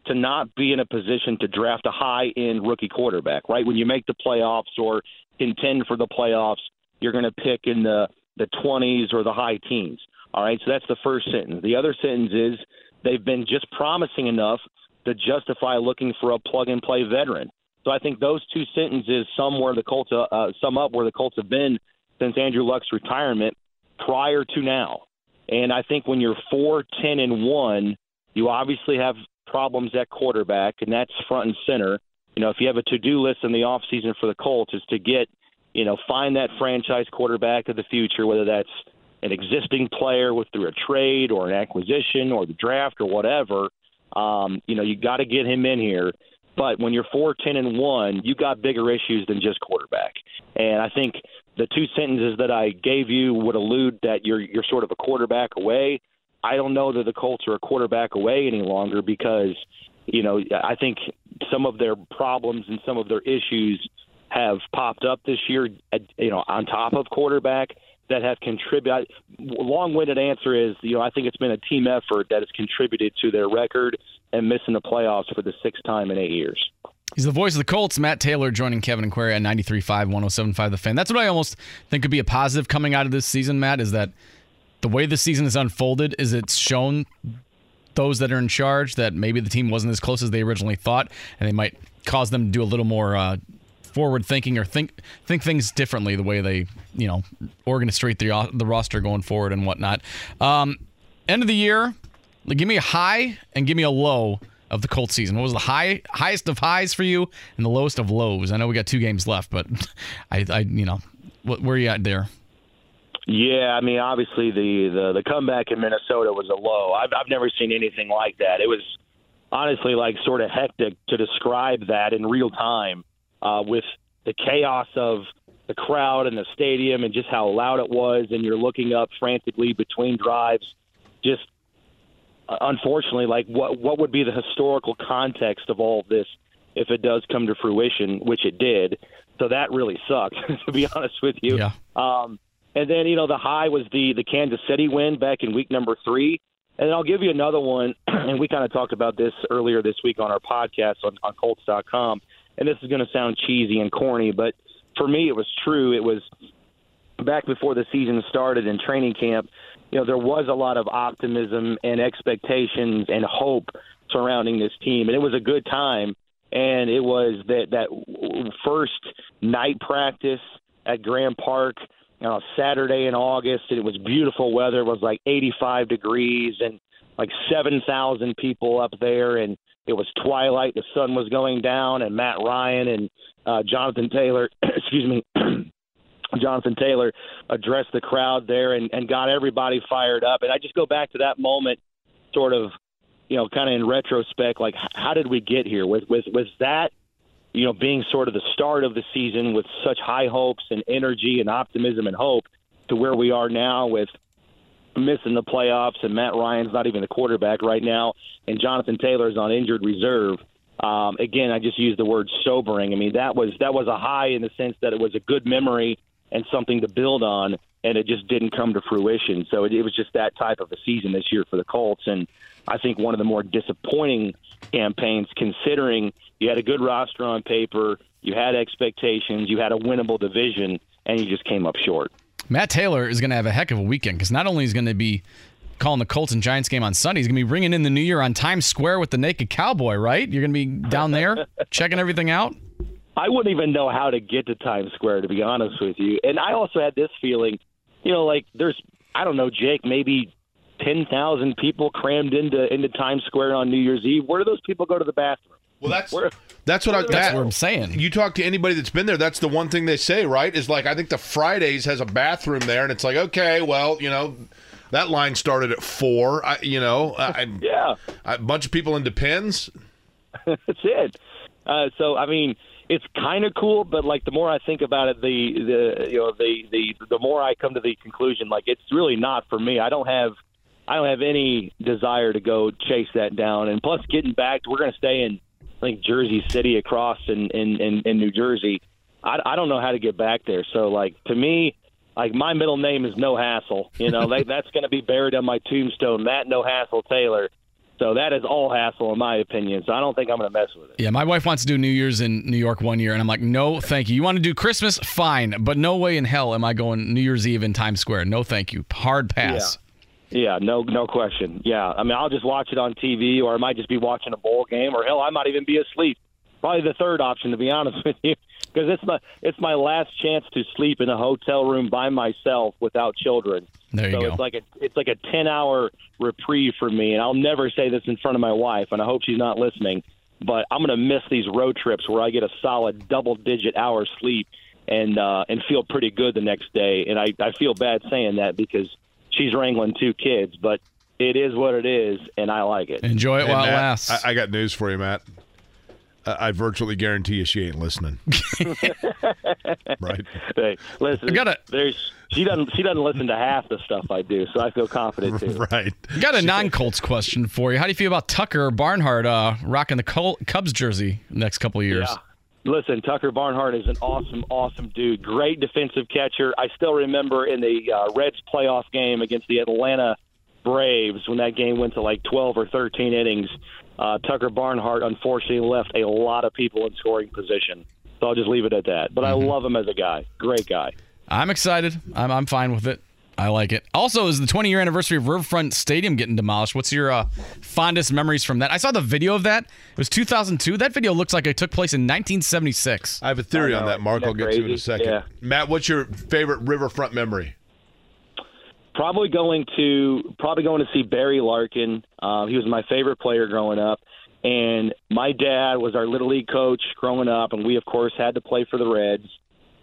to not be in a position to draft a high end rookie quarterback, right? When you make the playoffs or contend for the playoffs, you're going to pick in the the 20s or the high teens. All right, so that's the first sentence. The other sentence is they've been just promising enough to justify looking for a plug and play veteran. So I think those two sentences sum where the Colts uh, uh, sum up where the Colts have been since Andrew Luck's retirement prior to now. And I think when you're four, ten, and one, you obviously have problems at quarterback, and that's front and center. You know, if you have a to-do list in the off season for the Colts, is to get, you know, find that franchise quarterback of the future, whether that's an existing player with through a trade or an acquisition or the draft or whatever. Um, you know, you got to get him in here. But when you're four, ten, and one, you got bigger issues than just quarterback. And I think the two sentences that I gave you would allude that you're you're sort of a quarterback away. I don't know that the Colts are a quarterback away any longer because, you know, I think some of their problems and some of their issues have popped up this year, you know, on top of quarterback that have contributed. Long-winded answer is, you know, I think it's been a team effort that has contributed to their record and missing the playoffs for the sixth time in eight years. He's the voice of the Colts, Matt Taylor, joining Kevin and Query at 93.5, 107.5 The Fan. That's what I almost think could be a positive coming out of this season, Matt, is that the way the season has unfolded is it's shown those that are in charge that maybe the team wasn't as close as they originally thought, and they might cause them to do a little more uh, forward thinking or think think things differently the way they you know orchestrate the the roster going forward and whatnot. Um, end of the year, give me a high and give me a low of the Colts season. What was the high highest of highs for you and the lowest of lows? I know we got two games left, but I, I you know, what, where are you at there? Yeah, I mean, obviously the, the the comeback in Minnesota was a low. I've I've never seen anything like that. It was honestly like sort of hectic to describe that in real time uh, with the chaos of the crowd and the stadium and just how loud it was, and you're looking up frantically between drives. Just uh, unfortunately, like what what would be the historical context of all of this if it does come to fruition, which it did. So that really sucked, to be honest with you. Yeah. Um, and then you know the high was the the Kansas City win back in week number three. And I'll give you another one, and we kind of talked about this earlier this week on our podcast on, on Colts.com and this is going to sound cheesy and corny, but for me, it was true. It was back before the season started in training camp. You know, there was a lot of optimism and expectations and hope surrounding this team, and it was a good time. And it was that that first night practice at Grand Park know, Saturday in August, and it was beautiful weather. It was like 85 degrees and like 7,000 people up there, and it was twilight. The sun was going down, and Matt Ryan and uh, Jonathan Taylor, excuse me, Jonathan Taylor addressed the crowd there and, and got everybody fired up. And I just go back to that moment, sort of, you know, kind of in retrospect, like how did we get here? Was was was that, you know, being sort of the start of the season with such high hopes and energy and optimism and hope to where we are now with missing the playoffs, and Matt Ryan's not even the quarterback right now, and Jonathan Taylor's on injured reserve. Um, again, I just used the word sobering. I mean, that was that was a high in the sense that it was a good memory and something to build on, and it just didn't come to fruition. So it, it was just that type of a season this year for the Colts, and I think one of the more disappointing campaigns, considering you had a good roster on paper, you had expectations, you had a winnable division, and you just came up short. Matt Taylor is going to have a heck of a weekend because not only is going to be calling the Colts and Giants game on Sunday, he's going to be bringing in the new year on Times Square with the Naked Cowboy, right? You're going to be down there checking everything out. I wouldn't even know how to get to Times Square, to be honest with you. And I also had this feeling, you know, like there's, I don't know, Jake, maybe ten thousand people crammed into into Times Square on New Year's Eve. Where do those people go to the bathroom? Well, that's Where, that's what I. That's that- what I'm saying. You talk to anybody that's been there. That's the one thing they say, right? Is like I think the Fridays has a bathroom there, and it's like okay, well, you know, that line started at four. I, you know, I, yeah, a bunch of people into pins. That's it. Uh, so I mean, it's kind of cool, but like the more I think about it, the the you know the the the more I come to the conclusion like it's really not for me. I don't have I don't have any desire to go chase that down. And plus, getting back, we're going to stay in, I think, Jersey City across in in in, in New Jersey. I, I don't know how to get back there. So, like to me, like my middle name is No Hassle. You know, like, that's going to be buried on my tombstone. Matt No Hassle Taylor. So that is all hassle in my opinion. So I don't think I'm going to mess with it. Yeah, my wife wants to do New Year's in New York one year, and I'm like, no, thank you. You want to do Christmas? Fine, but no way in hell am I going New Year's Eve in Times Square. No, thank you. Hard pass. Yeah, no, no question. Yeah, I mean, I'll just watch it on TV, or I might just be watching a bowl game, or hell, I might even be asleep. Probably the third option, to be honest with you, because it's my it's my last chance to sleep in a hotel room by myself without children. There you so go. it's like a it's like a ten hour reprieve for me, and I'll never say this in front of my wife, and I hope she's not listening. But I'm gonna miss these road trips where I get a solid double digit hour sleep and uh, and feel pretty good the next day. And I I feel bad saying that because she's wrangling two kids, but it is what it is, and I like it. Enjoy it Hey, while it lasts. I, I got news for you, Matt. I, I virtually guarantee you she ain't listening. right. Hey, listen, I gotta- there's she doesn't she doesn't listen to half the stuff I do, so I feel confident too. Right. Got a non-Colts question for you. How do you feel about Tucker Barnhart uh, rocking the Col- Cubs jersey next couple of years? Yeah. Listen, Tucker Barnhart is an awesome, awesome dude. Great defensive catcher. I still remember in the uh, Reds playoff game against the Atlanta Braves when that game went to like 12 or 13 innings. Uh, Tucker Barnhart unfortunately left a lot of people in scoring position. So I'll just leave it at that. But I love him as a guy. Great guy. I'm excited. I'm, I'm fine with it. I like it. Also, is the 20 year anniversary of Riverfront Stadium getting demolished? What's your uh, fondest memories from that? I saw the video of that. It was 2002. That video looks like it took place in 1976. I have a theory on that, Mark. Isn't I'll that get to it in a second. Yeah. Matt, what's your favorite riverfront memory? Probably going to probably going to see Barry Larkin. Uh, he was my favorite player growing up, and my dad was our little league coach growing up, and we of course had to play for the Reds.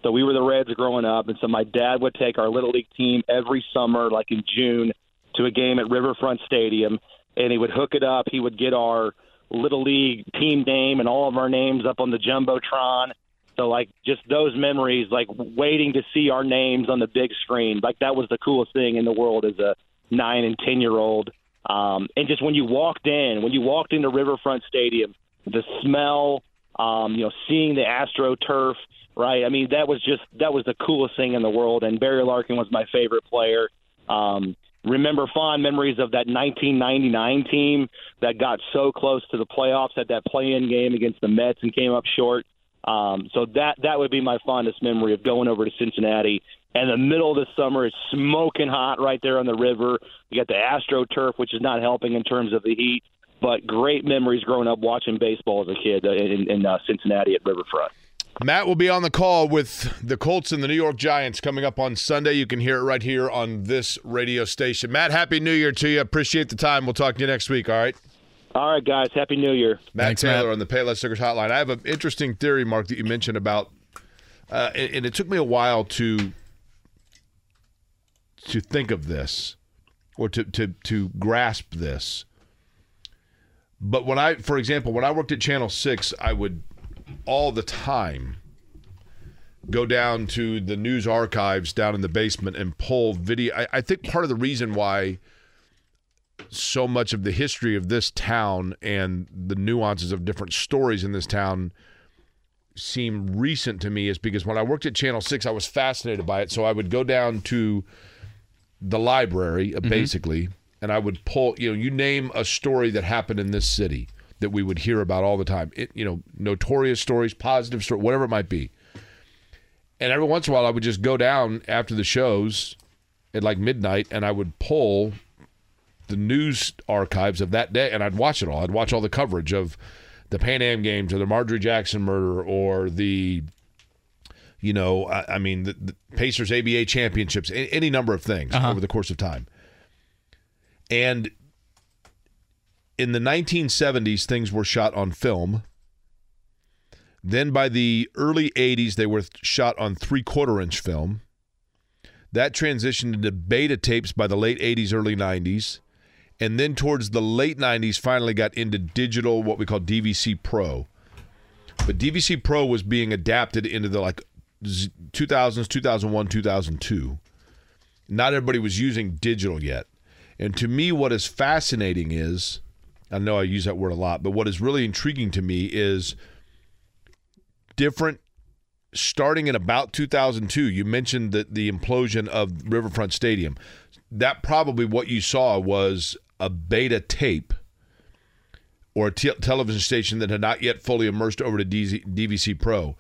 So we were the Reds growing up, and so my dad would take our little league team every summer, like in June, to a game at Riverfront Stadium, and he would hook it up. He would get our little league team name and all of our names up on the jumbotron. So like just those memories, like waiting to see our names on the big screen, like that was the coolest thing in the world as a nine and ten year old. Um, and just when you walked in, when you walked into Riverfront Stadium, the smell, um, you know, seeing the AstroTurf, right? I mean, that was just that was the coolest thing in the world. And Barry Larkin was my favorite player. Um, remember fond memories of that 1999 team that got so close to the playoffs at that play-in game against the Mets and came up short. Um, so that that would be my fondest memory of going over to Cincinnati. And the middle of the summer is smoking hot right there on the river. You got the AstroTurf, which is not helping in terms of the heat, but great memories growing up watching baseball as a kid in, in uh, Cincinnati at Riverfront. Matt will be on the call with the Colts and the New York Giants coming up on Sunday. You can hear it right here on this radio station. Matt, Happy New Year to you. Appreciate the time. We'll talk to you next week, all right? All right, guys. Happy New Year. Matt Thanks, Taylor Matt. on the Payless Stickers Hotline. I have an interesting theory, Mark, that you mentioned about, uh, and, and it took me a while to to think of this or to, to to grasp this. But when I, for example, when I worked at Channel Six, I would all the time go down to the news archives down in the basement and pull video. I, I think part of the reason why so much of the history of this town and the nuances of different stories in this town seem recent to me is because when I worked at Channel 6, I was fascinated by it. So I would go down to the library, uh, basically, and I would pull, you know, you name a story that happened in this city that we would hear about all the time. It, you know, notorious stories, positive stories, whatever it might be. And every once in a while, I would just go down after the shows at like midnight and I would pull the news archives of that day and I'd watch it all. I'd watch all the coverage of the Pan Am games or the Marjorie Jackson murder or the, you know, I, I mean, the, the Pacers ABA championships, a- any number of things uh-huh. over the course of time. And in the 1970s, things were shot on film. Then by the early 80s, they were shot on three quarter inch film. That transitioned into beta tapes by the late 80s, early 90s. And then towards the late 90s, finally got into digital, what we call DVC Pro. But DVC Pro was being adapted into the like 2000s, 2001, 2002. Not everybody was using digital yet. And to me, what is fascinating is I know I use that word a lot, but what is really intriguing to me is different starting in about 2002. You mentioned that the implosion of Riverfront Stadium. That probably what you saw was a beta tape or a te- television station that had not yet fully immersed over to DZ- DVC Pro.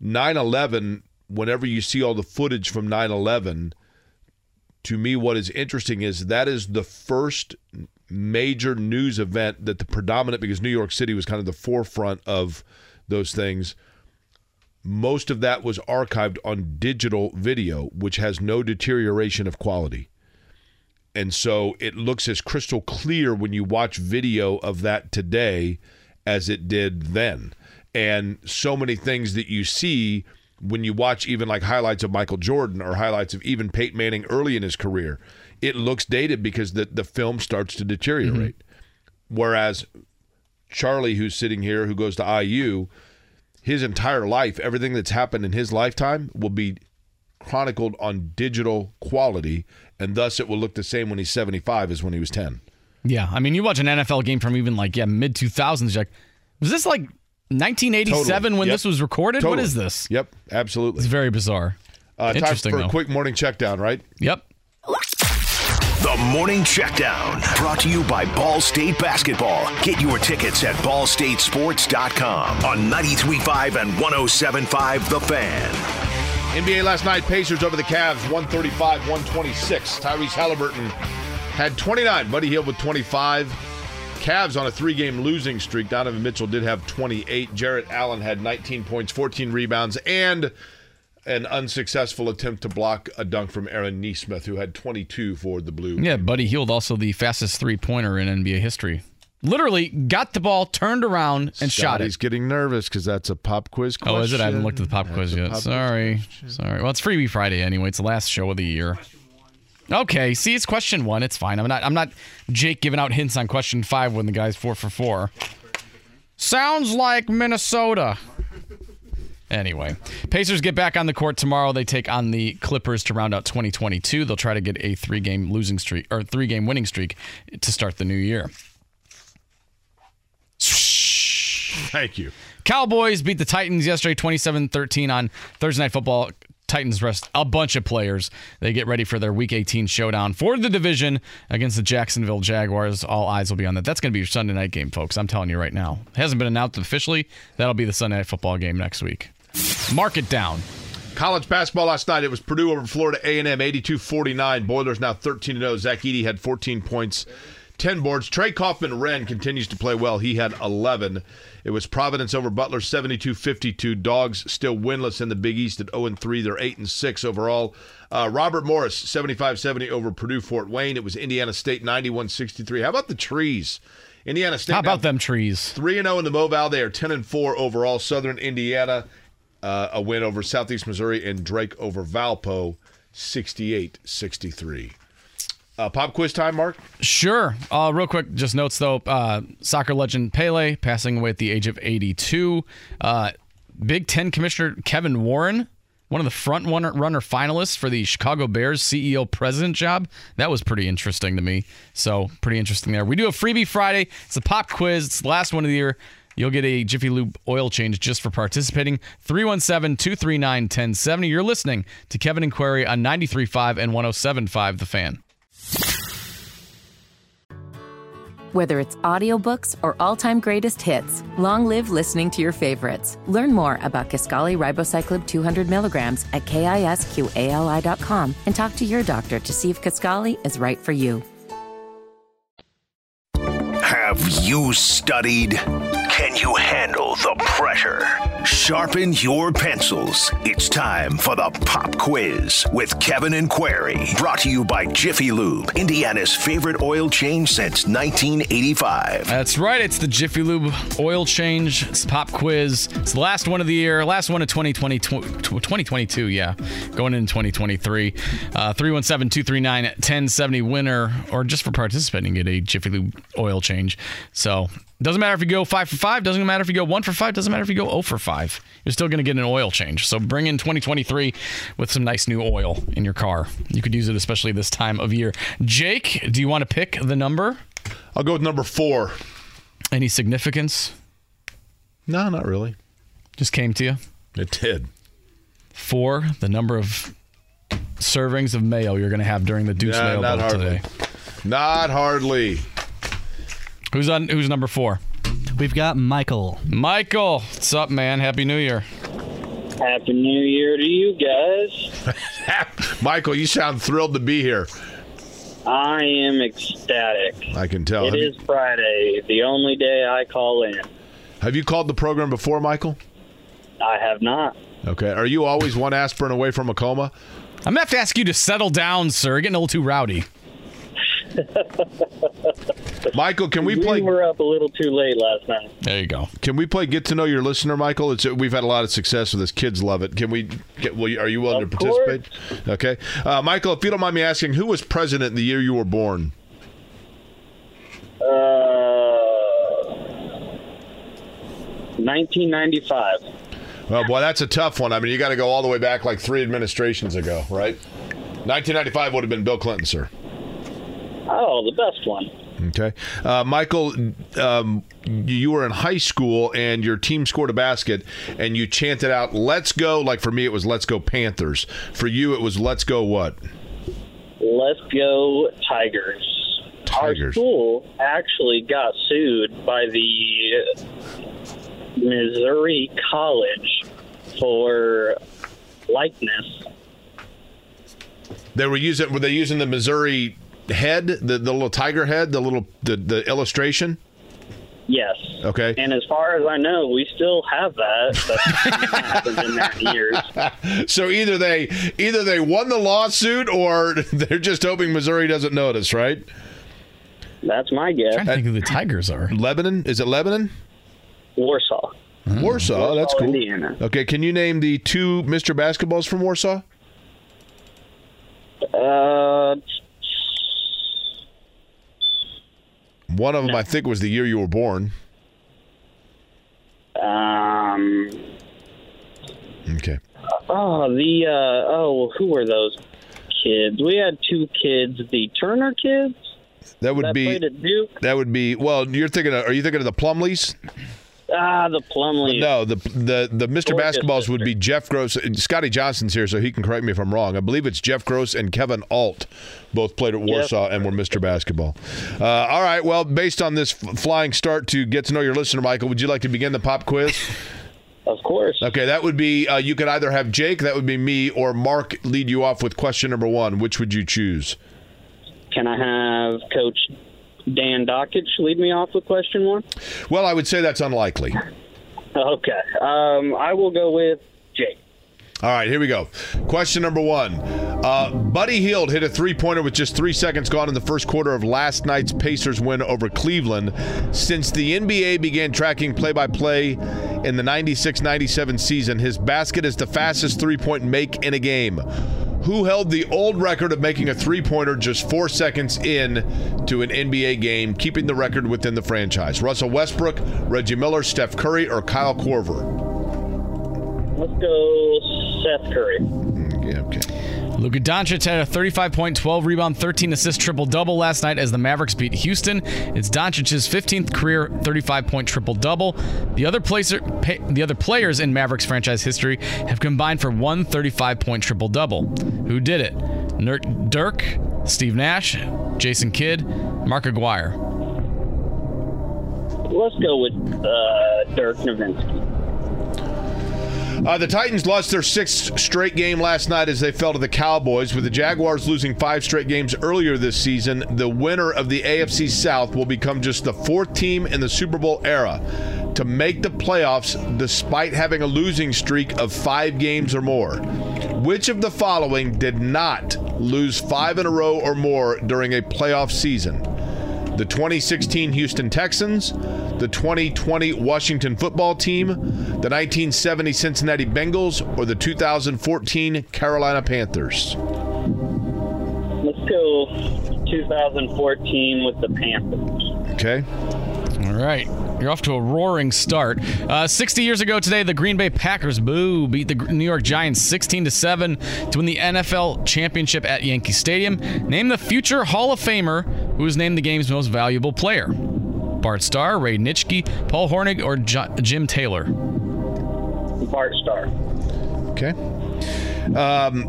9 11, whenever you see all the footage from 9 11, to me, what is interesting is that is the first major news event that the predominant, because New York City was kind of the forefront of those things. Most of that was archived on digital video, which has no deterioration of quality. And so it looks as crystal clear when you watch video of that today as it did then. And so many things that you see when you watch even like highlights of Michael Jordan or highlights of even Peyton Manning early in his career, it looks dated because the, the film starts to deteriorate. Whereas Charlie, who's sitting here, who goes to IU, his entire life, everything that's happened in his lifetime will be chronicled on digital quality, and thus it will look the same when he's 75 as when he was 10. Yeah, I mean, you watch an NFL game from even like yeah mid 2000s, you're like, was this like 1987 Totally. when Yep. this was recorded? What Totally. is this? Yep, absolutely. It's very bizarre. Uh, time for though. a quick morning check down, right? Yep. The Morning Checkdown, brought to you by Ball State Basketball. Get your tickets at ballstatesports.com on 93.5 and 107.5 The Fan. NBA last night, Pacers over the Cavs, 135 126. Tyrese Halliburton had 29, Buddy Hield with 25. Cavs on a three game losing streak. Donovan Mitchell did have 28. Jarrett Allen had 19 points, 14 rebounds, and an unsuccessful attempt to block a dunk from Aaron Nesmith, who had 22 for the Blue. Yeah, Buddy Hield also the fastest three pointer in NBA history. Literally got the ball, turned around, and shot it. He's getting nervous because that's a pop quiz question. Oh, is it? I haven't looked at the pop That's quiz yet. pop quiz Sorry. Sorry. Well, it's Freebie Friday anyway. It's the last show of the year. Okay, see, it's question one. It's fine. I'm not. I'm not Jake giving out hints on question five when the guy's four for four. Sounds like Minnesota. Anyway, Pacers get back on the court tomorrow. They take on the Clippers to round out 2022. They'll try to get a three-game losing streak or three-game winning streak to start the new year. Thank you. Cowboys beat the Titans yesterday 27-13 on Thursday Night Football. Titans rest a bunch of players. They get ready for their Week 18 showdown for the division against the Jacksonville Jaguars. All eyes will be on that. That's going to be your Sunday night game, folks. I'm telling you right now. It hasn't been announced officially. That'll be the Sunday Night Football game next week. Mark it down. College basketball last night. It was Purdue over Florida A&M, 82-49. Boilers now 13-0. Zach Edey had 14 points, 10 boards. Trey Kaufman-Renn continues to play well. He had 11. It was Providence over Butler, 72-52. Dogs still winless in the Big East at 0-3. They're 8-6 overall. Uh, Robert Morris, 75-70 over Purdue Fort Wayne. It was Indiana State, 91-63. How about the trees? Indiana State. How about them trees? 3 0 in the Moval. They are 10 and 4 overall. Southern Indiana, uh, a win over Southeast Missouri, and Drake over Valpo, 68 63. Uh, pop quiz time, Mark? Sure. Uh, real quick, just notes though. Uh, soccer legend Pele passing away at the age of 82. Uh, Big Ten Commissioner Kevin Warren, one of the front runner, runner finalists for the Chicago Bears CEO president job. That was pretty interesting to me. So pretty interesting there. We do a freebie Friday. It's a pop quiz. It's the last one of the year. You'll get a Jiffy Lube oil change just for participating. 317 239 1070. You're listening to Kevin and Query on 93.5 and 107.5 The Fan. Whether it's audiobooks or all-time greatest hits, long live listening to your favorites. Learn more about Kisqali Ribociclib 200 milligrams at kisqali.com and talk to your doctor to see if Kisqali is right for you. Have you studied? Can you handle the pressure? Sharpen your pencils. It's time for the pop quiz with Kevin and Query. Brought to you by Jiffy Lube, Indiana's favorite oil change since 1985. That's right. It's the Jiffy Lube oil change. It's pop quiz. It's the last one of the year. Last one of 2020, 2022. Yeah. Going into 2023. Uh, 317 239 1070 winner, or just for participating, get a Jiffy Lube oil change. So doesn't matter if you go five for five. Doesn't matter if you go one for five. Doesn't matter if you go zero for five. You're still going to get an oil change. So bring in 2023 with some nice new oil in your car. You could use it especially this time of year. Jake, do you want to pick the number? I'll go with number four. Any significance? No, not really. Just came to you. It did. Four, the number of servings of mayo you're going to have during the Deuce Yeah, Mayo not Bowl hardly. today. Not hardly. Who's on? Who's number four? We've got Michael. Michael, what's up, man? Happy New Year. Happy New Year to you guys. Michael, you sound thrilled to be here. I am ecstatic. I can tell. It Have you- is Friday, the only day I call in. Have you called the program before, Michael? I have not. Okay. Are you always one aspirin away from a coma? I'm gonna have to ask you to settle down, sir. You're getting a little too rowdy. Michael, can we We play? were up a little too late last night. There you go. Can we play Get to Know Your Listener, Michael? It's we've had a lot of success with this. Kids love it. Can we? Get, will you, are you willing Of to participate? Okay, uh, Michael. If you don't mind me asking, who was president the year you were born? Uh, 1995. Oh boy, that's a tough one. I mean, you got to go all the way back like three administrations ago, right? 1995 would have been Bill Clinton, sir. Oh, the best one. Okay, uh, Michael, um, you were in high school and your team scored a basket, and you chanted out "Let's go!" Like for me, it was "Let's go Panthers." For you, it was "Let's go what?" Let's go Tigers. Our Tigers. school actually got sued by the Missouri College for likeness. They were using were they using the Missouri head, the, the little tiger head, the little the, the illustration? Yes. Okay. And as far as I know, we still have that. But hasn't been there in years. So either they either they won the lawsuit or they're just hoping Missouri doesn't notice, right? That's my guess. trying to think who the Tigers are. Lebanon? Is it Lebanon? Warsaw. Warsaw, that's cool. Indiana. Okay, can you name the two Mr. Basketballs from Warsaw? Uh, One of them, I think, was the year you were born. um, Okay. oh, the uh, oh, who were those kids? We had two kids. The Turner kids That would that be Duke. that would be well. You're thinking. Of, are you thinking of the Plumlees? Ah, the Plumlees. No, the the the Mr. Gorgeous Basketballs would be Jeff Grose. Scotty Johnson's here, so he can correct me if I'm wrong. I believe it's Jeff Grose and Kevin Ault, both played at Warsaw and were Mr. Basketball. Uh, all right. Well, based on this f- flying start to get to know your listener, Michael, would you like to begin the pop quiz? Of course. Okay, that would be uh, you could either have Jake, that would be me, or Mark lead you off with question number one. Which would you choose? Can I have Coach Dan Dakich lead me off with question one? Well, I would say that's unlikely. Okay. Um, I will go with Jake. All right, here we go. Question number one. Uh, Buddy Hield hit a three pointer with just three seconds gone in the first quarter of last night's Pacers win over Cleveland. Since the NBA began tracking play by play in the 96 97 season, his basket is the fastest three point make in a game. Who held the old record of making a three pointer just four seconds in to an NBA game, keeping the record within the franchise? Russell Westbrook, Reggie Miller, Steph Curry, or Kyle Korver? Let's go Seth Curry. Mm, yeah, okay. Luka Doncic had a 35 point, 12 rebound, 13 assist triple double last night as the Mavericks beat Houston. It's Doncic's 15th career 35 point triple double. The other placer, pa- the other players in Mavericks franchise history have combined for one 35 point triple double. Who did it? Ner- Dirk, Steve Nash, Jason Kidd, Mark Aguirre. Let's go with uh, Dirk Nowitzki. Uh, the Titans lost their sixth straight game last night as they fell to the Cowboys. With the Jaguars losing five straight games earlier this season, the winner of the AFC South will become just the fourth team in the Super Bowl era to make the playoffs despite having a losing streak of five games or more. Which of the following did not lose five in a row or more during a playoff season? The 2016 Houston Texans, the 2020 Washington football team, the 1970 Cincinnati Bengals, or the 2014 Carolina Panthers? Let's go 2014 with the Panthers. Okay. All right. You're off to a roaring start. Uh, 60 years ago today, the Green Bay Packers, boo, beat the New York Giants 16 to 7 to win the NFL championship at Yankee Stadium. Name the future Hall of Famer who was named the game's most valuable player. Bart Starr, Ray Nitschke, Paul Hornung, or J- Jim Taylor. Bart Starr. Okay. Um,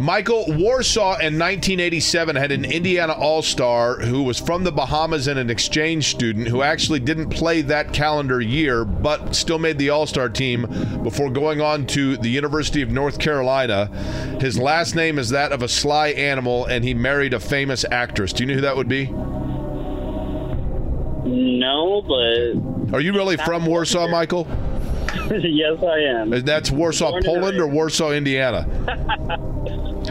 Michael Warsaw in 1987 had an Indiana All Star who was from the Bahamas and an exchange student who actually didn't play that calendar year but still made the All Star team before going on to the University of North Carolina. His last name is that of a sly animal and he married a famous actress. Do you know who that would be? No, but Are you really from Warsaw, Michael? yes, I am. That's Warsaw, Born Poland, or Warsaw, Indiana?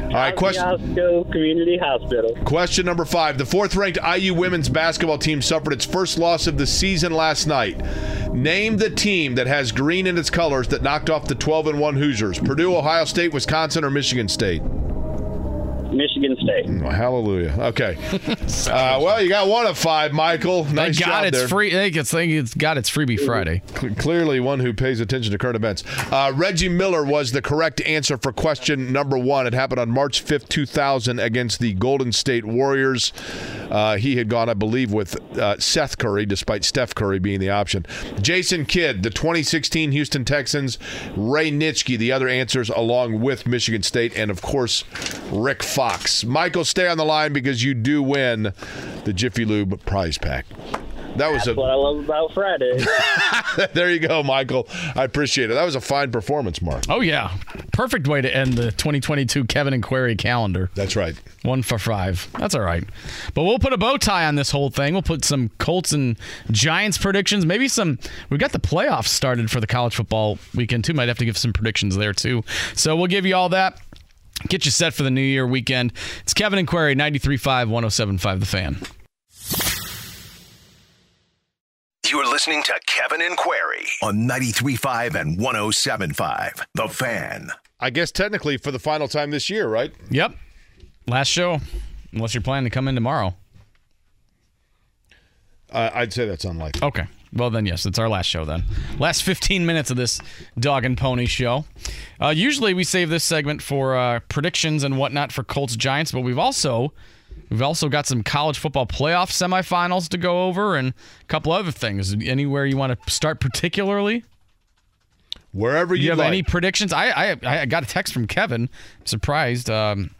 All right, question. Osco Community Hospital. Question number five. The fourth ranked IU women's basketball team suffered its first loss of the season last night. Name the team that has green in its colors that knocked off the 12 and 1 Hoosiers Purdue, Ohio State, Wisconsin, or Michigan State? Michigan State. Oh, hallelujah. Okay. uh, well, you got one of five, Michael. Nice Thank God job it's there. free. Thank it's, thank it's God it's freebie Friday. Clearly, one who pays attention to current events. Uh, Reggie Miller was the correct answer for question number one. It happened on March 5th, 2000, against the Golden State Warriors. Uh, he had gone, I believe, with uh, Seth Curry, despite Steph Curry being the option. Jason Kidd, the 2016 Houston Texans. Ray Nitschke, the other answers, along with Michigan State. And, of course, Rick Fox. Michael, stay on the line because you do win the Jiffy Lube prize pack. That was That's a what I love about Friday. there you go, Michael. I appreciate it. That was a fine performance, Mark. Oh yeah, perfect way to end the 2022 Kevin and Query calendar. That's right. One for five. That's all right. But we'll put a bow tie on this whole thing. We'll put some Colts and Giants predictions. Maybe some. We've got the playoffs started for the college football weekend too. Might have to give some predictions there too. So we'll give you all that. Get you set for the New Year weekend. It's Kevin and Query, 93.5, 107.5 The Fan. You're listening to Kevin and Query on 93.5 and 107.5. The Fan. I guess technically for the final time this year, right? Yep. Last show, unless you're planning to come in tomorrow. Uh, I'd say that's unlikely. Okay. Well, then, yes, it's our last show then. Last 15 minutes of this dog and pony show. Uh, usually we save this segment for uh, predictions and whatnot for Colts Giants, but we've also we've also got some college football playoff semifinals to go over and a couple other things. Anywhere you want to start particularly? Wherever you you have like. any predictions? I, I I got a text from Kevin. Surprised. Um,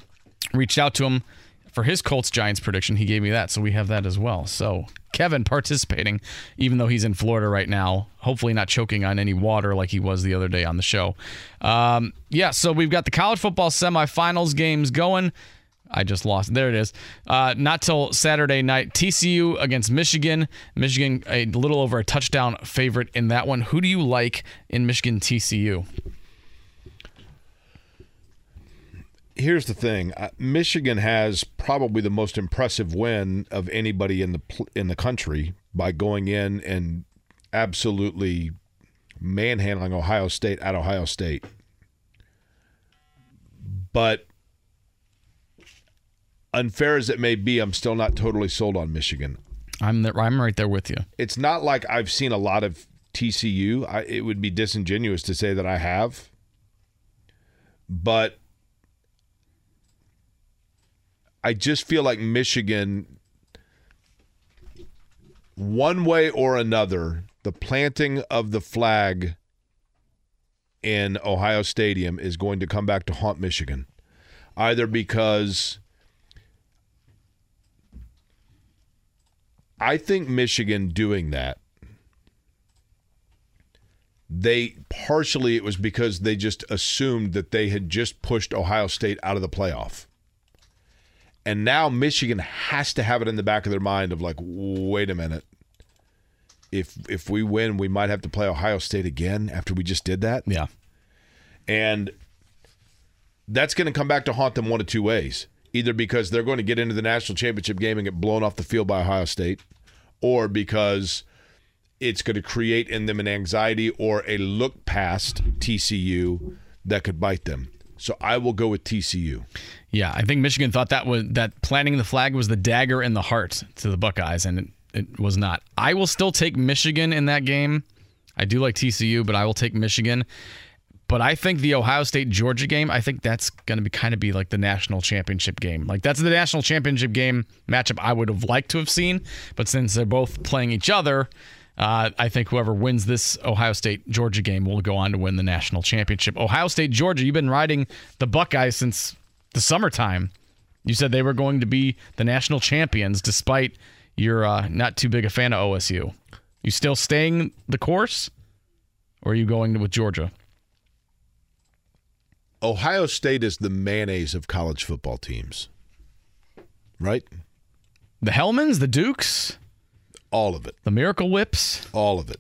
reached out to him for his Colts Giants prediction. He gave me that, so we have that as well. So Kevin participating, even though he's in Florida right now. Hopefully not choking on any water like he was the other day on the show. Um, yeah, so we've got the college football semifinals games going. I just lost. There it is. Uh, not till Saturday night. TCU against Michigan. Michigan a little over a touchdown favorite in that one. Who do you like in Michigan TCU? Here's the thing: uh, Michigan has probably the most impressive win of anybody in the in the country by going in and absolutely manhandling Ohio State at Ohio State. But unfair as it may be, I'm still not totally sold on Michigan. I'm there, I'm right there with you. It's not like I've seen a lot of TCU. I, it would be disingenuous to say that I have. But I just feel like Michigan, one way or another, the planting of the flag in Ohio Stadium is going to come back to haunt Michigan. Either because I think Michigan doing that, they partially it was because they just assumed that they had just pushed Ohio State out of the playoff. And now Michigan has to have it in the back of their mind of like, wait a minute. If if we win, we might have to play Ohio State again after we just did that. Yeah. And that's going to come back to haunt them one of two ways. Either because they're going to get into the national championship game and get blown off the field by Ohio State, or because it's going to create in them an anxiety or a look past TCU that could bite them. So I will go with TCU. Yeah, I think Michigan thought that was that planting the flag was the dagger in the heart to the Buckeyes, and it it was not. I will still take Michigan in that game. I do like TCU, but I will take Michigan. But I think the Ohio State Georgia game, I think that's going to be kind of be like the national championship game. Like that's the national championship game matchup I would have liked to have seen. But since they're both playing each other, uh, I think whoever wins this Ohio State Georgia game will go on to win the national championship. Ohio State Georgia, you've been riding the Buckeyes since the summertime. You said they were going to be the national champions, despite you're uh, not too big a fan of OSU. You still staying the course, or are you going with Georgia? Ohio State is the mayonnaise of college football teams, right? The Hellmann's, the Dukes, all of it. The Miracle Whips, all of it.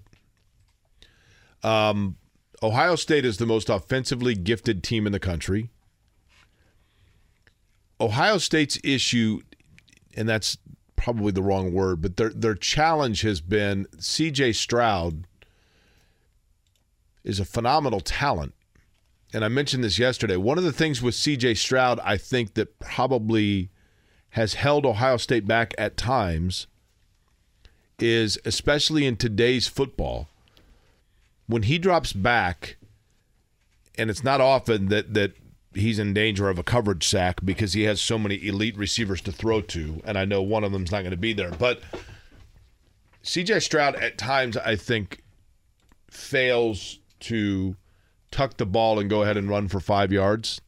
Um, Ohio State is the most offensively gifted team in the country. Ohio State's issue, and that's probably the wrong word, but their their challenge has been C.J. Stroud is a phenomenal talent, and I mentioned this yesterday. One of the things with C.J. Stroud, I think that probably has held Ohio State back at times is especially in today's football when he drops back and it's not often that that he's in danger of a coverage sack because he has so many elite receivers to throw to, and I know one of them's not going to be there. But CJ Stroud at times I think fails to tuck the ball and go ahead and run for five yards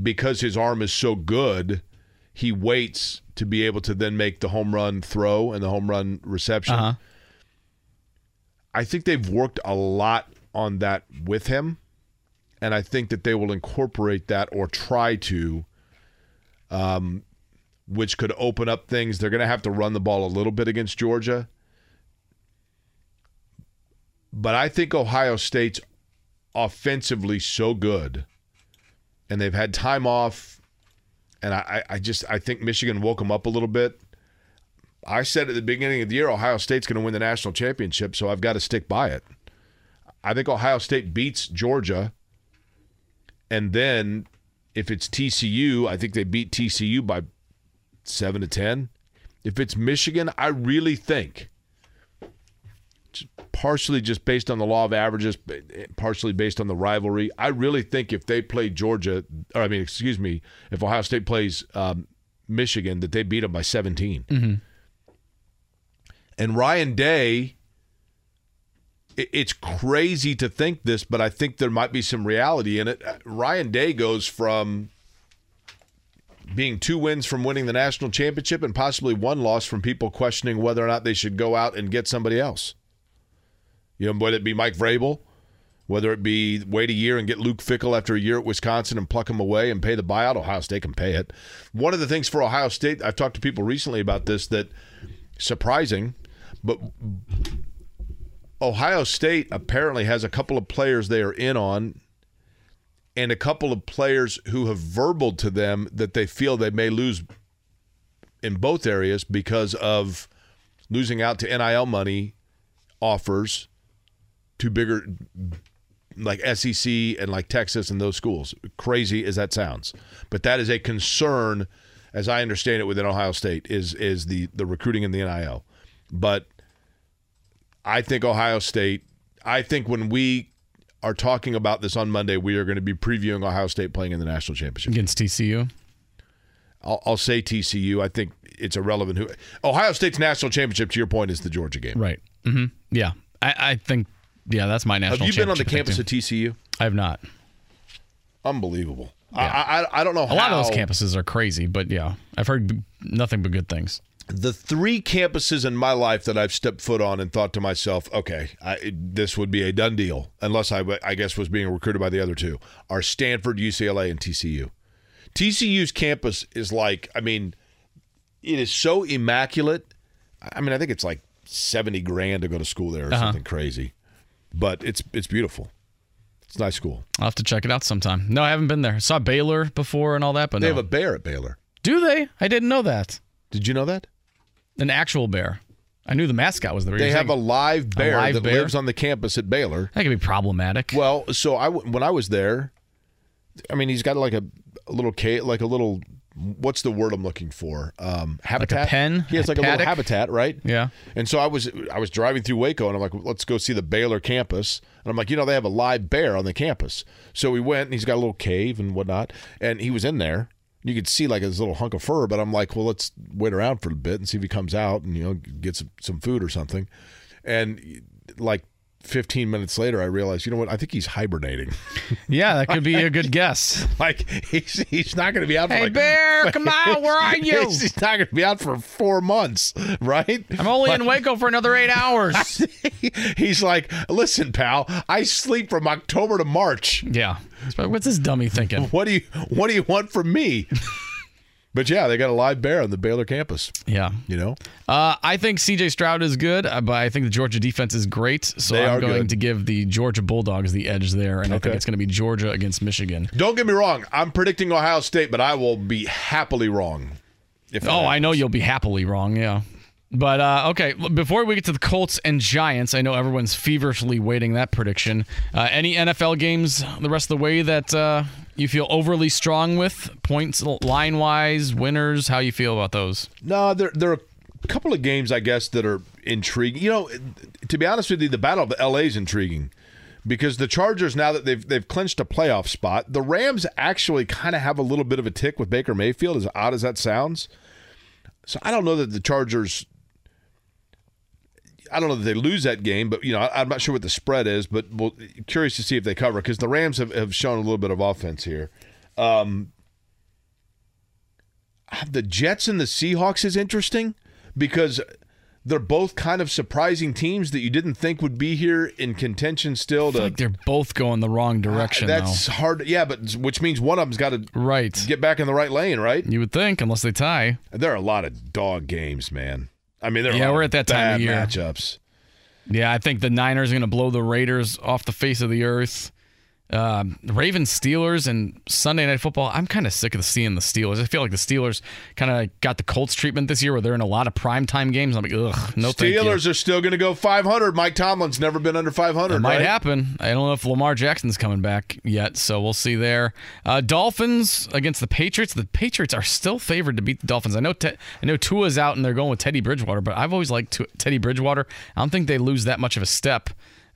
because his arm is so good. He waits to be able to then make the home run throw and the home run reception. Uh-huh. I think they've worked a lot on that with him and I think that they will incorporate that or try to, um, which could open up things. They're going to have to run the ball a little bit against Georgia, but I think Ohio State's offensively so good, and they've had time off, and I, I just I think Michigan woke them up a little bit. I said at the beginning of the year, Ohio State's going to win the national championship, so I've got to stick by it. I think Ohio State beats Georgia and then if it's TCU, I think they beat TCU by seven to ten. If it's Michigan, I really think, partially just based on the law of averages, partially based on the rivalry, I really think if they play Georgia, or I mean, excuse me, if Ohio State plays um, Michigan, that they beat them by 17. Mm-hmm. And Ryan Day it's crazy to think this, but I think there might be some reality in it. Ryan Day goes from being two wins from winning the national championship and possibly one loss from people questioning whether or not they should go out and get somebody else. You know, whether it be Mike Vrabel, whether it be wait a year and get Luke Fickell after a year at Wisconsin and pluck him away and pay the buyout, Ohio State can pay it. One of the things for Ohio State, I've talked to people recently about this that surprising, but Ohio State apparently has a couple of players they are in on and a couple of players who have verbaled to them that they feel they may lose in both areas because of losing out to NIL money offers to bigger like SEC and like Texas and those schools. Crazy as that sounds. But that is a concern as I understand it within Ohio State is is the the recruiting in the NIL. But I think Ohio State. I think when we are talking about this on Monday, we are going to be previewing Ohio State playing in the national championship against TCU. I'll, I'll say TCU. I think it's irrelevant who Ohio State's national championship. To your point, is the Georgia game, right? Mm-hmm. Yeah, I, I, think. Yeah, that's my national. Have you been on the campus of TCU? I have not. Unbelievable. Yeah. I, I, I don't know. A how. lot of those campuses are crazy, but yeah, I've heard nothing but good things the three campuses in my life that I've stepped foot on and thought to myself, okay, I, this would be a done deal, unless I, I guess was being recruited by the other two, are Stanford, UCLA, and TCU. TCU's campus is like, I mean, it is so immaculate. I mean, I think it's like seventy grand to go to school there or uh-huh. something crazy, but it's it's beautiful. It's nice school. I'll have to check it out sometime. No, I haven't been there. I saw Baylor before and all that, but they no. have a bear at Baylor. Do they? I didn't know that. Did you know that? An actual bear. I knew the mascot was the. They have a live bear a live that bear? lives on the campus at Baylor. That could be problematic. Well, so I when I was there, I mean, he's got like a, a little cage, like a little what's the word I'm looking for? Um, habitat. pen? He has like a little habitat, right? Yeah. And so I was I was driving through Waco, and I'm like, let's go see the Baylor campus. And I'm like, you know, they have a live bear on the campus. So we went, and he's got a little cave and whatnot, and he was in there. You could see like his little hunk of fur, but I'm like, well, let's wait around for a bit and see if he comes out and you know get some, some food or something. And like 15 minutes later, I realized, you know what? I think he's hibernating. Yeah, that could be a good guess. like he's he's not going to be out. For Hey, like, Bear, come on, where are you? He's, he's not going to be out for four months, right? I'm only in Waco for another eight hours. he's like, listen, pal, I sleep from October to March. Yeah. What's this dummy thinking? What do you What do you want from me? But yeah, they got a live bear on the Baylor campus. Yeah. You know, Uh, I think CJ Stroud is good, uh, but I think the Georgia defense is great. So They I'm going good. to give the Georgia Bulldogs the edge there, and I think it's going to be Georgia against Michigan. don't get me wrong. I'm predicting Ohio State, but I will be happily wrong. If Oh, I know you'll be happily wrong, yeah. But uh, okay, before we get to the Colts and Giants, I know everyone's feverishly waiting that prediction. Uh, any NFL games the rest of the way that uh, you feel overly strong with points line wise, winners? How you feel about those? No, there there are a couple of games I guess that are intriguing. You know, to be honest with you, the Battle of LA is intriguing because the Chargers now that they've they've clinched a playoff spot, the Rams actually kind of have a little bit of a tick with Baker Mayfield, as odd as that sounds. So I don't know that the Chargers. I don't know that they lose that game, but you know I, I'm not sure what the spread is. But we'll, curious to see if they cover because the Rams have, have shown a little bit of offense here. Um, the Jets and the Seahawks is interesting because they're both kind of surprising teams that you didn't think would be here in contention still. To like they're both going the wrong direction. that's though. hard. Yeah, but which means one of them's got to right get back in the right lane, right? You would think, unless they tie. There are a lot of dog games, man. I mean, Yeah, we're at that time of year. matchups. Yeah, I think the Niners are going to blow the Raiders off the face of the earth. Um, Ravens, Steelers, and Sunday Night Football. I'm kind of sick of seeing the Steelers. I feel like the Steelers kind of got the Colts treatment this year, where they're in a lot of primetime games. I'm like, ugh, no thank you. Steelers are still going to go 500. Mike Tomlin's never been under 500. It might right? happen. I don't know if Lamar Jackson's coming back yet, so we'll see there. Uh, Dolphins against the Patriots. The Patriots are still favored to beat the Dolphins. I know. Te- I know Tua's out and they're going with Teddy Bridgewater, but I've always liked Tu- Teddy Bridgewater. I don't think they lose that much of a step,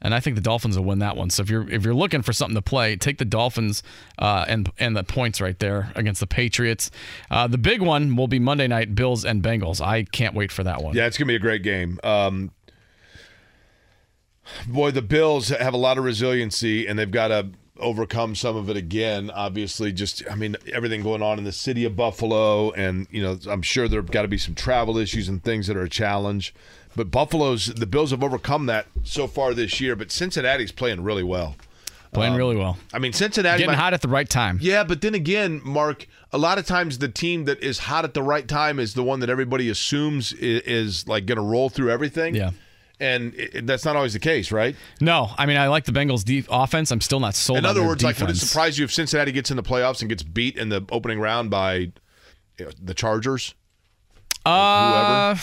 and I think the Dolphins will win that one. So if you're if you're looking for something to play, take the Dolphins uh, and and the points right there against the Patriots. Uh, the big one will be Monday night Bills and Bengals. I can't wait for that one. Yeah, it's to be a great game. Um, boy, the Bills have a lot of resiliency, and they've got to overcome some of it again. Obviously, just I mean everything going on in the city of Buffalo, and you know I'm sure there've got to be some travel issues and things that are a challenge. But Buffalo's the Bills have overcome that so far this year. But Cincinnati's playing really well. Playing Um, really well. I mean, Cincinnati Getting might- hot at the right time. yeah, but then again, Mark, a lot of times the team that is hot at the right time is the one that everybody assumes is, is like going to roll through everything. Yeah. And it, that's not always the case, right? No, I mean I like the Bengals' deep offense. I'm still not sold. in other words, like would it surprise you if Cincinnati gets in the playoffs and gets beat in the opening round by you know, the Chargers? Uh,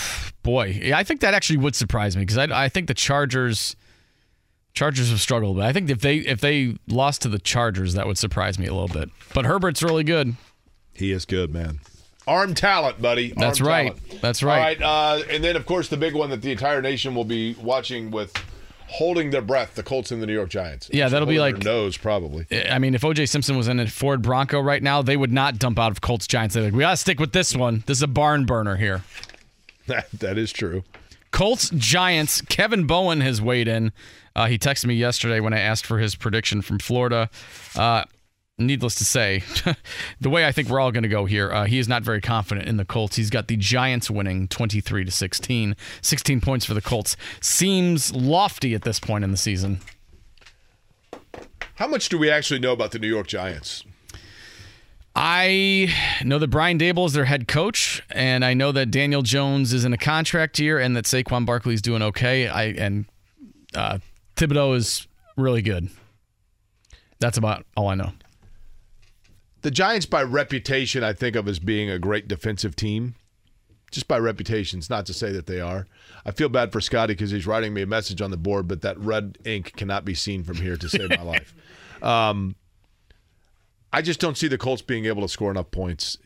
boy, yeah, I think that actually would surprise me because I, I think the Chargers, Chargers have struggled, but I think if they if they lost to the Chargers, that would surprise me a little bit. But Herbert's really good. He is good, man. Arm talent, buddy. Arm That's right. talent. That's All right. right, uh, and then of course the big one that the entire nation will be watching with holding their breath: the Colts and the New York Giants. Yeah, that'll be like- nose probably. I mean, if OJ Simpson was in a Ford Bronco right now, they would not dump out of Colts Giants. They're like, we gotta stick with this one. This is a barn burner here. That that is true. Colts Giants. Kevin Bowen has weighed in. Uh, he texted me yesterday when I asked for his prediction from Florida. Uh, needless to say, the way I think we're all going to go here, uh, he is not very confident in the Colts. He's got the Giants winning 23 to 16. 16 points for the Colts. Seems lofty at this point in the season. How much do we actually know about the New York Giants? I know that Brian Daboll is their head coach, and I know that Daniel Jones is in a contract year, and that Saquon Barkley is doing okay. I and uh, Thibodeaux is really good. That's about all I know. The Giants, by reputation, I think of as being a great defensive team. Just by reputation, it's not to say that they are. I feel bad for Scotty because he's writing me a message on the board, but that red ink cannot be seen from here to save my life. Um, I just don't see the Colts being able to score enough points.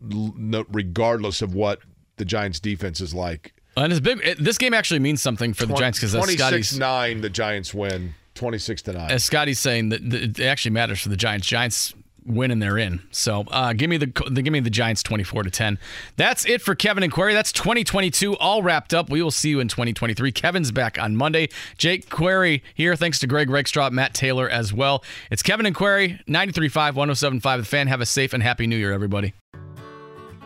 regardless of what the Giants' defense is like. And it's big. It, this game actually means something for the Giants because twenty Scotty's six nine, the Giants win. Twenty six to nine. as Scotty's saying that it actually matters for the Giants. Giants win and they're in. So uh, give me the, the give me the Giants twenty four to ten. That's it for Kevin and Query. That's twenty twenty two all wrapped up. We will see you in twenty twenty three. Kevin's back on Monday. Jake Query here. Thanks to Greg Rakestraw, Matt Taylor as well. It's Kevin and Query 93.5, 107.5 The Fan. Have a safe and happy New Year, everybody.